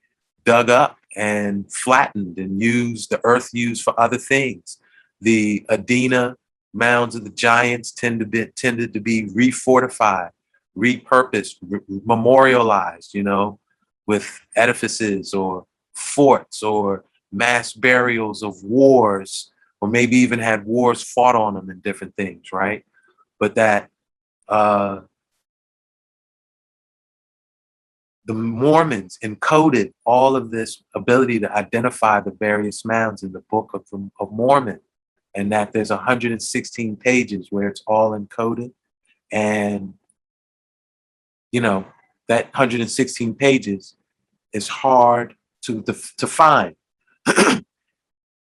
dug up and flattened and used, the earth used for other things. The Adena mounds of the giants tend to be, tended to be refortified, repurposed, re- memorialized, you know, with edifices or forts or mass burials of wars, or maybe even had wars fought on them and different things, right? But that uh, the Mormons encoded all of this ability to identify the various mounds in the Book of, of Mormon, and that there's 116 pages where it's all encoded, and you know that 116 pages is hard to to find.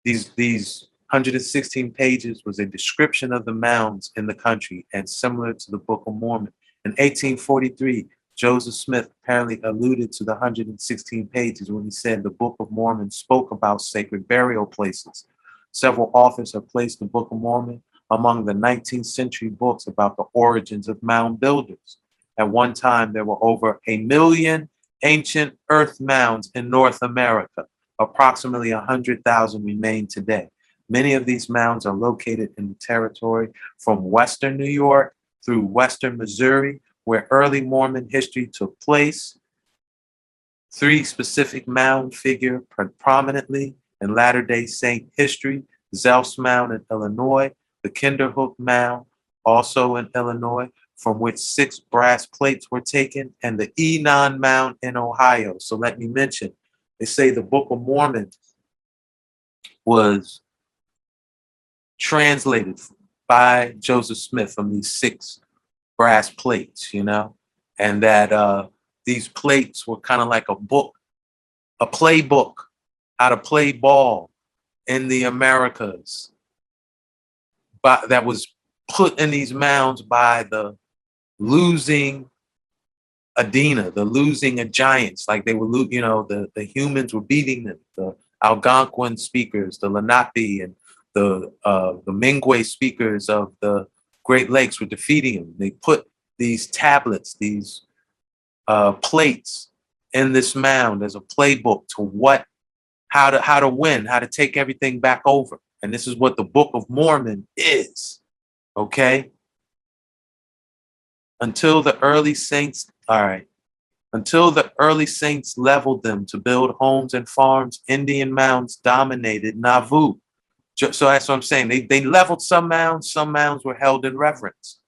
these these 116 pages was a description of the mounds in the country and similar to the Book of Mormon. In 1843, Joseph Smith apparently alluded to the 116 pages when he said the Book of Mormon spoke about sacred burial places. Several authors have placed the Book of Mormon among the 19th century books about the origins of mound builders. At one time, there were over a million ancient earth mounds in North America. Approximately 100,000 remain today. Many of these mounds are located in the territory from western New York through western Missouri, where early Mormon history took place. Three specific mound figure prominently in Latter day Saint history Zelphs Mound in Illinois, the Kinderhook Mound, also in Illinois, from which six brass plates were taken, and the Enon Mound in Ohio. So let me mention They say the Book of Mormon was translated by Joseph Smith from these six brass plates, you know, and that uh, these plates were kind of like a book, a playbook, how to play ball in the Americas, but that was put in these mounds by the losing Adena, the losing of giants, like they were, lo- you know, the, the humans were beating them, the Algonquin speakers, the Lenape and the uh, the Mingwe speakers of the Great Lakes were defeating them. They put these tablets, these uh, plates in this mound as a playbook to what, how to how to win, how to take everything back over. And this is what the Book of Mormon is. Okay. Until the early saints, all right. Until the early saints leveled them to build homes and farms, Indian mounds dominated Nauvoo. So that's what I'm saying. They, they leveled some mounds, some mounds were held in reverence.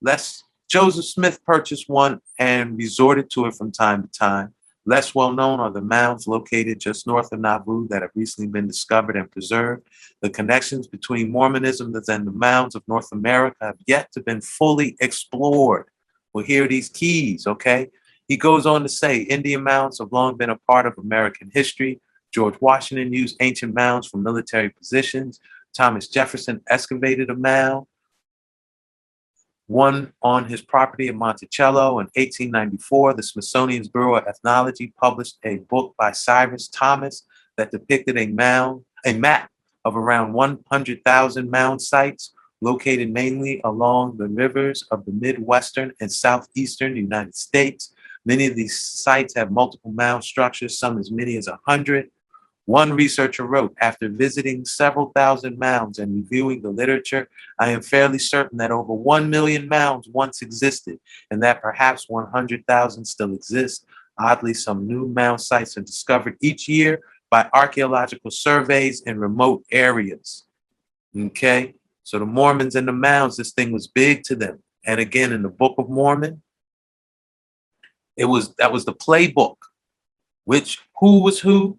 Less Joseph Smith purchased one and resorted to it from time to time. Less well known are the mounds located just north of Nauvoo that have recently been discovered and preserved. The connections between Mormonism and the mounds of North America have yet to been fully explored. Well, here are these keys, okay? He goes on to say Indian mounds have long been a part of American history. George Washington used ancient mounds for military positions. Thomas Jefferson excavated a mound, one on his property in Monticello in 1894. The Smithsonian's Bureau of Ethnology published a book by Cyrus Thomas that depicted a mound, a map of around 100,000 mound sites located mainly along the rivers of the Midwestern and Southeastern United States. Many of these sites have multiple mound structures, some as many as 100. One researcher wrote, after visiting several thousand mounds and reviewing the literature, I am fairly certain that over 1 million mounds once existed and that perhaps 100,000 still exist. Oddly, some new mound sites are discovered each year by archaeological surveys in remote areas. Okay, so the Mormons and the mounds, this thing was big to them. And again, in the Book of Mormon, it was that was the playbook. Which who was who,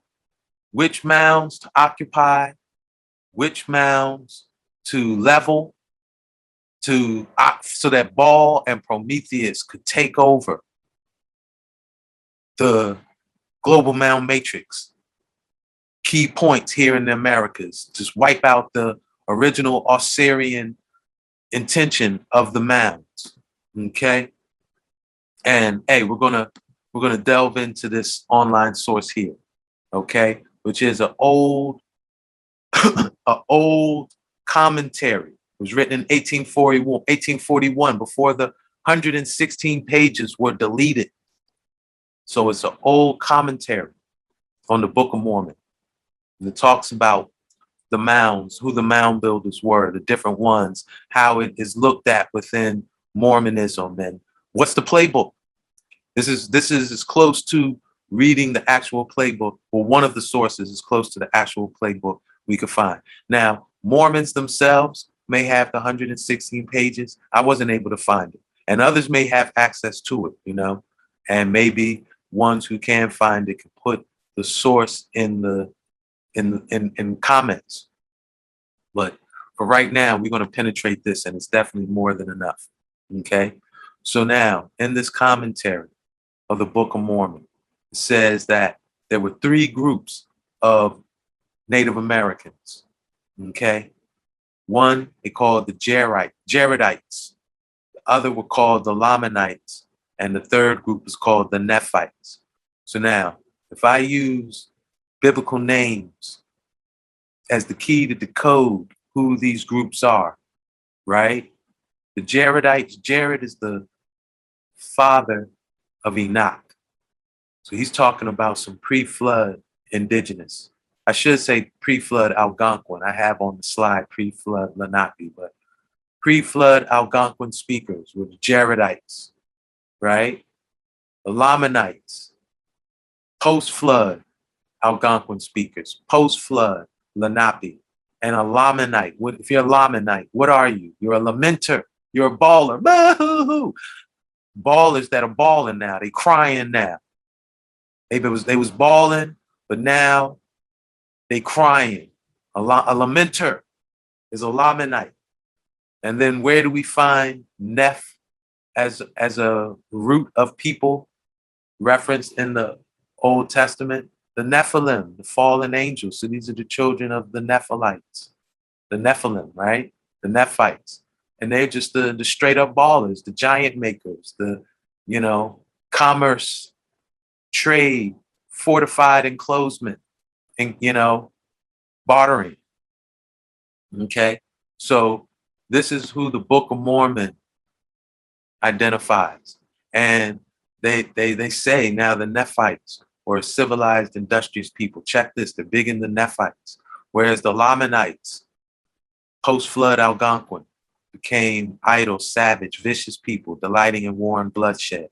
which mounds to occupy, which mounds to level, to uh, so that Baal and Prometheus could take over the global mound matrix. Key points here in the Americas, just wipe out the original Osirian intention of the mounds. Okay. And hey, we're gonna we're gonna delve into this online source here, okay, which is an old a old commentary. It was written in 1841, 1841 before the 116 pages were deleted. So it's an old commentary on the Book of Mormon. And it talks about the mounds, who the mound builders were, the different ones, how it is looked at within Mormonism, and what's the playbook. This is this is as close to reading the actual playbook, or one of the sources is close to the actual playbook we could find. Now, Mormons themselves may have the 116 pages. I wasn't able to find it, and others may have access to it, you know, and maybe ones who can find it can put the source in the in in, in comments. But for right now, we're going to penetrate this, and it's definitely more than enough. Okay. So now, in this commentary of the Book of Mormon, says that there were three groups of Native Americans. Okay. One they called the Jarite, Jaredites. The other were called the Lamanites, and the third group is called the Nephites. So now, if I use biblical names as the key to decode who these groups are, right? The Jaredites, Jared is the father of Enoch. So he's talking about some pre flood indigenous. I should say pre flood Algonquin. I have on the slide pre flood Lenape, but pre flood Algonquin speakers were the Jaredites, right? The Lamanites, post flood Algonquin speakers, post flood Lenape, and a Lamanite. What, if you're a Lamanite, what are you? You're a lamenter. You're a baller. Ballers that are balling now. They crying now. They was they was balling, but now they crying. A, la, a lamenter is a Lamanite. And then where do we find Neph as as a root of people referenced in the Old Testament? The Nephilim, the fallen angels. So these are the children of the Nephilites, the Nephilim, right? The Nephites. And they're just the, the straight up ballers, the giant makers, the, you know, commerce, trade, fortified enclosement, and, you know, bartering. Okay. So this is who the Book of Mormon identifies. And they they they say now the Nephites or civilized, industrious people. Check this, they're big in the Nephites. Whereas the Lamanites, post-flood Algonquin, became idle, savage, vicious people, delighting in war and bloodshed.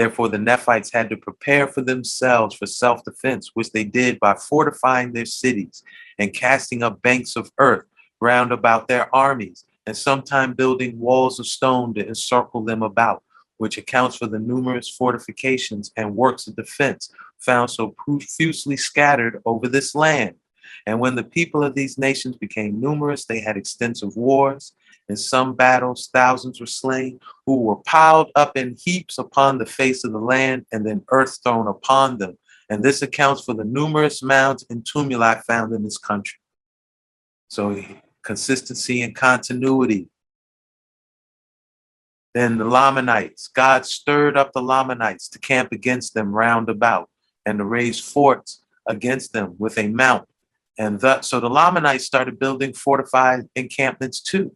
Therefore, the Nephites had to prepare for themselves for self defense, which they did by fortifying their cities and casting up banks of earth round about their armies, and sometime building walls of stone to encircle them about, which accounts for the numerous fortifications and works of defense found so profusely scattered over this land. And when the people of these nations became numerous, they had extensive wars. In some battles, thousands were slain, who were piled up in heaps upon the face of the land, and then earth thrown upon them. And this accounts for the numerous mounds and tumuli found in this country. So, consistency and continuity. Then the Lamanites, God stirred up the Lamanites to camp against them round about and to raise forts against them with a mount. And thus, so the Lamanites started building fortified encampments too.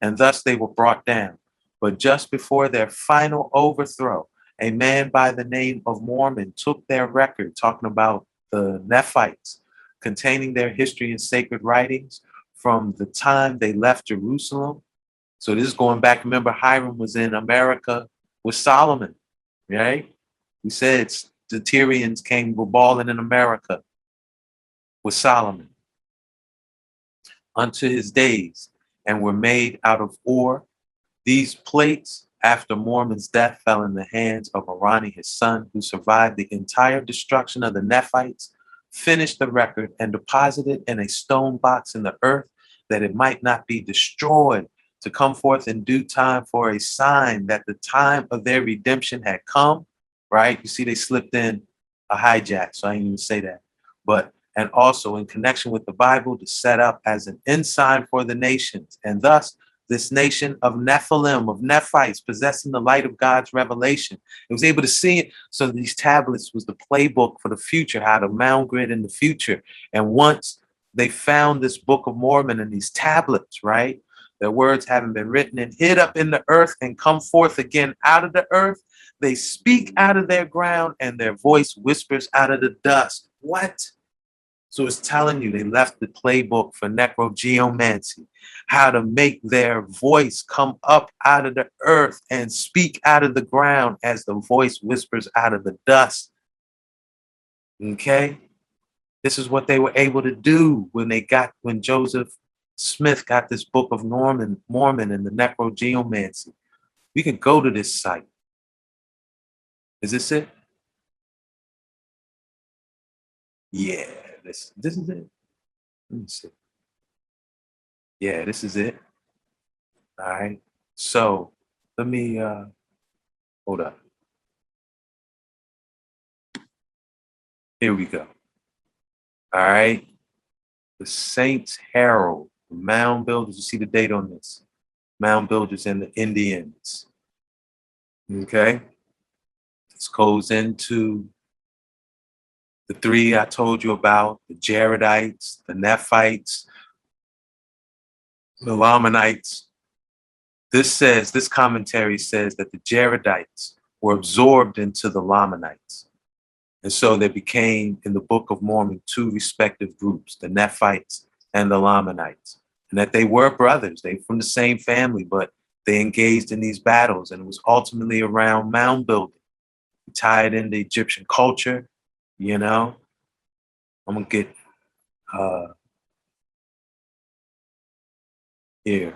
And thus they were brought down. But just before their final overthrow, a man by the name of Mormon took their record, talking about the Nephites, containing their history and sacred writings from the time they left Jerusalem. So this is going back. Remember, Hiram was in America with Solomon, right? We said the Tyrians came balling in America with Solomon unto his days and were made out of ore. These plates, after Mormon's death, fell in the hands of Arani, his son, who survived the entire destruction of the Nephites, finished the record, and deposited in a stone box in the earth that it might not be destroyed, to come forth in due time for a sign that the time of their redemption had come. Right? You see, they slipped in a hijack, so I didn't even say that. But and also in connection with the Bible to set up as an ensign for the nations. And thus, this nation of Nephilim, of Nephites, possessing the light of God's revelation. It was able to see it. So these tablets was the playbook for the future, how to mound grid in the future. And once they found this Book of Mormon and these tablets, right? Their words having been written and hid up in the earth and come forth again out of the earth. They speak out of their ground and their voice whispers out of the dust. What? So it's telling you they left the playbook for necrogeomancy, how to make their voice come up out of the earth and speak out of the ground as the voice whispers out of the dust. Okay? This is what they were able to do when they got when Joseph Smith got this book of Norman Mormon and the necrogeomancy. We can go to this site. Is this it? Yeah. This this is it. Let me see. Yeah, this is it. All right. So let me uh hold up. Here we go. All right. The Saints Herald, the mound builders. You see the date on this. Mound builders and the Indians. Okay. This goes into the three I told you about, the Jaredites, the Nephites, the Lamanites. This says, this commentary says that the Jaredites were absorbed into the Lamanites. And so they became, in the Book of Mormon, two respective groups, the Nephites and the Lamanites. And that they were brothers, they from the same family, but they engaged in these battles. And it was ultimately around mound building, tied into Egyptian culture you know, I'm gonna get uh, here.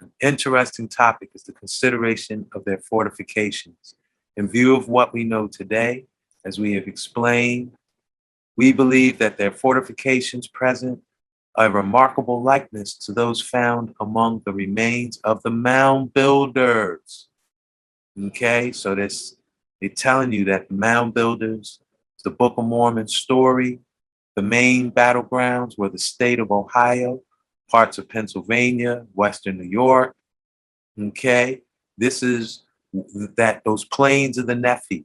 An interesting topic is the consideration of their fortifications. In view of what we know today As we have explained, we believe that their fortifications present a remarkable likeness to those found among the remains of the mound builders. Okay, so this they're telling you that the mound builders, the Book of Mormon story, the main battlegrounds were the state of Ohio, parts of Pennsylvania, Western New York. Okay, this is that those plains of the Nephi.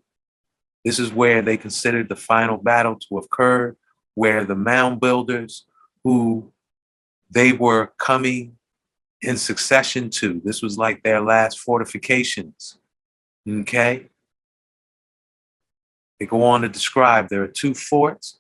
This is where they considered the final battle to occur, where the mound builders who they were coming in succession to. This was like their last fortifications. Okay. They go on to describe there are two forts,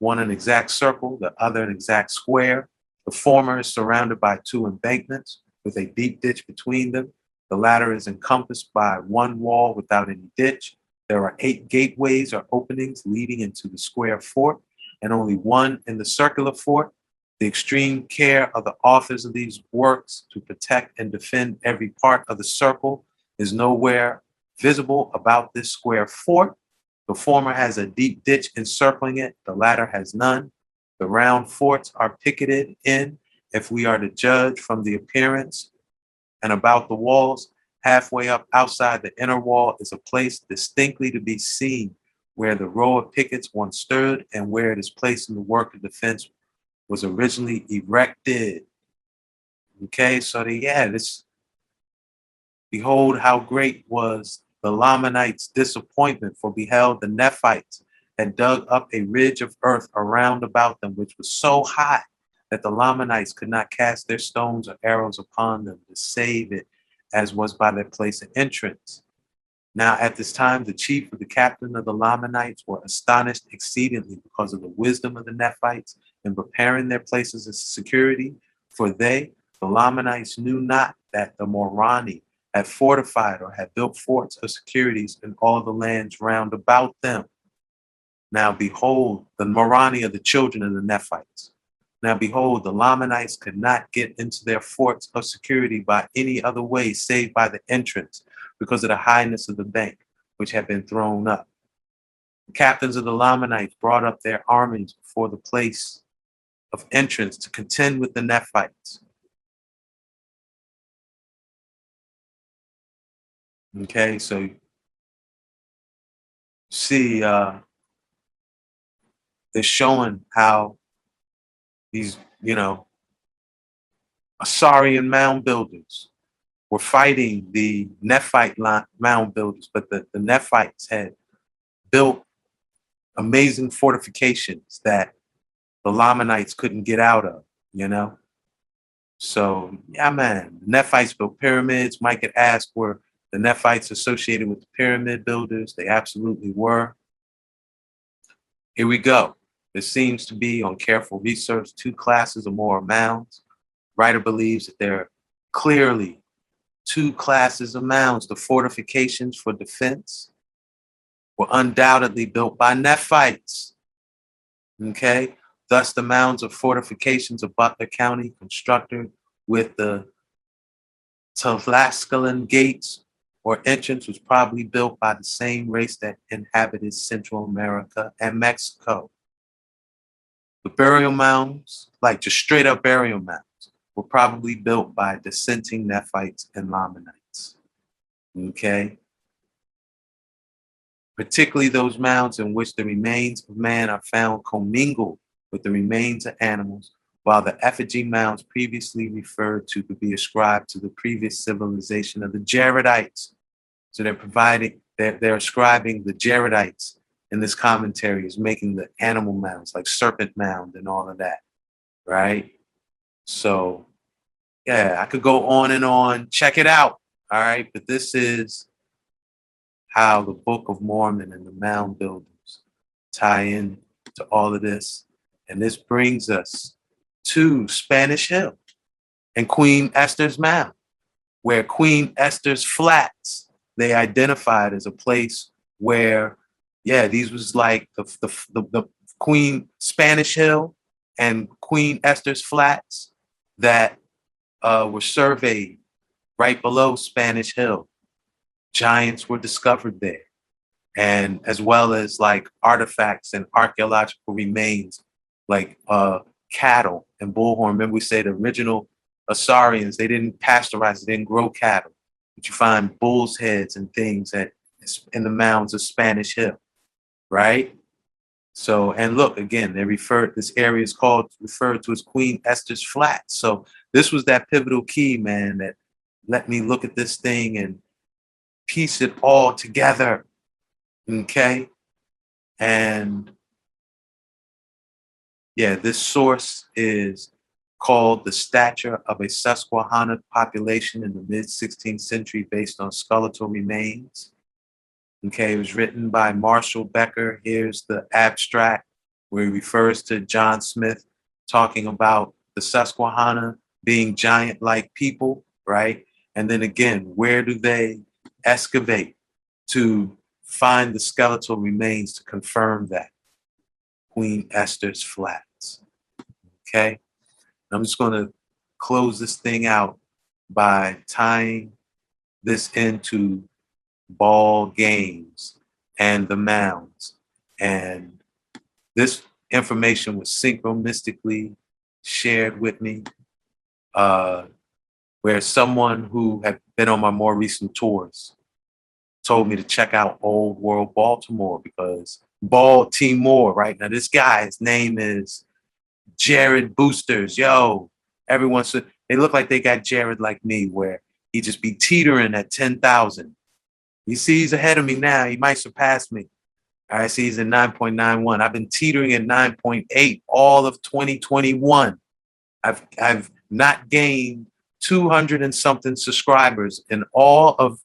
one an exact circle, the other an exact square. The former is surrounded by two embankments with a deep ditch between them. The latter is encompassed by one wall without any ditch. There are eight gateways or openings leading into the square fort, and only one in the circular fort. The extreme care of the authors of these works to protect and defend every part of the circle is nowhere visible about this square fort. The former has a deep ditch encircling it, the latter has none. The round forts are picketed in, if we are to judge from the appearance and about the walls. Halfway up outside the inner wall is a place distinctly to be seen where the row of pickets once stood and where it is placed in the work of defense was originally erected. Okay, so the, yeah, this behold how great was the Lamanites' disappointment, for beheld the Nephites had dug up a ridge of earth around about them, which was so high that the Lamanites could not cast their stones or arrows upon them to save it, as was by their place of entrance. Now, at this time, the chief of the captain of the Lamanites were astonished exceedingly because of the wisdom of the Nephites in preparing their places of security. For they, the Lamanites, knew not that the Moroni had fortified or had built forts of securities in all the lands round about them. Now, behold, the Moroni are the children of the Nephites. Now, behold, the Lamanites could not get into their forts of security by any other way save by the entrance because of the highness of the bank, which had been thrown up. The captains of the Lamanites brought up their armies before the place of entrance to contend with the Nephites. Okay, so see, uh, they're showing how these, you know, Asarian mound builders were fighting the Nephite mound builders, but the, the Nephites had built amazing fortifications that the Lamanites couldn't get out of, you know? So, yeah, man, the Nephites built pyramids. Mike could asked, were the Nephites associated with the pyramid builders? They absolutely were. Here we go. There seems to be, on careful research, two classes or more mounds. Writer believes that there are clearly two classes of mounds. The fortifications for defense were undoubtedly built by Nephites. Okay, thus the mounds of fortifications of Butler County constructed with the Tlaxcalan gates or entrance was probably built by the same race that inhabited Central America and Mexico. The burial mounds, like just straight up burial mounds, were probably built by dissenting Nephites and Lamanites. Okay? Particularly those mounds in which the remains of man are found commingled with the remains of animals, while the effigy mounds previously referred to could be ascribed to the previous civilization of the Jaredites. So they're providing, they're, they're ascribing the Jaredites in this commentary is making the animal mounds like serpent mound and all of that, right? So, yeah, I could go on and on. Check it out, all right? But this is how the Book of Mormon and the mound builders tie in to all of this. And this brings us to Spanish Hill and Queen Esther's Mound, where Queen Esther's Flats, they identified as a place where yeah, these was like the, the, the, the Queen Spanish Hill and Queen Esther's Flats that uh, were surveyed right below Spanish Hill. Giants were discovered there. and as well as like artifacts and archaeological remains like uh, cattle and bullhorn. Remember, we said the original Asarians, they didn't pasteurize, they didn't grow cattle. But you find bull's heads and things at in the mounds of Spanish Hill, right? So, and look again, they refer this area is called referred to as Queen Esther's Flat. So this was that pivotal key, man, that let me look at this thing and piece it all together. Okay. And yeah, this source is called The Stature of a Susquehanna Population in the Mid 16th Century based on skeletal remains. Okay, it was written by Marshall Becker. Here's the abstract where he refers to John Smith talking about the Susquehanna being giant like people, right? And then again, where do they excavate to find the skeletal remains to confirm that? Queen Esther's Flats. Okay, I'm just going to close this thing out by tying this into ball games and the mounds. And this information was synchronistically shared with me, uh, where someone who had been on my more recent tours told me to check out Old World Baltimore because Baltimore, right now, this guy's name is Jared Boosters. Yo, everyone said they look like they got Jared like me, where he just be teetering at 10,000 he sees ahead of me now. He might surpass me. All right, see, he's at 9.91. I've been teetering at 9.8 all of 2021. I've I've not gained 200 and something subscribers in all of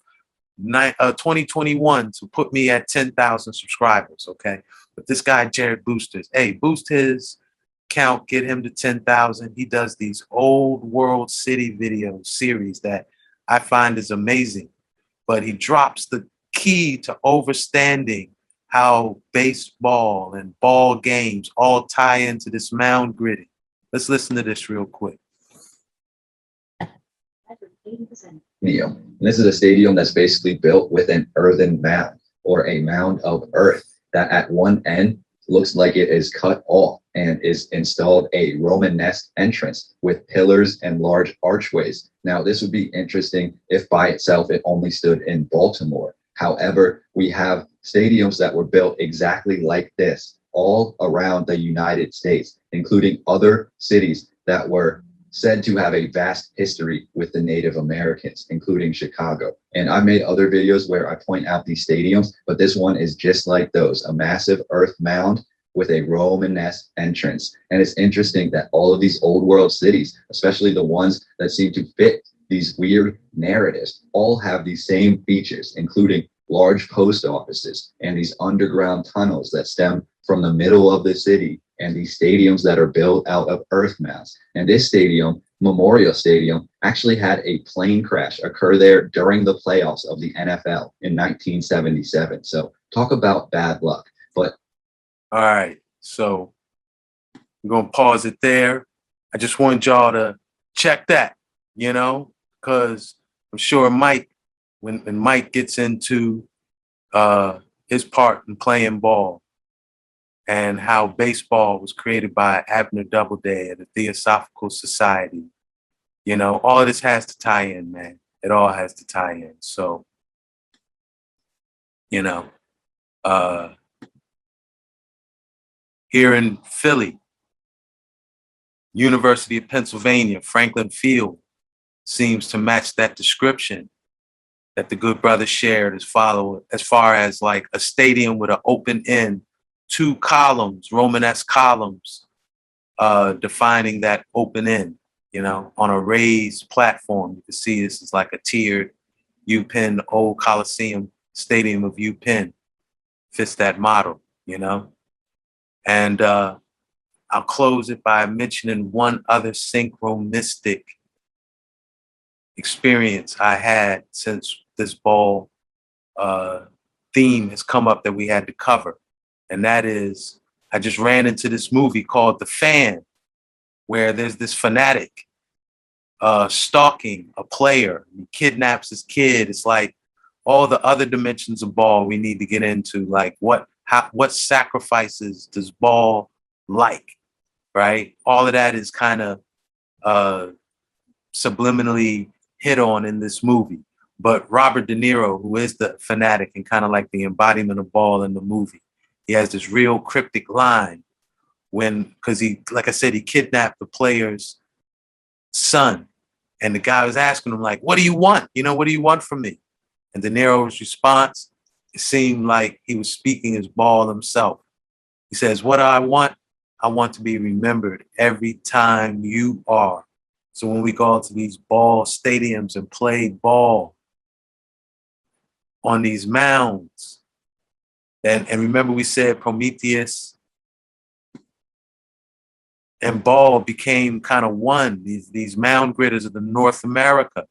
uh, 2021 to put me at 10,000 subscribers. Okay, but this guy Jared Boosters, hey, boost his count, get him to 10,000. He does these old world city video series that I find is amazing but he drops the key to overstanding how baseball and ball games all tie into this mound gritty. Let's listen to this real quick. Stadium. This is a stadium that's basically built with an earthen mound or a mound of earth that at one end looks like it is cut off and is installed a Romanesque entrance with pillars and large archways. Now, this would be interesting if by itself it only stood in Baltimore. However, we have stadiums that were built exactly like this all around the United States, including other cities that were said to have a vast history with the Native Americans, including Chicago. And I've made other videos where I point out these stadiums, but this one is just like those a massive earth mound with a Romanesque entrance. And it's interesting that all of these old world cities, especially the ones that seem to fit these weird narratives, all have these same features, including large post offices and these underground tunnels that stem from the middle of the city and these stadiums that are built out of earth mass. And this stadium, Memorial Stadium, actually had a plane crash occur there during the playoffs of the NFL in 1977. So talk about bad luck. But all right, so we're gonna pause it there. I just want y'all to check that, you know, because I'm sure Mike, when, when Mike gets into uh, his part in playing ball, and how baseball was created by Abner Doubleday at the Theosophical Society. You know, all of this has to tie in, man. It all has to tie in. So, you know, uh, here in Philly, University of Pennsylvania, Franklin Field seems to match that description that the good brother shared as follow as far as like a stadium with an open end two columns, Romanesque columns, uh, defining that open end, you know, on a raised platform. You can see this is like a tiered UPenn, old Coliseum Stadium of UPenn fits that model, you know. And uh, I'll close it by mentioning one other synchronistic experience I had since this ball uh, theme has come up that we had to cover and that is I just ran into this movie called The Fan, where there's this fanatic uh, stalking a player. He kidnaps his kid. It's like all the other dimensions of ball we need to get into, like what how what sacrifices does Baal like, right? All of that is kind of uh subliminally hit on in this movie. But Robert De Niro, who is the fanatic and kind of like the embodiment of Baal in the movie, he has this real cryptic line when because he like I said, he kidnapped the player's son. And the guy was asking him, like, what do you want? You know, what do you want from me? And De Niro's response, it seemed like he was speaking his Baal himself. He says, What I want? I want to be remembered every time you are. So when we go to these ball stadiums and play ball on these mounds, and, and remember we said Prometheus and Baal became kind of one, these, these mound gritters of the North America.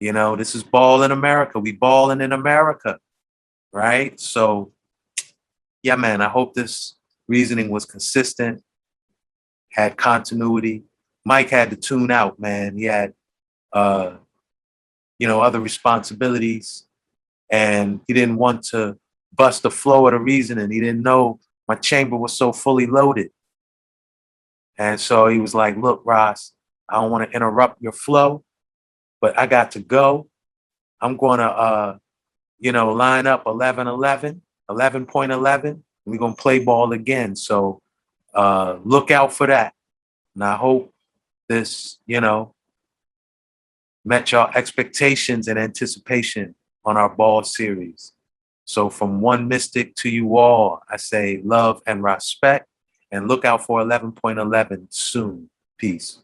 You know, this is Baal in America. We balling in America, right? So, yeah, man, I hope this reasoning was consistent, had continuity. Mike had to tune out, man. He had, uh, you know, other responsibilities, and he didn't want to bust the flow of the reasoning. He didn't know my chamber was so fully loaded. And so he was like, Look, Ross, I don't want to interrupt your flow, but I got to go. I'm going to, uh, you know, line up 11 11, 11.11. We're going to play ball again. So uh, look out for that. And I hope this, you know, met your expectations and anticipation on our ball series. So from one mystic to you all, I say love and respect and look out for 11.11 soon. Peace.